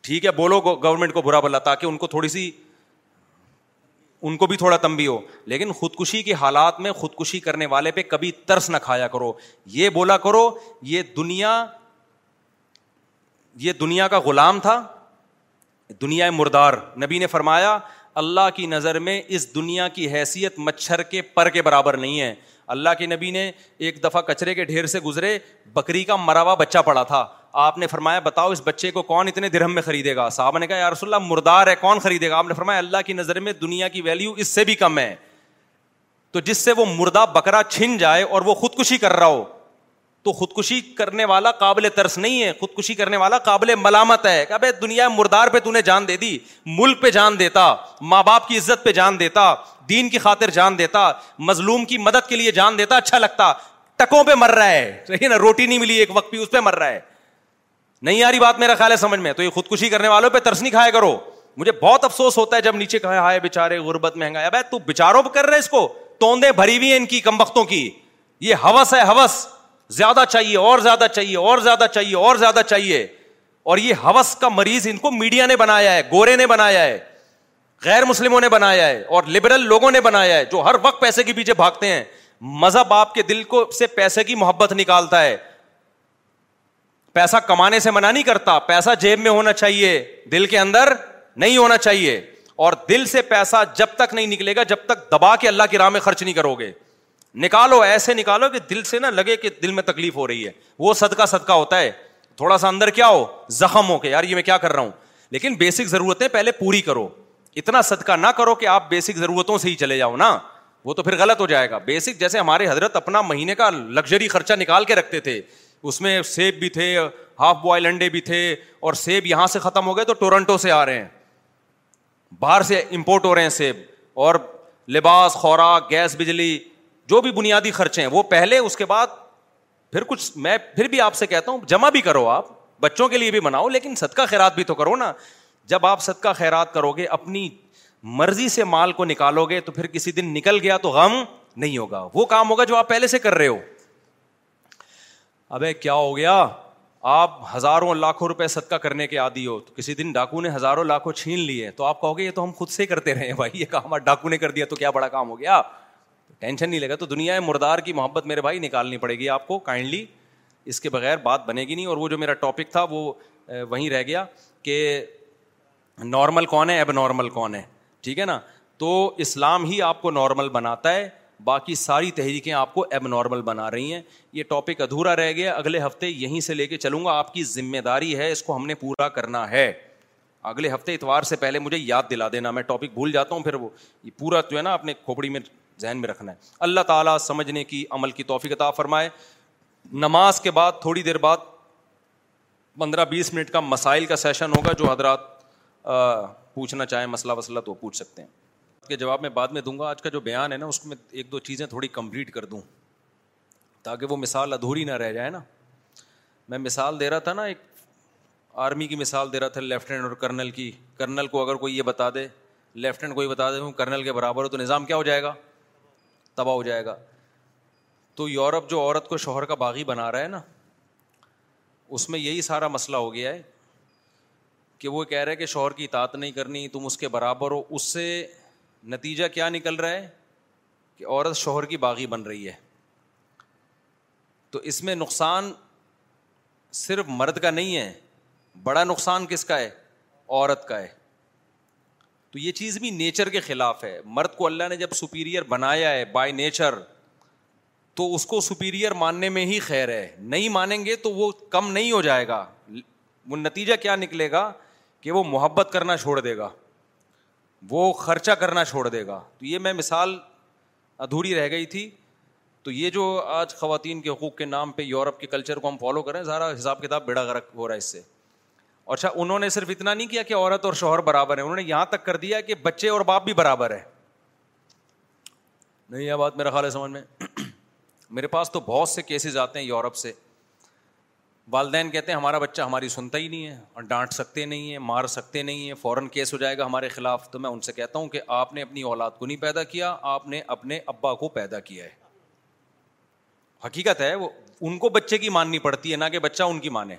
ٹھیک ہے بولو گورنمنٹ کو برا بلا تاکہ ان کو تھوڑی سی ان کو بھی تھوڑا تمبی ہو لیکن خودکشی کے حالات میں خودکشی کرنے والے پہ کبھی ترس نہ کھایا کرو یہ بولا کرو یہ دنیا یہ دنیا کا غلام تھا دنیا مردار نبی نے فرمایا اللہ کی نظر میں اس دنیا کی حیثیت مچھر کے پر کے برابر نہیں ہے اللہ کے نبی نے ایک دفعہ کچرے کے ڈھیر سے گزرے بکری کا مراوا بچہ پڑا تھا آپ نے فرمایا بتاؤ اس بچے کو کون اتنے درہم میں خریدے گا صاحب نے کہا رسول اللہ مردار ہے کون خریدے گا آپ نے فرمایا اللہ کی نظر میں دنیا کی ویلیو اس سے بھی کم ہے تو جس سے وہ مردہ بکرا چھن جائے اور وہ خودکشی کر رہا ہو تو خودکشی کرنے والا قابل ترس نہیں ہے خودکشی کرنے والا قابل ملامت ہے کہ دنیا مردار پہ تو نے جان دے دی ملک پہ جان دیتا ماں باپ کی عزت پہ جان دیتا دین کی خاطر جان دیتا مظلوم کی مدد کے لیے جان دیتا اچھا لگتا ٹکوں پہ مر رہا ہے نا روٹی نہیں ملی ایک وقت بھی اس پہ مر رہا ہے نہیں آ رہی بات میرا خیال ہے سمجھ میں تو یہ خودکشی کرنے والوں پہ ترس نہیں کھایا کرو مجھے بہت افسوس ہوتا ہے جب نیچے کہا ہائے بےچارے غربت مہنگا ہے بھائی تو بےچاروں کر رہے اس کو توندے بھری ہوئی ہیں ان کی کم وقتوں کی یہ ہوس ہے ہوس زیادہ چاہیے اور زیادہ چاہیے اور زیادہ چاہیے اور زیادہ چاہیے اور یہ ہوس کا مریض ان کو میڈیا نے بنایا ہے گورے نے بنایا ہے غیر مسلموں نے بنایا ہے اور لبرل لوگوں نے بنایا ہے جو ہر وقت پیسے کے پیچھے بھاگتے ہیں مذہب آپ کے دل کو سے پیسے کی محبت نکالتا ہے پیسہ کمانے سے منع نہیں کرتا پیسہ جیب میں ہونا چاہیے دل کے اندر نہیں ہونا چاہیے اور دل سے پیسہ جب تک نہیں نکلے گا جب تک دبا کے اللہ کی راہ میں خرچ نہیں کرو گے نکالو ایسے نکالو کہ دل سے نہ لگے کہ دل میں تکلیف ہو رہی ہے وہ صدقہ صدقہ ہوتا ہے تھوڑا سا اندر کیا ہو زخم ہو کے یار یہ میں کیا کر رہا ہوں لیکن بیسک ضرورتیں پہلے پوری کرو اتنا صدقہ نہ کرو کہ آپ بیسک ضرورتوں سے ہی چلے جاؤ نا وہ تو پھر غلط ہو جائے گا بیسک جیسے ہمارے حضرت اپنا مہینے کا لگژری خرچہ نکال کے رکھتے تھے اس میں سیب بھی تھے ہاف بوائل انڈے بھی تھے اور سیب یہاں سے ختم ہو گئے تو ٹورنٹو سے آ رہے ہیں باہر سے امپورٹ ہو رہے ہیں سیب اور لباس خوراک گیس بجلی جو بھی بنیادی خرچے ہیں وہ پہلے اس کے بعد پھر کچھ میں پھر بھی آپ سے کہتا ہوں جمع بھی کرو آپ بچوں کے لیے بھی بناؤ لیکن صدقہ خیرات بھی تو کرو نا جب آپ سد کا خیرات کرو گے اپنی مرضی سے مال کو نکالو گے تو پھر کسی دن نکل گیا تو غم نہیں ہوگا وہ کام ہوگا جو آپ پہلے سے کر رہے ہو ابے کیا ہو گیا آپ ہزاروں لاکھوں روپے صدقہ کرنے کے عادی ہو تو کسی دن ڈاکو نے ہزاروں لاکھوں چھین لیے تو آپ کہو گے یہ تو ہم خود سے کرتے رہے ہیں بھائی یہ کام ڈاکو نے کر دیا تو کیا بڑا کام ہو گیا ٹینشن نہیں لگا تو دنیا مردار کی محبت میرے بھائی نکالنی پڑے گی آپ کو کائنڈلی اس کے بغیر بات بنے گی نہیں اور وہ جو میرا ٹاپک تھا وہ وہیں رہ گیا کہ نارمل کون ہے اب نارمل کون ہے ٹھیک ہے نا تو اسلام ہی آپ کو نارمل بناتا ہے باقی ساری تحریکیں آپ کو ایب نارمل بنا رہی ہیں یہ ٹاپک ادھورا رہ گیا اگلے ہفتے یہیں سے لے کے چلوں گا آپ کی ذمہ داری ہے اس کو ہم نے پورا کرنا ہے اگلے ہفتے اتوار سے پہلے مجھے یاد دلا دینا میں ٹاپک بھول جاتا ہوں پھر وہ یہ پورا جو ہے نا اپنے کھوپڑی میں ذہن میں رکھنا ہے اللہ تعالیٰ سمجھنے کی عمل کی توفیق عطا فرمائے نماز کے بعد تھوڑی دیر بعد پندرہ بیس منٹ کا مسائل کا سیشن ہوگا جو حضرات پوچھنا چاہیں مسئلہ وسلہ تو پوچھ سکتے ہیں کے جواب میں بعد میں دوں گا آج کا جو بیان ہے نا اس میں ایک دو چیزیں تھوڑی کمپلیٹ کر دوں تاکہ وہ مثال ادھوری نہ رہ جائے نا میں مثال دے رہا تھا نا ایک آرمی کی مثال دے رہا تھا لیفٹیننٹ اور کرنل کی کرنل کو اگر کوئی یہ بتا دے لیفٹنٹ کوئی بتا دے کرنل کے برابر ہو تو نظام کیا ہو جائے گا تباہ ہو جائے گا تو یورپ جو عورت کو شوہر کا باغی بنا رہا ہے نا اس میں یہی سارا مسئلہ ہو گیا ہے کہ وہ کہہ رہے کہ شوہر کی اطاعت نہیں کرنی تم اس کے برابر ہو اس سے نتیجہ کیا نکل رہا ہے کہ عورت شوہر کی باغی بن رہی ہے تو اس میں نقصان صرف مرد کا نہیں ہے بڑا نقصان کس کا ہے عورت کا ہے تو یہ چیز بھی نیچر کے خلاف ہے مرد کو اللہ نے جب سپیریئر بنایا ہے بائی نیچر تو اس کو سپیریئر ماننے میں ہی خیر ہے نہیں مانیں گے تو وہ کم نہیں ہو جائے گا وہ نتیجہ کیا نکلے گا کہ وہ محبت کرنا چھوڑ دے گا وہ خرچہ کرنا چھوڑ دے گا تو یہ میں مثال ادھوری رہ گئی تھی تو یہ جو آج خواتین کے حقوق کے نام پہ یورپ کے کلچر کو ہم فالو کریں سارا حساب کتاب بیڑا غرق ہو رہا ہے اس سے اور اچھا انہوں نے صرف اتنا نہیں کیا کہ عورت اور شوہر برابر ہیں انہوں نے یہاں تک کر دیا کہ بچے اور باپ بھی برابر ہے نہیں یہ بات میرا خیال ہے سمجھ میں میرے پاس تو بہت سے کیسز آتے ہیں یورپ سے والدین کہتے ہیں ہمارا بچہ ہماری سنتا ہی نہیں ہے اور ڈانٹ سکتے نہیں ہیں مار سکتے نہیں ہیں فوراً کیس ہو جائے گا ہمارے خلاف تو میں ان سے کہتا ہوں کہ آپ نے اپنی اولاد کو نہیں پیدا کیا آپ نے اپنے ابا کو پیدا کیا ہے حقیقت ہے وہ ان کو بچے کی ماننی پڑتی ہے نہ کہ بچہ ان کی مانے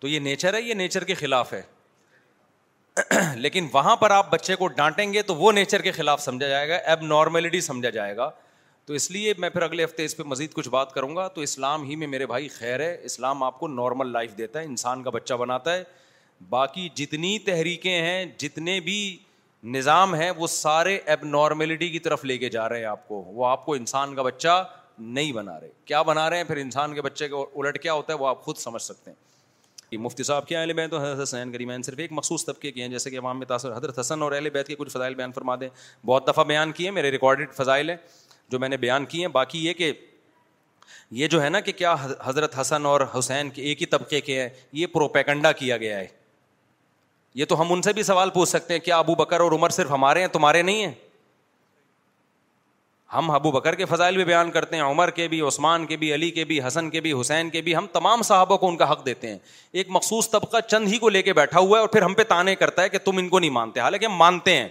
تو یہ نیچر ہے یہ نیچر کے خلاف ہے لیکن وہاں پر آپ بچے کو ڈانٹیں گے تو وہ نیچر کے خلاف سمجھا جائے گا ایب نارملٹی سمجھا جائے گا تو اس لیے میں پھر اگلے ہفتے اس پہ مزید کچھ بات کروں گا تو اسلام ہی میں میرے بھائی خیر ہے اسلام آپ کو نارمل لائف دیتا ہے انسان کا بچہ بناتا ہے باقی جتنی تحریکیں ہیں جتنے بھی نظام ہیں وہ سارے اب نارملٹی کی طرف لے کے جا رہے ہیں آپ کو وہ آپ کو انسان کا بچہ نہیں بنا رہے کیا بنا رہے ہیں پھر انسان کے بچے کا الٹ کیا ہوتا ہے وہ آپ خود سمجھ سکتے ہیں کہ مفتی صاحب کے اہل بیت ہے حضرت حسین کریمان صرف ایک مخصوص طبقے کے ہیں جیسے کہ تاثر حضرت حسن اور اہل بیت کے کچھ فضائل بیان فرما دیں بہت دفعہ بیان کیے میرے ریکارڈڈ فضائل ہیں جو میں نے بیان کی ہیں باقی یہ کہ یہ جو ہے نا کہ کیا حضرت حسن اور حسین کے ایک ہی طبقے کے ہیں یہ پروپیکنڈا کیا گیا ہے یہ تو ہم ان سے بھی سوال پوچھ سکتے ہیں کیا ابو بکر اور عمر صرف ہمارے ہیں تمہارے نہیں ہیں ہم ابو بکر کے فضائل بھی بیان کرتے ہیں عمر کے بھی عثمان کے بھی علی کے بھی حسن کے بھی حسین کے بھی ہم تمام صاحبوں کو ان کا حق دیتے ہیں ایک مخصوص طبقہ چند ہی کو لے کے بیٹھا ہوا ہے اور پھر ہم پہ تانے کرتا ہے کہ تم ان کو نہیں مانتے حالانکہ ہم مانتے ہیں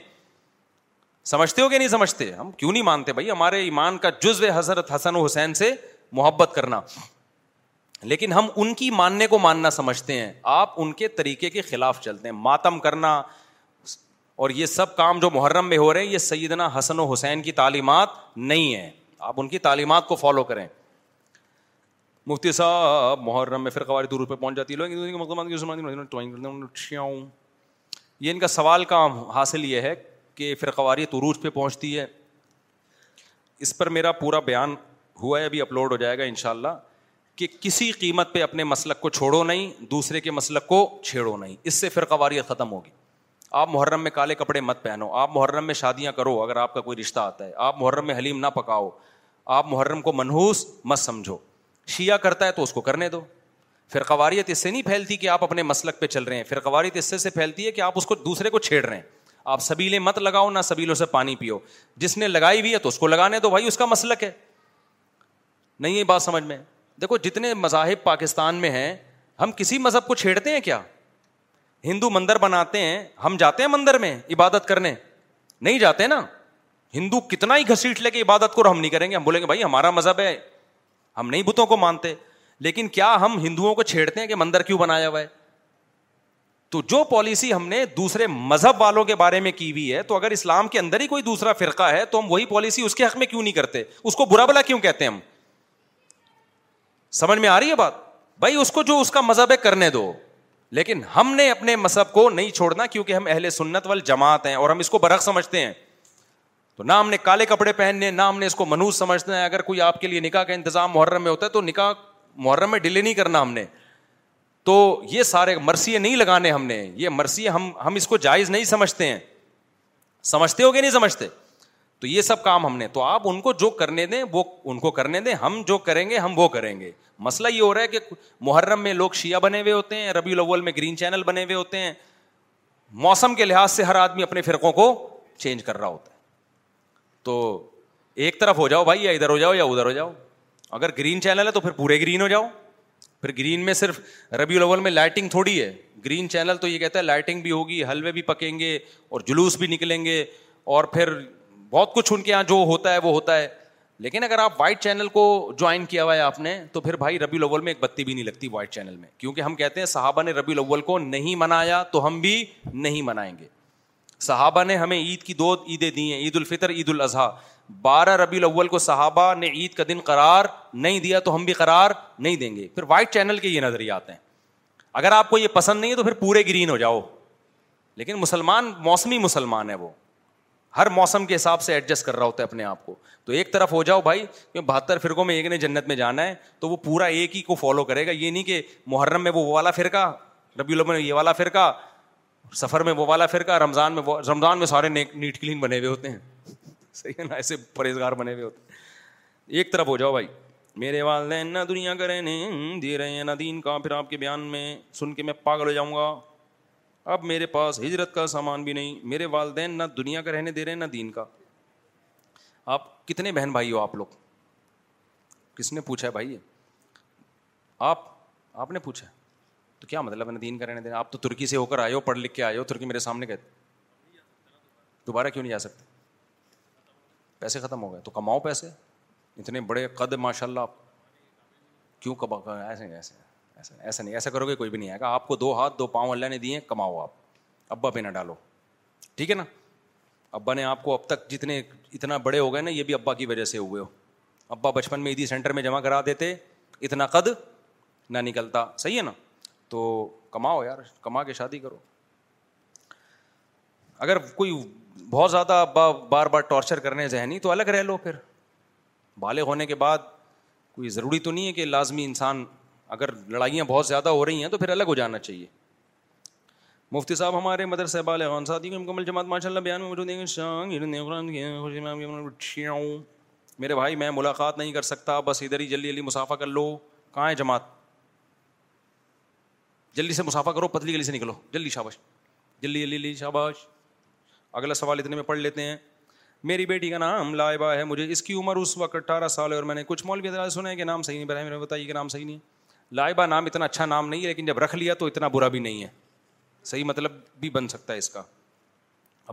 سمجھتے ہو کہ نہیں سمجھتے ہم کیوں نہیں مانتے بھائی ہمارے ایمان کا جزو حضرت حسن و حسین سے محبت کرنا لیکن ہم ان کی ماننے کو ماننا سمجھتے ہیں آپ ان کے طریقے کے خلاف چلتے ہیں ماتم کرنا اور یہ سب کام جو محرم میں ہو رہے ہیں یہ سیدنا حسن و حسین کی تعلیمات نہیں ہیں آپ ان کی تعلیمات کو فالو کریں مفتی صاحب محرم میں پھر قواری دور پہ پہنچ جاتی ہے یہ ان کا سوال کا حاصل یہ ہے کہ فرقواریت عروج پہ پہنچتی ہے اس پر میرا پورا بیان ہوا ہے ابھی اپلوڈ ہو جائے گا ان شاء اللہ کہ کسی قیمت پہ اپنے مسلک کو چھوڑو نہیں دوسرے کے مسلک کو چھیڑو نہیں اس سے فرقواریت ختم ہوگی آپ محرم میں کالے کپڑے مت پہنو آپ محرم میں شادیاں کرو اگر آپ کا کوئی رشتہ آتا ہے آپ محرم میں حلیم نہ پکاؤ آپ محرم کو منحوس مت سمجھو شیعہ کرتا ہے تو اس کو کرنے دو فرقواریت قواریت اس سے نہیں پھیلتی کہ آپ اپنے مسلک پہ چل رہے ہیں پھر قواریت اس سے پھیلتی ہے کہ آپ اس کو دوسرے کو چھیڑ رہے ہیں آپ سبیلے مت لگاؤ نہ سبیلوں سے پانی پیو جس نے لگائی ہوئی ہے تو اس کو لگانے تو بھائی اس کا مسلک ہے نہیں یہ بات سمجھ میں دیکھو جتنے مذاہب پاکستان میں ہیں ہم کسی مذہب کو چھیڑتے ہیں کیا ہندو مندر بناتے ہیں ہم جاتے ہیں مندر میں عبادت کرنے نہیں جاتے نا ہندو کتنا ہی گھسیٹ لے کے عبادت کو ہم نہیں کریں گے ہم بولیں گے بھائی ہمارا مذہب ہے ہم نہیں بتوں کو مانتے لیکن کیا ہم ہندوؤں کو چھیڑتے ہیں کہ مندر کیوں بنایا ہوا ہے تو جو پالیسی ہم نے دوسرے مذہب والوں کے بارے میں کی ہوئی ہے تو اگر اسلام کے اندر ہی کوئی دوسرا فرقہ ہے تو ہم وہی پالیسی اس کے حق میں کیوں نہیں کرتے اس کو برا بلا کیوں کہتے ہیں ہم سمجھ میں آ رہی ہے ہے بات بھائی اس اس کو جو کا مذہب کرنے دو لیکن ہم نے اپنے مذہب کو نہیں چھوڑنا کیونکہ ہم اہل سنت وال جماعت ہیں اور ہم اس کو برق سمجھتے ہیں تو نہ ہم نے کالے کپڑے پہننے نہ ہم نے اس کو منوج سمجھتے ہیں اگر کوئی آپ کے لیے نکاح کا انتظام محرم میں ہوتا ہے تو نکاح محرم میں ڈیلے نہیں کرنا ہم نے تو یہ سارے مرثیے نہیں لگانے ہم نے یہ مرثیے ہم ہم اس کو جائز نہیں سمجھتے ہیں سمجھتے ہو کہ نہیں سمجھتے تو یہ سب کام ہم نے تو آپ ان کو جو کرنے دیں وہ ان کو کرنے دیں ہم جو کریں گے ہم وہ کریں گے مسئلہ یہ ہو رہا ہے کہ محرم میں لوگ شیعہ بنے ہوئے ہوتے ہیں ربی الاول میں گرین چینل بنے ہوئے ہوتے ہیں موسم کے لحاظ سے ہر آدمی اپنے فرقوں کو چینج کر رہا ہوتا ہے تو ایک طرف ہو جاؤ بھائی یا ادھر ہو جاؤ یا ادھر ہو جاؤ اگر گرین چینل ہے تو پھر پورے گرین ہو جاؤ پھر گرین میں صرف ربی الاول میں لائٹنگ تھوڑی ہے گرین چینل تو یہ کہتا ہے لائٹنگ بھی ہوگی حلوے بھی پکیں گے اور جلوس بھی نکلیں گے اور پھر بہت کچھ ان کے یہاں جو ہوتا ہے وہ ہوتا ہے لیکن اگر آپ وائٹ چینل کو جوائن کیا ہوا ہے آپ نے تو پھر بھائی ربی الاول میں ایک بتی بھی نہیں لگتی وائٹ چینل میں کیونکہ ہم کہتے ہیں صحابہ نے ربی الاول کو نہیں منایا تو ہم بھی نہیں منائیں گے صحابہ نے ہمیں عید کی دو عیدیں دی ہیں عید الفطر عید الاضحیٰ بارہ ربی الاول کو صحابہ نے عید کا دن قرار نہیں دیا تو ہم بھی قرار نہیں دیں گے پھر وائٹ چینل کے یہ نظریات ہیں اگر آپ کو یہ پسند نہیں ہے تو پھر پورے گرین ہو جاؤ لیکن مسلمان موسمی مسلمان ہے وہ ہر موسم کے حساب سے ایڈجسٹ کر رہا ہوتا ہے اپنے آپ کو تو ایک طرف ہو جاؤ بھائی کیونکہ بہتر فرقوں میں ایک نے جنت میں جانا ہے تو وہ پورا ایک ہی کو فالو کرے گا یہ نہیں کہ محرم میں وہ والا فرقہ ربی الاول میں یہ والا فرقہ سفر میں وہ والا فرقہ رمضان میں رمضان میں سارے نیٹ کلین بنے ہوئے ہوتے ہیں صحیح ہے نا ایسے پرہیزگار بنے ہوئے ہوتے ایک طرف ہو جاؤ بھائی میرے والدین نہ دنیا کا رہنے دے رہے ہیں نہ دین کا پھر آپ کے بیان میں سن کے میں پاگل ہو جاؤں گا اب میرے پاس ہجرت کا سامان بھی نہیں میرے والدین نہ دنیا کا رہنے دے رہے ہیں نہ دین کا آپ کتنے بہن بھائی ہو آپ لوگ کس نے پوچھا ہے بھائی آپ آپ نے پوچھا تو کیا مطلب نا دین کا رہنے دے رہے ہیں آپ تو ترکی سے ہو کر آئے ہو پڑھ لکھ کے آئے ہو ترکی میرے سامنے گئے دوبارہ کیوں نہیں جا سکتے پیسے ختم ہو گئے تو کماؤ پیسے اتنے بڑے قد ماشاء اللہ کیوں کما ایسا نہیں ایسا کرو گے کوئی بھی نہیں آئے گا آپ کو دو ہاتھ دو پاؤں اللہ نے دیے کماؤ آپ ابا پہ نہ ڈالو ٹھیک ہے نا ابا نے آپ کو اب تک جتنے اتنا بڑے ہو گئے نا یہ بھی ابا کی وجہ سے ہوئے ہو ابا بچپن میں عیدی سینٹر میں جمع کرا دیتے اتنا قد نہ نکلتا صحیح ہے نا تو کماؤ یار کما کے شادی کرو اگر کوئی بہت زیادہ ابا بار بار ٹارچر کرنے ذہنی تو الگ رہ لو پھر بالغ ہونے کے بعد کوئی ضروری تو نہیں ہے کہ لازمی انسان اگر لڑائیاں بہت زیادہ ہو رہی ہیں تو پھر الگ ہو جانا چاہیے مفتی صاحب ہمارے مدر صاحبہ مکمل جماعت ماشاء اللہ بیان میں میرے بھائی میں ملاقات نہیں کر سکتا بس ادھر ہی جلدی جلدی مسافہ کر لو کہاں ہے جماعت جلدی سے مسافہ کرو پتلی گلی سے نکلو جلدی شاباش جلدی جلدی شاباش اگلا سوال اتنے میں پڑھ لیتے ہیں میری بیٹی کا نام لائبہ ہے مجھے اس کی عمر اس وقت اٹھارہ سال ہے اور میں نے کچھ مولوی حضرات سنا ہے کہ نام صحیح نہیں براہ میں نے بتائیے کہ نام صحیح نہیں لائبہ نام اتنا اچھا نام نہیں ہے لیکن جب رکھ لیا تو اتنا برا بھی نہیں ہے صحیح مطلب بھی بن سکتا ہے اس کا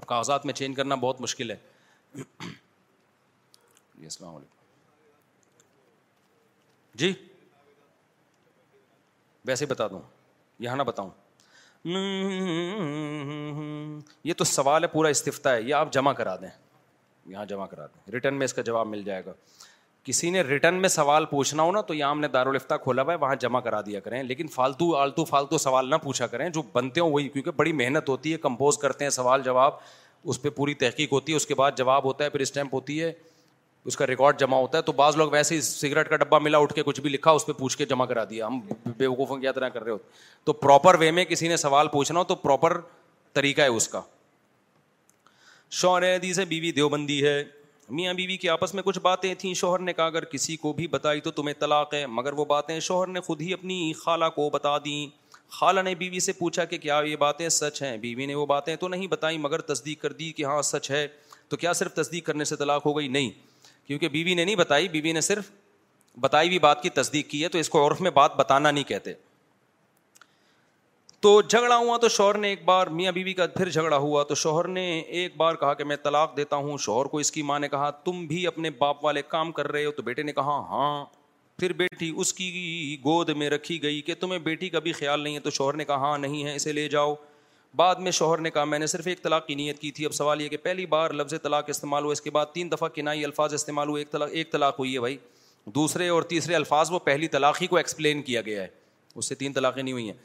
اب کاغذات میں چینج کرنا بہت مشکل ہے جی السلام علیکم جی ویسے ہی بتا دوں یہاں نہ بتاؤں یہ تو سوال ہے پورا استفتا ہے یہ آپ جمع کرا دیں یہاں جمع کرا دیں ریٹرن میں اس کا جواب مل جائے گا کسی نے ریٹرن میں سوال پوچھنا ہو نا تو یہاں ہم نے دارالفتہ کھولا ہوا ہے وہاں جمع کرا دیا کریں لیکن فالتو آلتو فالتو سوال نہ پوچھا کریں جو بنتے ہوں وہی کیونکہ بڑی محنت ہوتی ہے کمپوز کرتے ہیں سوال جواب اس پہ پوری تحقیق ہوتی ہے اس کے بعد جواب ہوتا ہے پھر اسٹیمپ ہوتی ہے اس کا ریکارڈ جمع ہوتا ہے تو بعض لوگ ویسے ہی سگریٹ کا ڈبہ ملا اٹھ کے کچھ بھی لکھا اس پہ پوچھ کے جمع کرا دیا ہم طرح کر رہے ہو تو پراپر وے میں کسی نے سوال پوچھنا ہو تو پراپر طریقہ ہے اس کا شوہر حدیث ہے بیوی دیوبندی ہے میاں بیوی کی آپس میں کچھ باتیں تھیں شوہر نے کہا اگر کسی کو بھی بتائی تو تمہیں طلاق ہے مگر وہ باتیں شوہر نے خود ہی اپنی خالہ کو بتا دیں خالہ نے بیوی سے پوچھا کہ کیا یہ باتیں سچ ہیں بیوی نے وہ باتیں تو نہیں بتائیں مگر تصدیق کر دی کہ ہاں سچ ہے تو کیا صرف تصدیق کرنے سے طلاق ہو گئی نہیں کیونکہ بیوی نے نہیں بتائی بیوی نے صرف بتائی ہوئی بات کی تصدیق کی ہے تو اس کو عورف میں بات بتانا نہیں کہتے تو جھگڑا ہوا تو شوہر نے ایک بار میاں بیوی کا پھر جھگڑا ہوا تو شوہر نے ایک بار کہا کہ میں طلاق دیتا ہوں شوہر کو اس کی ماں نے کہا تم بھی اپنے باپ والے کام کر رہے ہو تو بیٹے نے کہا ہاں پھر بیٹی اس کی گود میں رکھی گئی کہ تمہیں بیٹی کا بھی خیال نہیں ہے تو شوہر نے کہا ہاں نہیں ہے اسے لے جاؤ بعد میں شوہر نے کہا میں نے صرف ایک طلاق کی نیت کی تھی اب سوال یہ کہ پہلی بار لفظ طلاق استعمال ہوا اس کے بعد تین دفعہ کنائی الفاظ استعمال ہوئے ایک طلاق ایک طلاق ہوئی ہے بھائی دوسرے اور تیسرے الفاظ وہ پہلی طلاق ہی کو ایکسپلین کیا گیا ہے اس سے تین طلاقیں نہیں ہوئی ہیں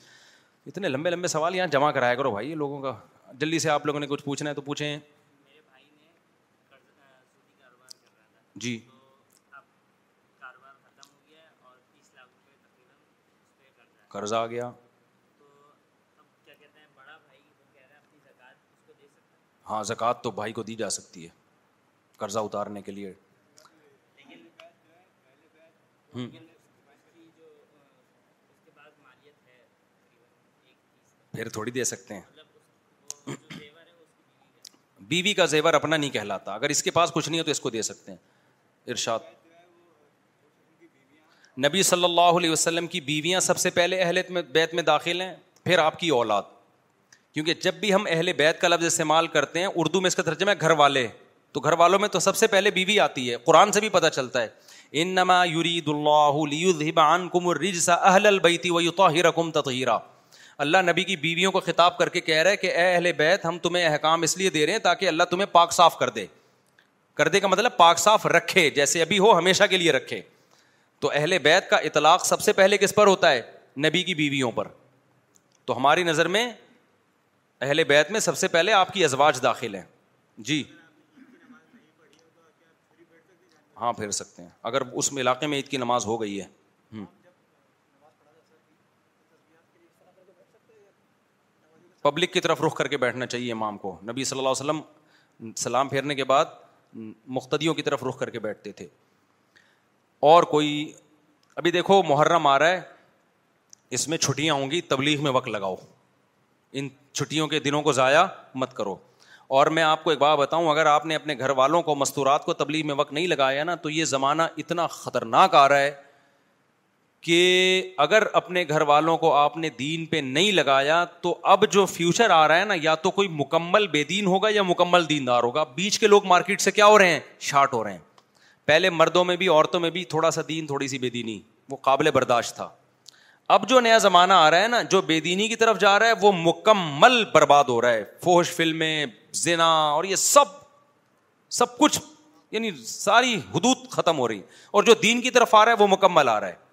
اتنے لمبے لمبے سوال یہاں جمع کرایا کرو بھائی یہ لوگوں کا جلدی سے آپ لوگوں نے کچھ پوچھنا ہے تو پوچھیں جی قرض آ گیا ہاں زکوٰۃ تو بھائی کو دی جا سکتی ہے قرضہ اتارنے کے لیے پھر تھوڑی دے سکتے ہیں بیوی کا زیور اپنا نہیں کہلاتا اگر اس کے پاس کچھ نہیں ہو تو اس کو دے سکتے ہیں ارشاد نبی صلی اللہ علیہ وسلم کی بیویاں سب سے پہلے اہلت میں بیت میں داخل ہیں پھر آپ کی اولاد کیونکہ جب بھی ہم اہل بیت کا لفظ استعمال کرتے ہیں اردو میں اس کا ترجمہ ہے گھر والے تو گھر والوں میں تو سب سے پہلے بیوی آتی ہے قرآن سے بھی پتہ چلتا ہے ان نما یورید اللہ تطہیرہ اللہ نبی کی بیویوں کو خطاب کر کے کہہ رہا ہے کہ اے اہل بیت ہم تمہیں احکام اس لیے دے رہے ہیں تاکہ اللہ تمہیں پاک صاف کر دے کر دے کا مطلب پاک صاف رکھے جیسے ابھی ہو ہمیشہ کے لیے رکھے تو اہل بیت کا اطلاق سب سے پہلے کس پر ہوتا ہے نبی کی بیویوں پر تو ہماری نظر میں اہل بیت میں سب سے پہلے آپ کی ازواج داخل ہیں جی ہاں پھیر سکتے ہیں اگر اس علاقے میں عید کی نماز ہو گئی ہے پبلک کی طرف رخ کر کے بیٹھنا چاہیے امام کو نبی صلی اللہ علیہ وسلم سلام پھیرنے کے بعد مختدیوں کی طرف رخ کر کے بیٹھتے تھے اور کوئی ابھی دیکھو محرم آ رہا ہے اس میں چھٹیاں ہوں گی تبلیغ میں وقت لگاؤ ان چھٹیوں کے دنوں کو ضائع مت کرو اور میں آپ کو ایک بات بتاؤں اگر آپ نے اپنے گھر والوں کو مستورات کو تبلیغ میں وقت نہیں لگایا نا تو یہ زمانہ اتنا خطرناک آ رہا ہے کہ اگر اپنے گھر والوں کو آپ نے دین پہ نہیں لگایا تو اب جو فیوچر آ رہا ہے نا یا تو کوئی مکمل بے دین ہوگا یا مکمل دیندار ہوگا بیچ کے لوگ مارکیٹ سے کیا ہو رہے ہیں شارٹ ہو رہے ہیں پہلے مردوں میں بھی عورتوں میں بھی تھوڑا سا دین تھوڑی سی بے دینی وہ قابل برداشت تھا اب جو نیا زمانہ آ رہا ہے نا جو بے دینی کی طرف جا رہا ہے وہ مکمل برباد ہو رہا ہے فوش فلمیں زنا اور یہ سب سب کچھ یعنی ساری حدود ختم ہو رہی اور جو دین کی طرف آ رہا ہے وہ مکمل آ رہا ہے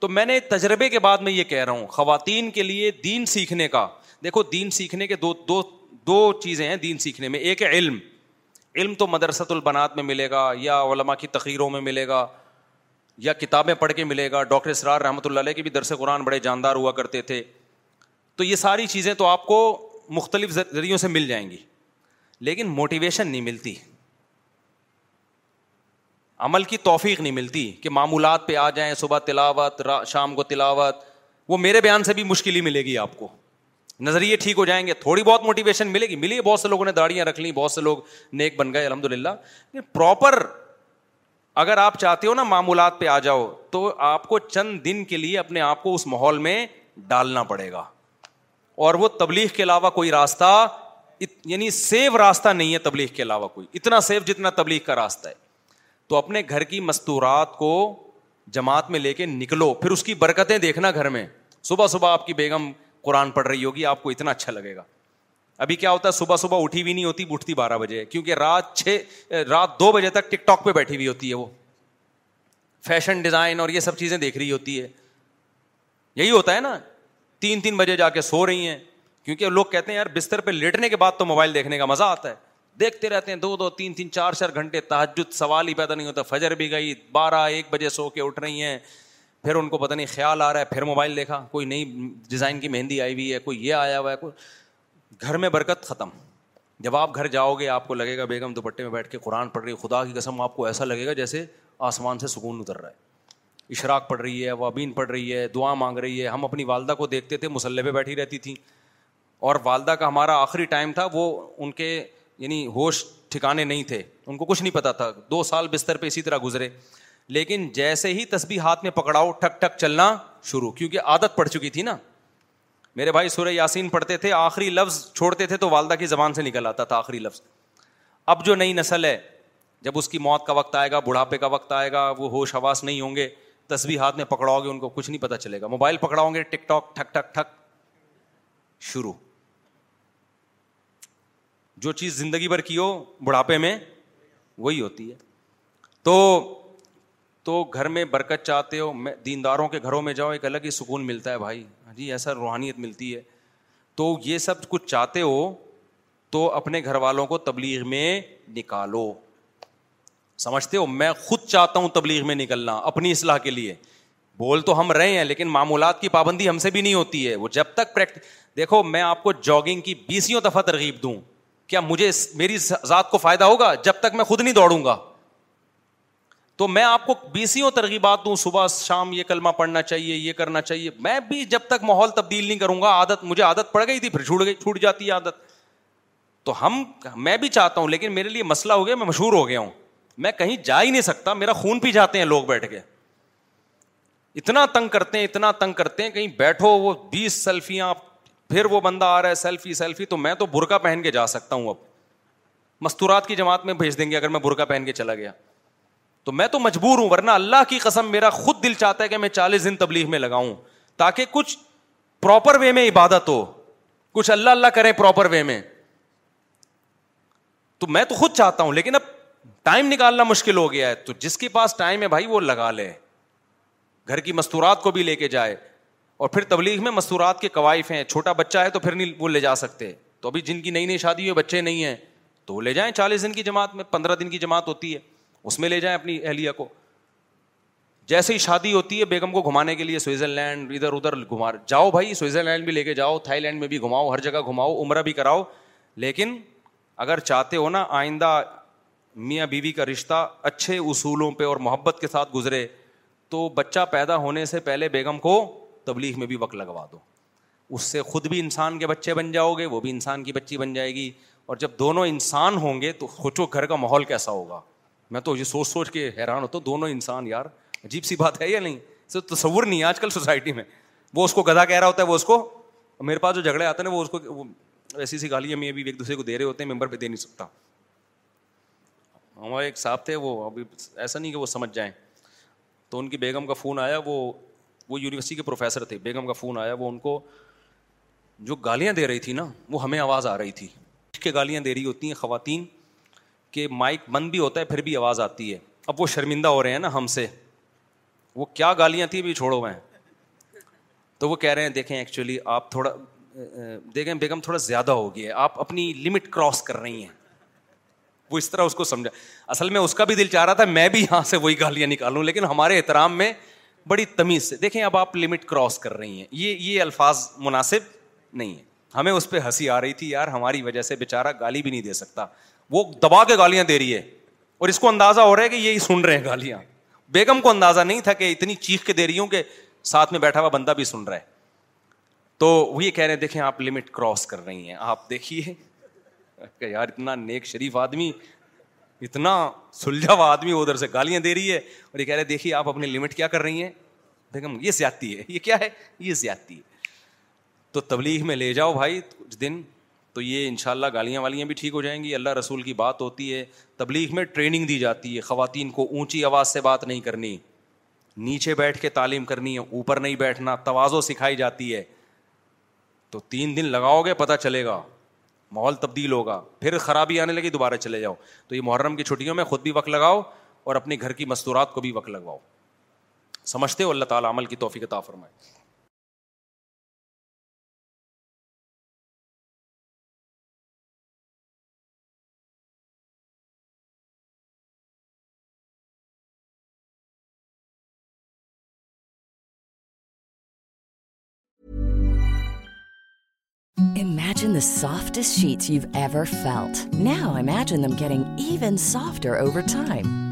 تو میں نے تجربے کے بعد میں یہ کہہ رہا ہوں خواتین کے لیے دین سیکھنے کا دیکھو دین سیکھنے کے دو دو دو چیزیں ہیں دین سیکھنے میں ایک ہے علم علم تو مدرسۃ البنات میں ملے گا یا علماء کی تقریروں میں ملے گا یا کتابیں پڑھ کے ملے گا ڈاکٹر اسرار رحمۃ اللہ علیہ کے بھی درس قرآن بڑے جاندار ہوا کرتے تھے تو یہ ساری چیزیں تو آپ کو مختلف ذریعوں سے مل جائیں گی لیکن موٹیویشن نہیں ملتی عمل کی توفیق نہیں ملتی کہ معمولات پہ آ جائیں صبح تلاوت شام کو تلاوت وہ میرے بیان سے بھی مشکل ہی ملے گی آپ کو نظریے ٹھیک ہو جائیں گے تھوڑی بہت موٹیویشن ملے گی ملی بہت سے لوگوں نے داڑیاں رکھ لیں بہت سے لوگ نیک بن گئے الحمد للہ پراپر اگر آپ چاہتے ہو نا معمولات پہ آ جاؤ تو آپ کو چند دن کے لیے اپنے آپ کو اس ماحول میں ڈالنا پڑے گا اور وہ تبلیغ کے علاوہ کوئی راستہ یعنی سیف راستہ نہیں ہے تبلیغ کے علاوہ کوئی اتنا سیف جتنا تبلیغ کا راستہ ہے تو اپنے گھر کی مستورات کو جماعت میں لے کے نکلو پھر اس کی برکتیں دیکھنا گھر میں صبح صبح آپ کی بیگم قرآن پڑھ رہی ہوگی آپ کو اتنا اچھا لگے گا ابھی کیا ہوتا ہے صبح صبح اٹھی بھی نہیں ہوتی اٹھتی بارہ بجے کیونکہ رات چھ رات دو بجے تک ٹک ٹاک پہ بیٹھی ہوئی ہوتی ہے وہ فیشن ڈیزائن اور یہ سب چیزیں دیکھ رہی ہوتی ہے یہی ہوتا ہے نا تین تین بجے جا کے سو رہی ہیں کیونکہ لوگ کہتے ہیں یار بستر پہ لیٹنے کے بعد تو موبائل دیکھنے کا مزہ آتا ہے دیکھتے رہتے ہیں دو دو تین تین چار چار گھنٹے تحجد سوال ہی پیدا نہیں ہوتا فجر بھی گئی بارہ ایک بجے سو کے اٹھ رہی ہیں پھر ان کو پتہ نہیں خیال آ رہا ہے پھر موبائل دیکھا کوئی نئی ڈیزائن کی مہندی آئی ہوئی ہے کوئی یہ آیا ہوا ہے کوئی گھر میں برکت ختم جب آپ گھر جاؤ گے آپ کو لگے گا بیگم دوپٹے میں بیٹھ کے قرآن پڑھ رہی ہے خدا کی قسم آپ کو ایسا لگے گا جیسے آسمان سے سکون اتر رہا ہے اشراک پڑھ رہی ہے وابین پڑھ رہی ہے دعا مانگ رہی ہے ہم اپنی والدہ کو دیکھتے تھے مسلح پہ بیٹھی رہتی تھیں اور والدہ کا ہمارا آخری ٹائم تھا وہ ان کے یعنی ہوش ٹھکانے نہیں تھے ان کو کچھ نہیں پتہ تھا دو سال بستر پہ اسی طرح گزرے لیکن جیسے ہی تصبیح ہاتھ میں پکڑاؤ ٹھک ٹھک چلنا شروع کیونکہ عادت پڑ چکی تھی نا میرے بھائی سورہ یاسین پڑھتے تھے آخری لفظ چھوڑتے تھے تو والدہ کی زبان سے نکل آتا تھا آخری لفظ اب جو نئی نسل ہے جب اس کی موت کا وقت آئے گا بڑھاپے کا وقت آئے گا وہ ہوش حواس نہیں ہوں گے تصویر ہاتھ میں پکڑاؤ گے ان کو کچھ نہیں پتہ چلے گا موبائل پکڑاؤ گے ٹک ٹاک ٹھک ٹھک ٹھک شروع جو چیز زندگی بھر کی ہو بڑھاپے میں وہی ہوتی ہے تو تو گھر میں برکت چاہتے ہو دینداروں کے گھروں میں جاؤ ایک الگ ہی سکون ملتا ہے بھائی ہاں جی ایسا روحانیت ملتی ہے تو یہ سب کچھ چاہتے ہو تو اپنے گھر والوں کو تبلیغ میں نکالو سمجھتے ہو میں خود چاہتا ہوں تبلیغ میں نکلنا اپنی اصلاح کے لیے بول تو ہم رہے ہیں لیکن معمولات کی پابندی ہم سے بھی نہیں ہوتی ہے وہ جب تک دیکھو میں آپ کو جاگنگ کی بیسوں دفعہ ترغیب دوں کیا مجھے میری ذات کو فائدہ ہوگا جب تک میں خود نہیں دوڑوں گا تو میں آپ کو بیسوں ترغیبات دوں صبح شام یہ کلمہ پڑھنا چاہیے یہ کرنا چاہیے میں بھی جب تک ماحول تبدیل نہیں کروں گا عادت مجھے عادت پڑ گئی تھی پھر چھوٹ گئی چھوٹ جاتی ہے عادت تو ہم میں بھی چاہتا ہوں لیکن میرے لیے مسئلہ ہو گیا میں مشہور ہو گیا ہوں میں کہیں جا ہی نہیں سکتا میرا خون پی جاتے ہیں لوگ بیٹھ کے اتنا تنگ کرتے ہیں اتنا تنگ کرتے ہیں کہیں بیٹھو وہ بیس سیلفیاں پھر وہ بندہ آ رہا ہے سیلفی سیلفی تو میں تو برقع پہن کے جا سکتا ہوں اب مستورات کی جماعت میں بھیج دیں گے اگر میں برقع پہن کے چلا گیا تو میں تو مجبور ہوں ورنہ اللہ کی قسم میرا خود دل چاہتا ہے کہ میں چالیس دن تبلیغ میں لگاؤں تاکہ کچھ پراپر وے میں عبادت ہو کچھ اللہ اللہ کرے پراپر وے میں تو میں تو خود چاہتا ہوں لیکن اب ٹائم نکالنا مشکل ہو گیا ہے تو جس کے پاس ٹائم ہے بھائی وہ لگا لے گھر کی مستورات کو بھی لے کے جائے اور پھر تبلیغ میں مستورات کے قوائف ہیں چھوٹا بچہ ہے تو پھر نہیں وہ لے جا سکتے تو ابھی جن کی نئی نئی شادی ہوئی بچے نہیں ہیں تو وہ لے جائیں چالیس دن کی جماعت میں پندرہ دن کی جماعت ہوتی ہے اس میں لے جائیں اپنی اہلیہ کو جیسے ہی شادی ہوتی ہے بیگم کو گھمانے کے لیے سوئٹزرلینڈ ادھر ادھر گھما جاؤ بھائی سوئٹزر لینڈ بھی لے کے جاؤ تھائی لینڈ میں بھی گھماؤ ہر جگہ گھماؤ عمرہ بھی کراؤ لیکن اگر چاہتے ہو نا آئندہ میاں بیوی کا رشتہ اچھے اصولوں پہ اور محبت کے ساتھ گزرے تو بچہ پیدا ہونے سے پہلے بیگم کو تبلیغ میں بھی وقت لگوا دو اس سے خود بھی انسان کے بچے بن جاؤ گے وہ بھی انسان کی بچی بن جائے گی اور جب دونوں انسان ہوں گے تو سوچو گھر کا ماحول کیسا ہوگا میں تو یہ سوچ سوچ کے حیران ہوتا ہوں دونوں انسان یار عجیب سی بات ہے یا نہیں صرف تصور نہیں ہے آج کل سوسائٹی میں وہ اس کو گدا کہہ رہا ہوتا ہے وہ اس کو میرے پاس جو جھگڑے آتے ہیں وہ اس کو ایسی ایسی گالیاں میں ابھی ایک دوسرے کو دے رہے ہوتے ہیں ممبر پہ دے نہیں سکتا ہمارے ایک صاحب تھے وہ ابھی ایسا نہیں کہ وہ سمجھ جائیں تو ان کی بیگم کا فون آیا وہ وہ یونیورسٹی کے پروفیسر تھے بیگم کا فون آیا وہ ان کو جو گالیاں دے رہی تھی نا وہ ہمیں آواز آ رہی تھی گالیاں دے رہی ہوتی ہیں خواتین کہ مائک بند بھی ہوتا ہے پھر بھی آواز آتی ہے اب وہ شرمندہ ہو رہے ہیں نا ہم سے وہ کیا گالیاں تھیں بھی چھوڑو تو وہ کہہ رہے ہیں دیکھیں ایکچولی آپ تھوڑا دیکھیں بیگم تھوڑا زیادہ ہو گیا آپ اپنی لمٹ کراس کر رہی ہیں وہ اس طرح اس کو سمجھا اصل میں اس کا بھی دل چاہ رہا تھا میں بھی یہاں سے وہی گالیاں نکالوں لیکن ہمارے احترام میں بڑی تمیز سے دیکھیں اب آپ لمٹ کراس کر رہی ہیں یہ یہ الفاظ مناسب نہیں ہیں ہمیں اس پہ ہنسی آ رہی تھی یار ہماری وجہ سے بےچارہ گالی بھی نہیں دے سکتا وہ دبا کے گالیاں دے رہی ہے اور اس کو اندازہ ہو رہا ہے کہ یہی سن رہے ہیں گالیاں بیگم کو اندازہ نہیں تھا کہ اتنی چیخ کے دے رہی ہوں کہ ساتھ میں بیٹھا ہوا بندہ بھی سن رہا ہے تو وہ یہ کہہ رہے ہیں دیکھیں آپ لمٹ کراس کر رہی ہیں آپ دیکھیے کہ یار اتنا نیک شریف آدمی اتنا سلجھا ہوا آدمی ادھر سے گالیاں دے رہی ہے اور یہ کہہ رہے دیکھیے آپ اپنی لمٹ کیا کر رہی ہیں بیگم یہ زیادتی ہے یہ کیا ہے یہ زیادتی ہے تو تبلیغ میں لے جاؤ بھائی دن تو یہ ان شاء اللہ گالیاں والیاں بھی ٹھیک ہو جائیں گی اللہ رسول کی بات ہوتی ہے تبلیغ میں ٹریننگ دی جاتی ہے خواتین کو اونچی آواز سے بات نہیں کرنی نیچے بیٹھ کے تعلیم کرنی ہے اوپر نہیں بیٹھنا توازو سکھائی جاتی ہے تو تین دن لگاؤ گے پتہ چلے گا ماحول تبدیل ہوگا پھر خرابی آنے لگی دوبارہ چلے جاؤ تو یہ محرم کی چھٹیوں میں خود بھی وقت لگاؤ اور اپنے گھر کی مستورات کو بھی وقت لگواؤ سمجھتے ہو اللہ تعالیٰ عمل کی توفیق عطا فرمائے سافٹ نو ایم کی soft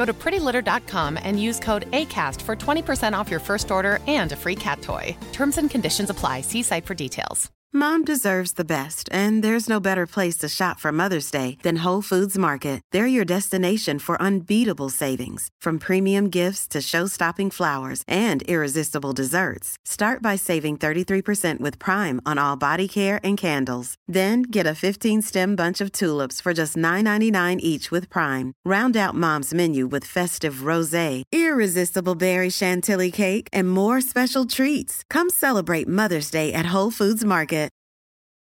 Go to prettylitter.com and use code ACAST for 20% off your first order and a free cat toy. Terms and conditions apply. See site for details. Mom deserves the best, and there's no better place to shop for Mother's Day than Whole Foods Market. They're your destination for unbeatable savings, from premium gifts to show-stopping flowers and irresistible desserts. Start by saving 33% with Prime on all body care and candles. Then get a 15-stem bunch of tulips for just $9.99 each with Prime. Round out Mom's menu with festive rosé, irresistible berry chantilly cake, and more special treats. Come celebrate Mother's Day at Whole Foods Market.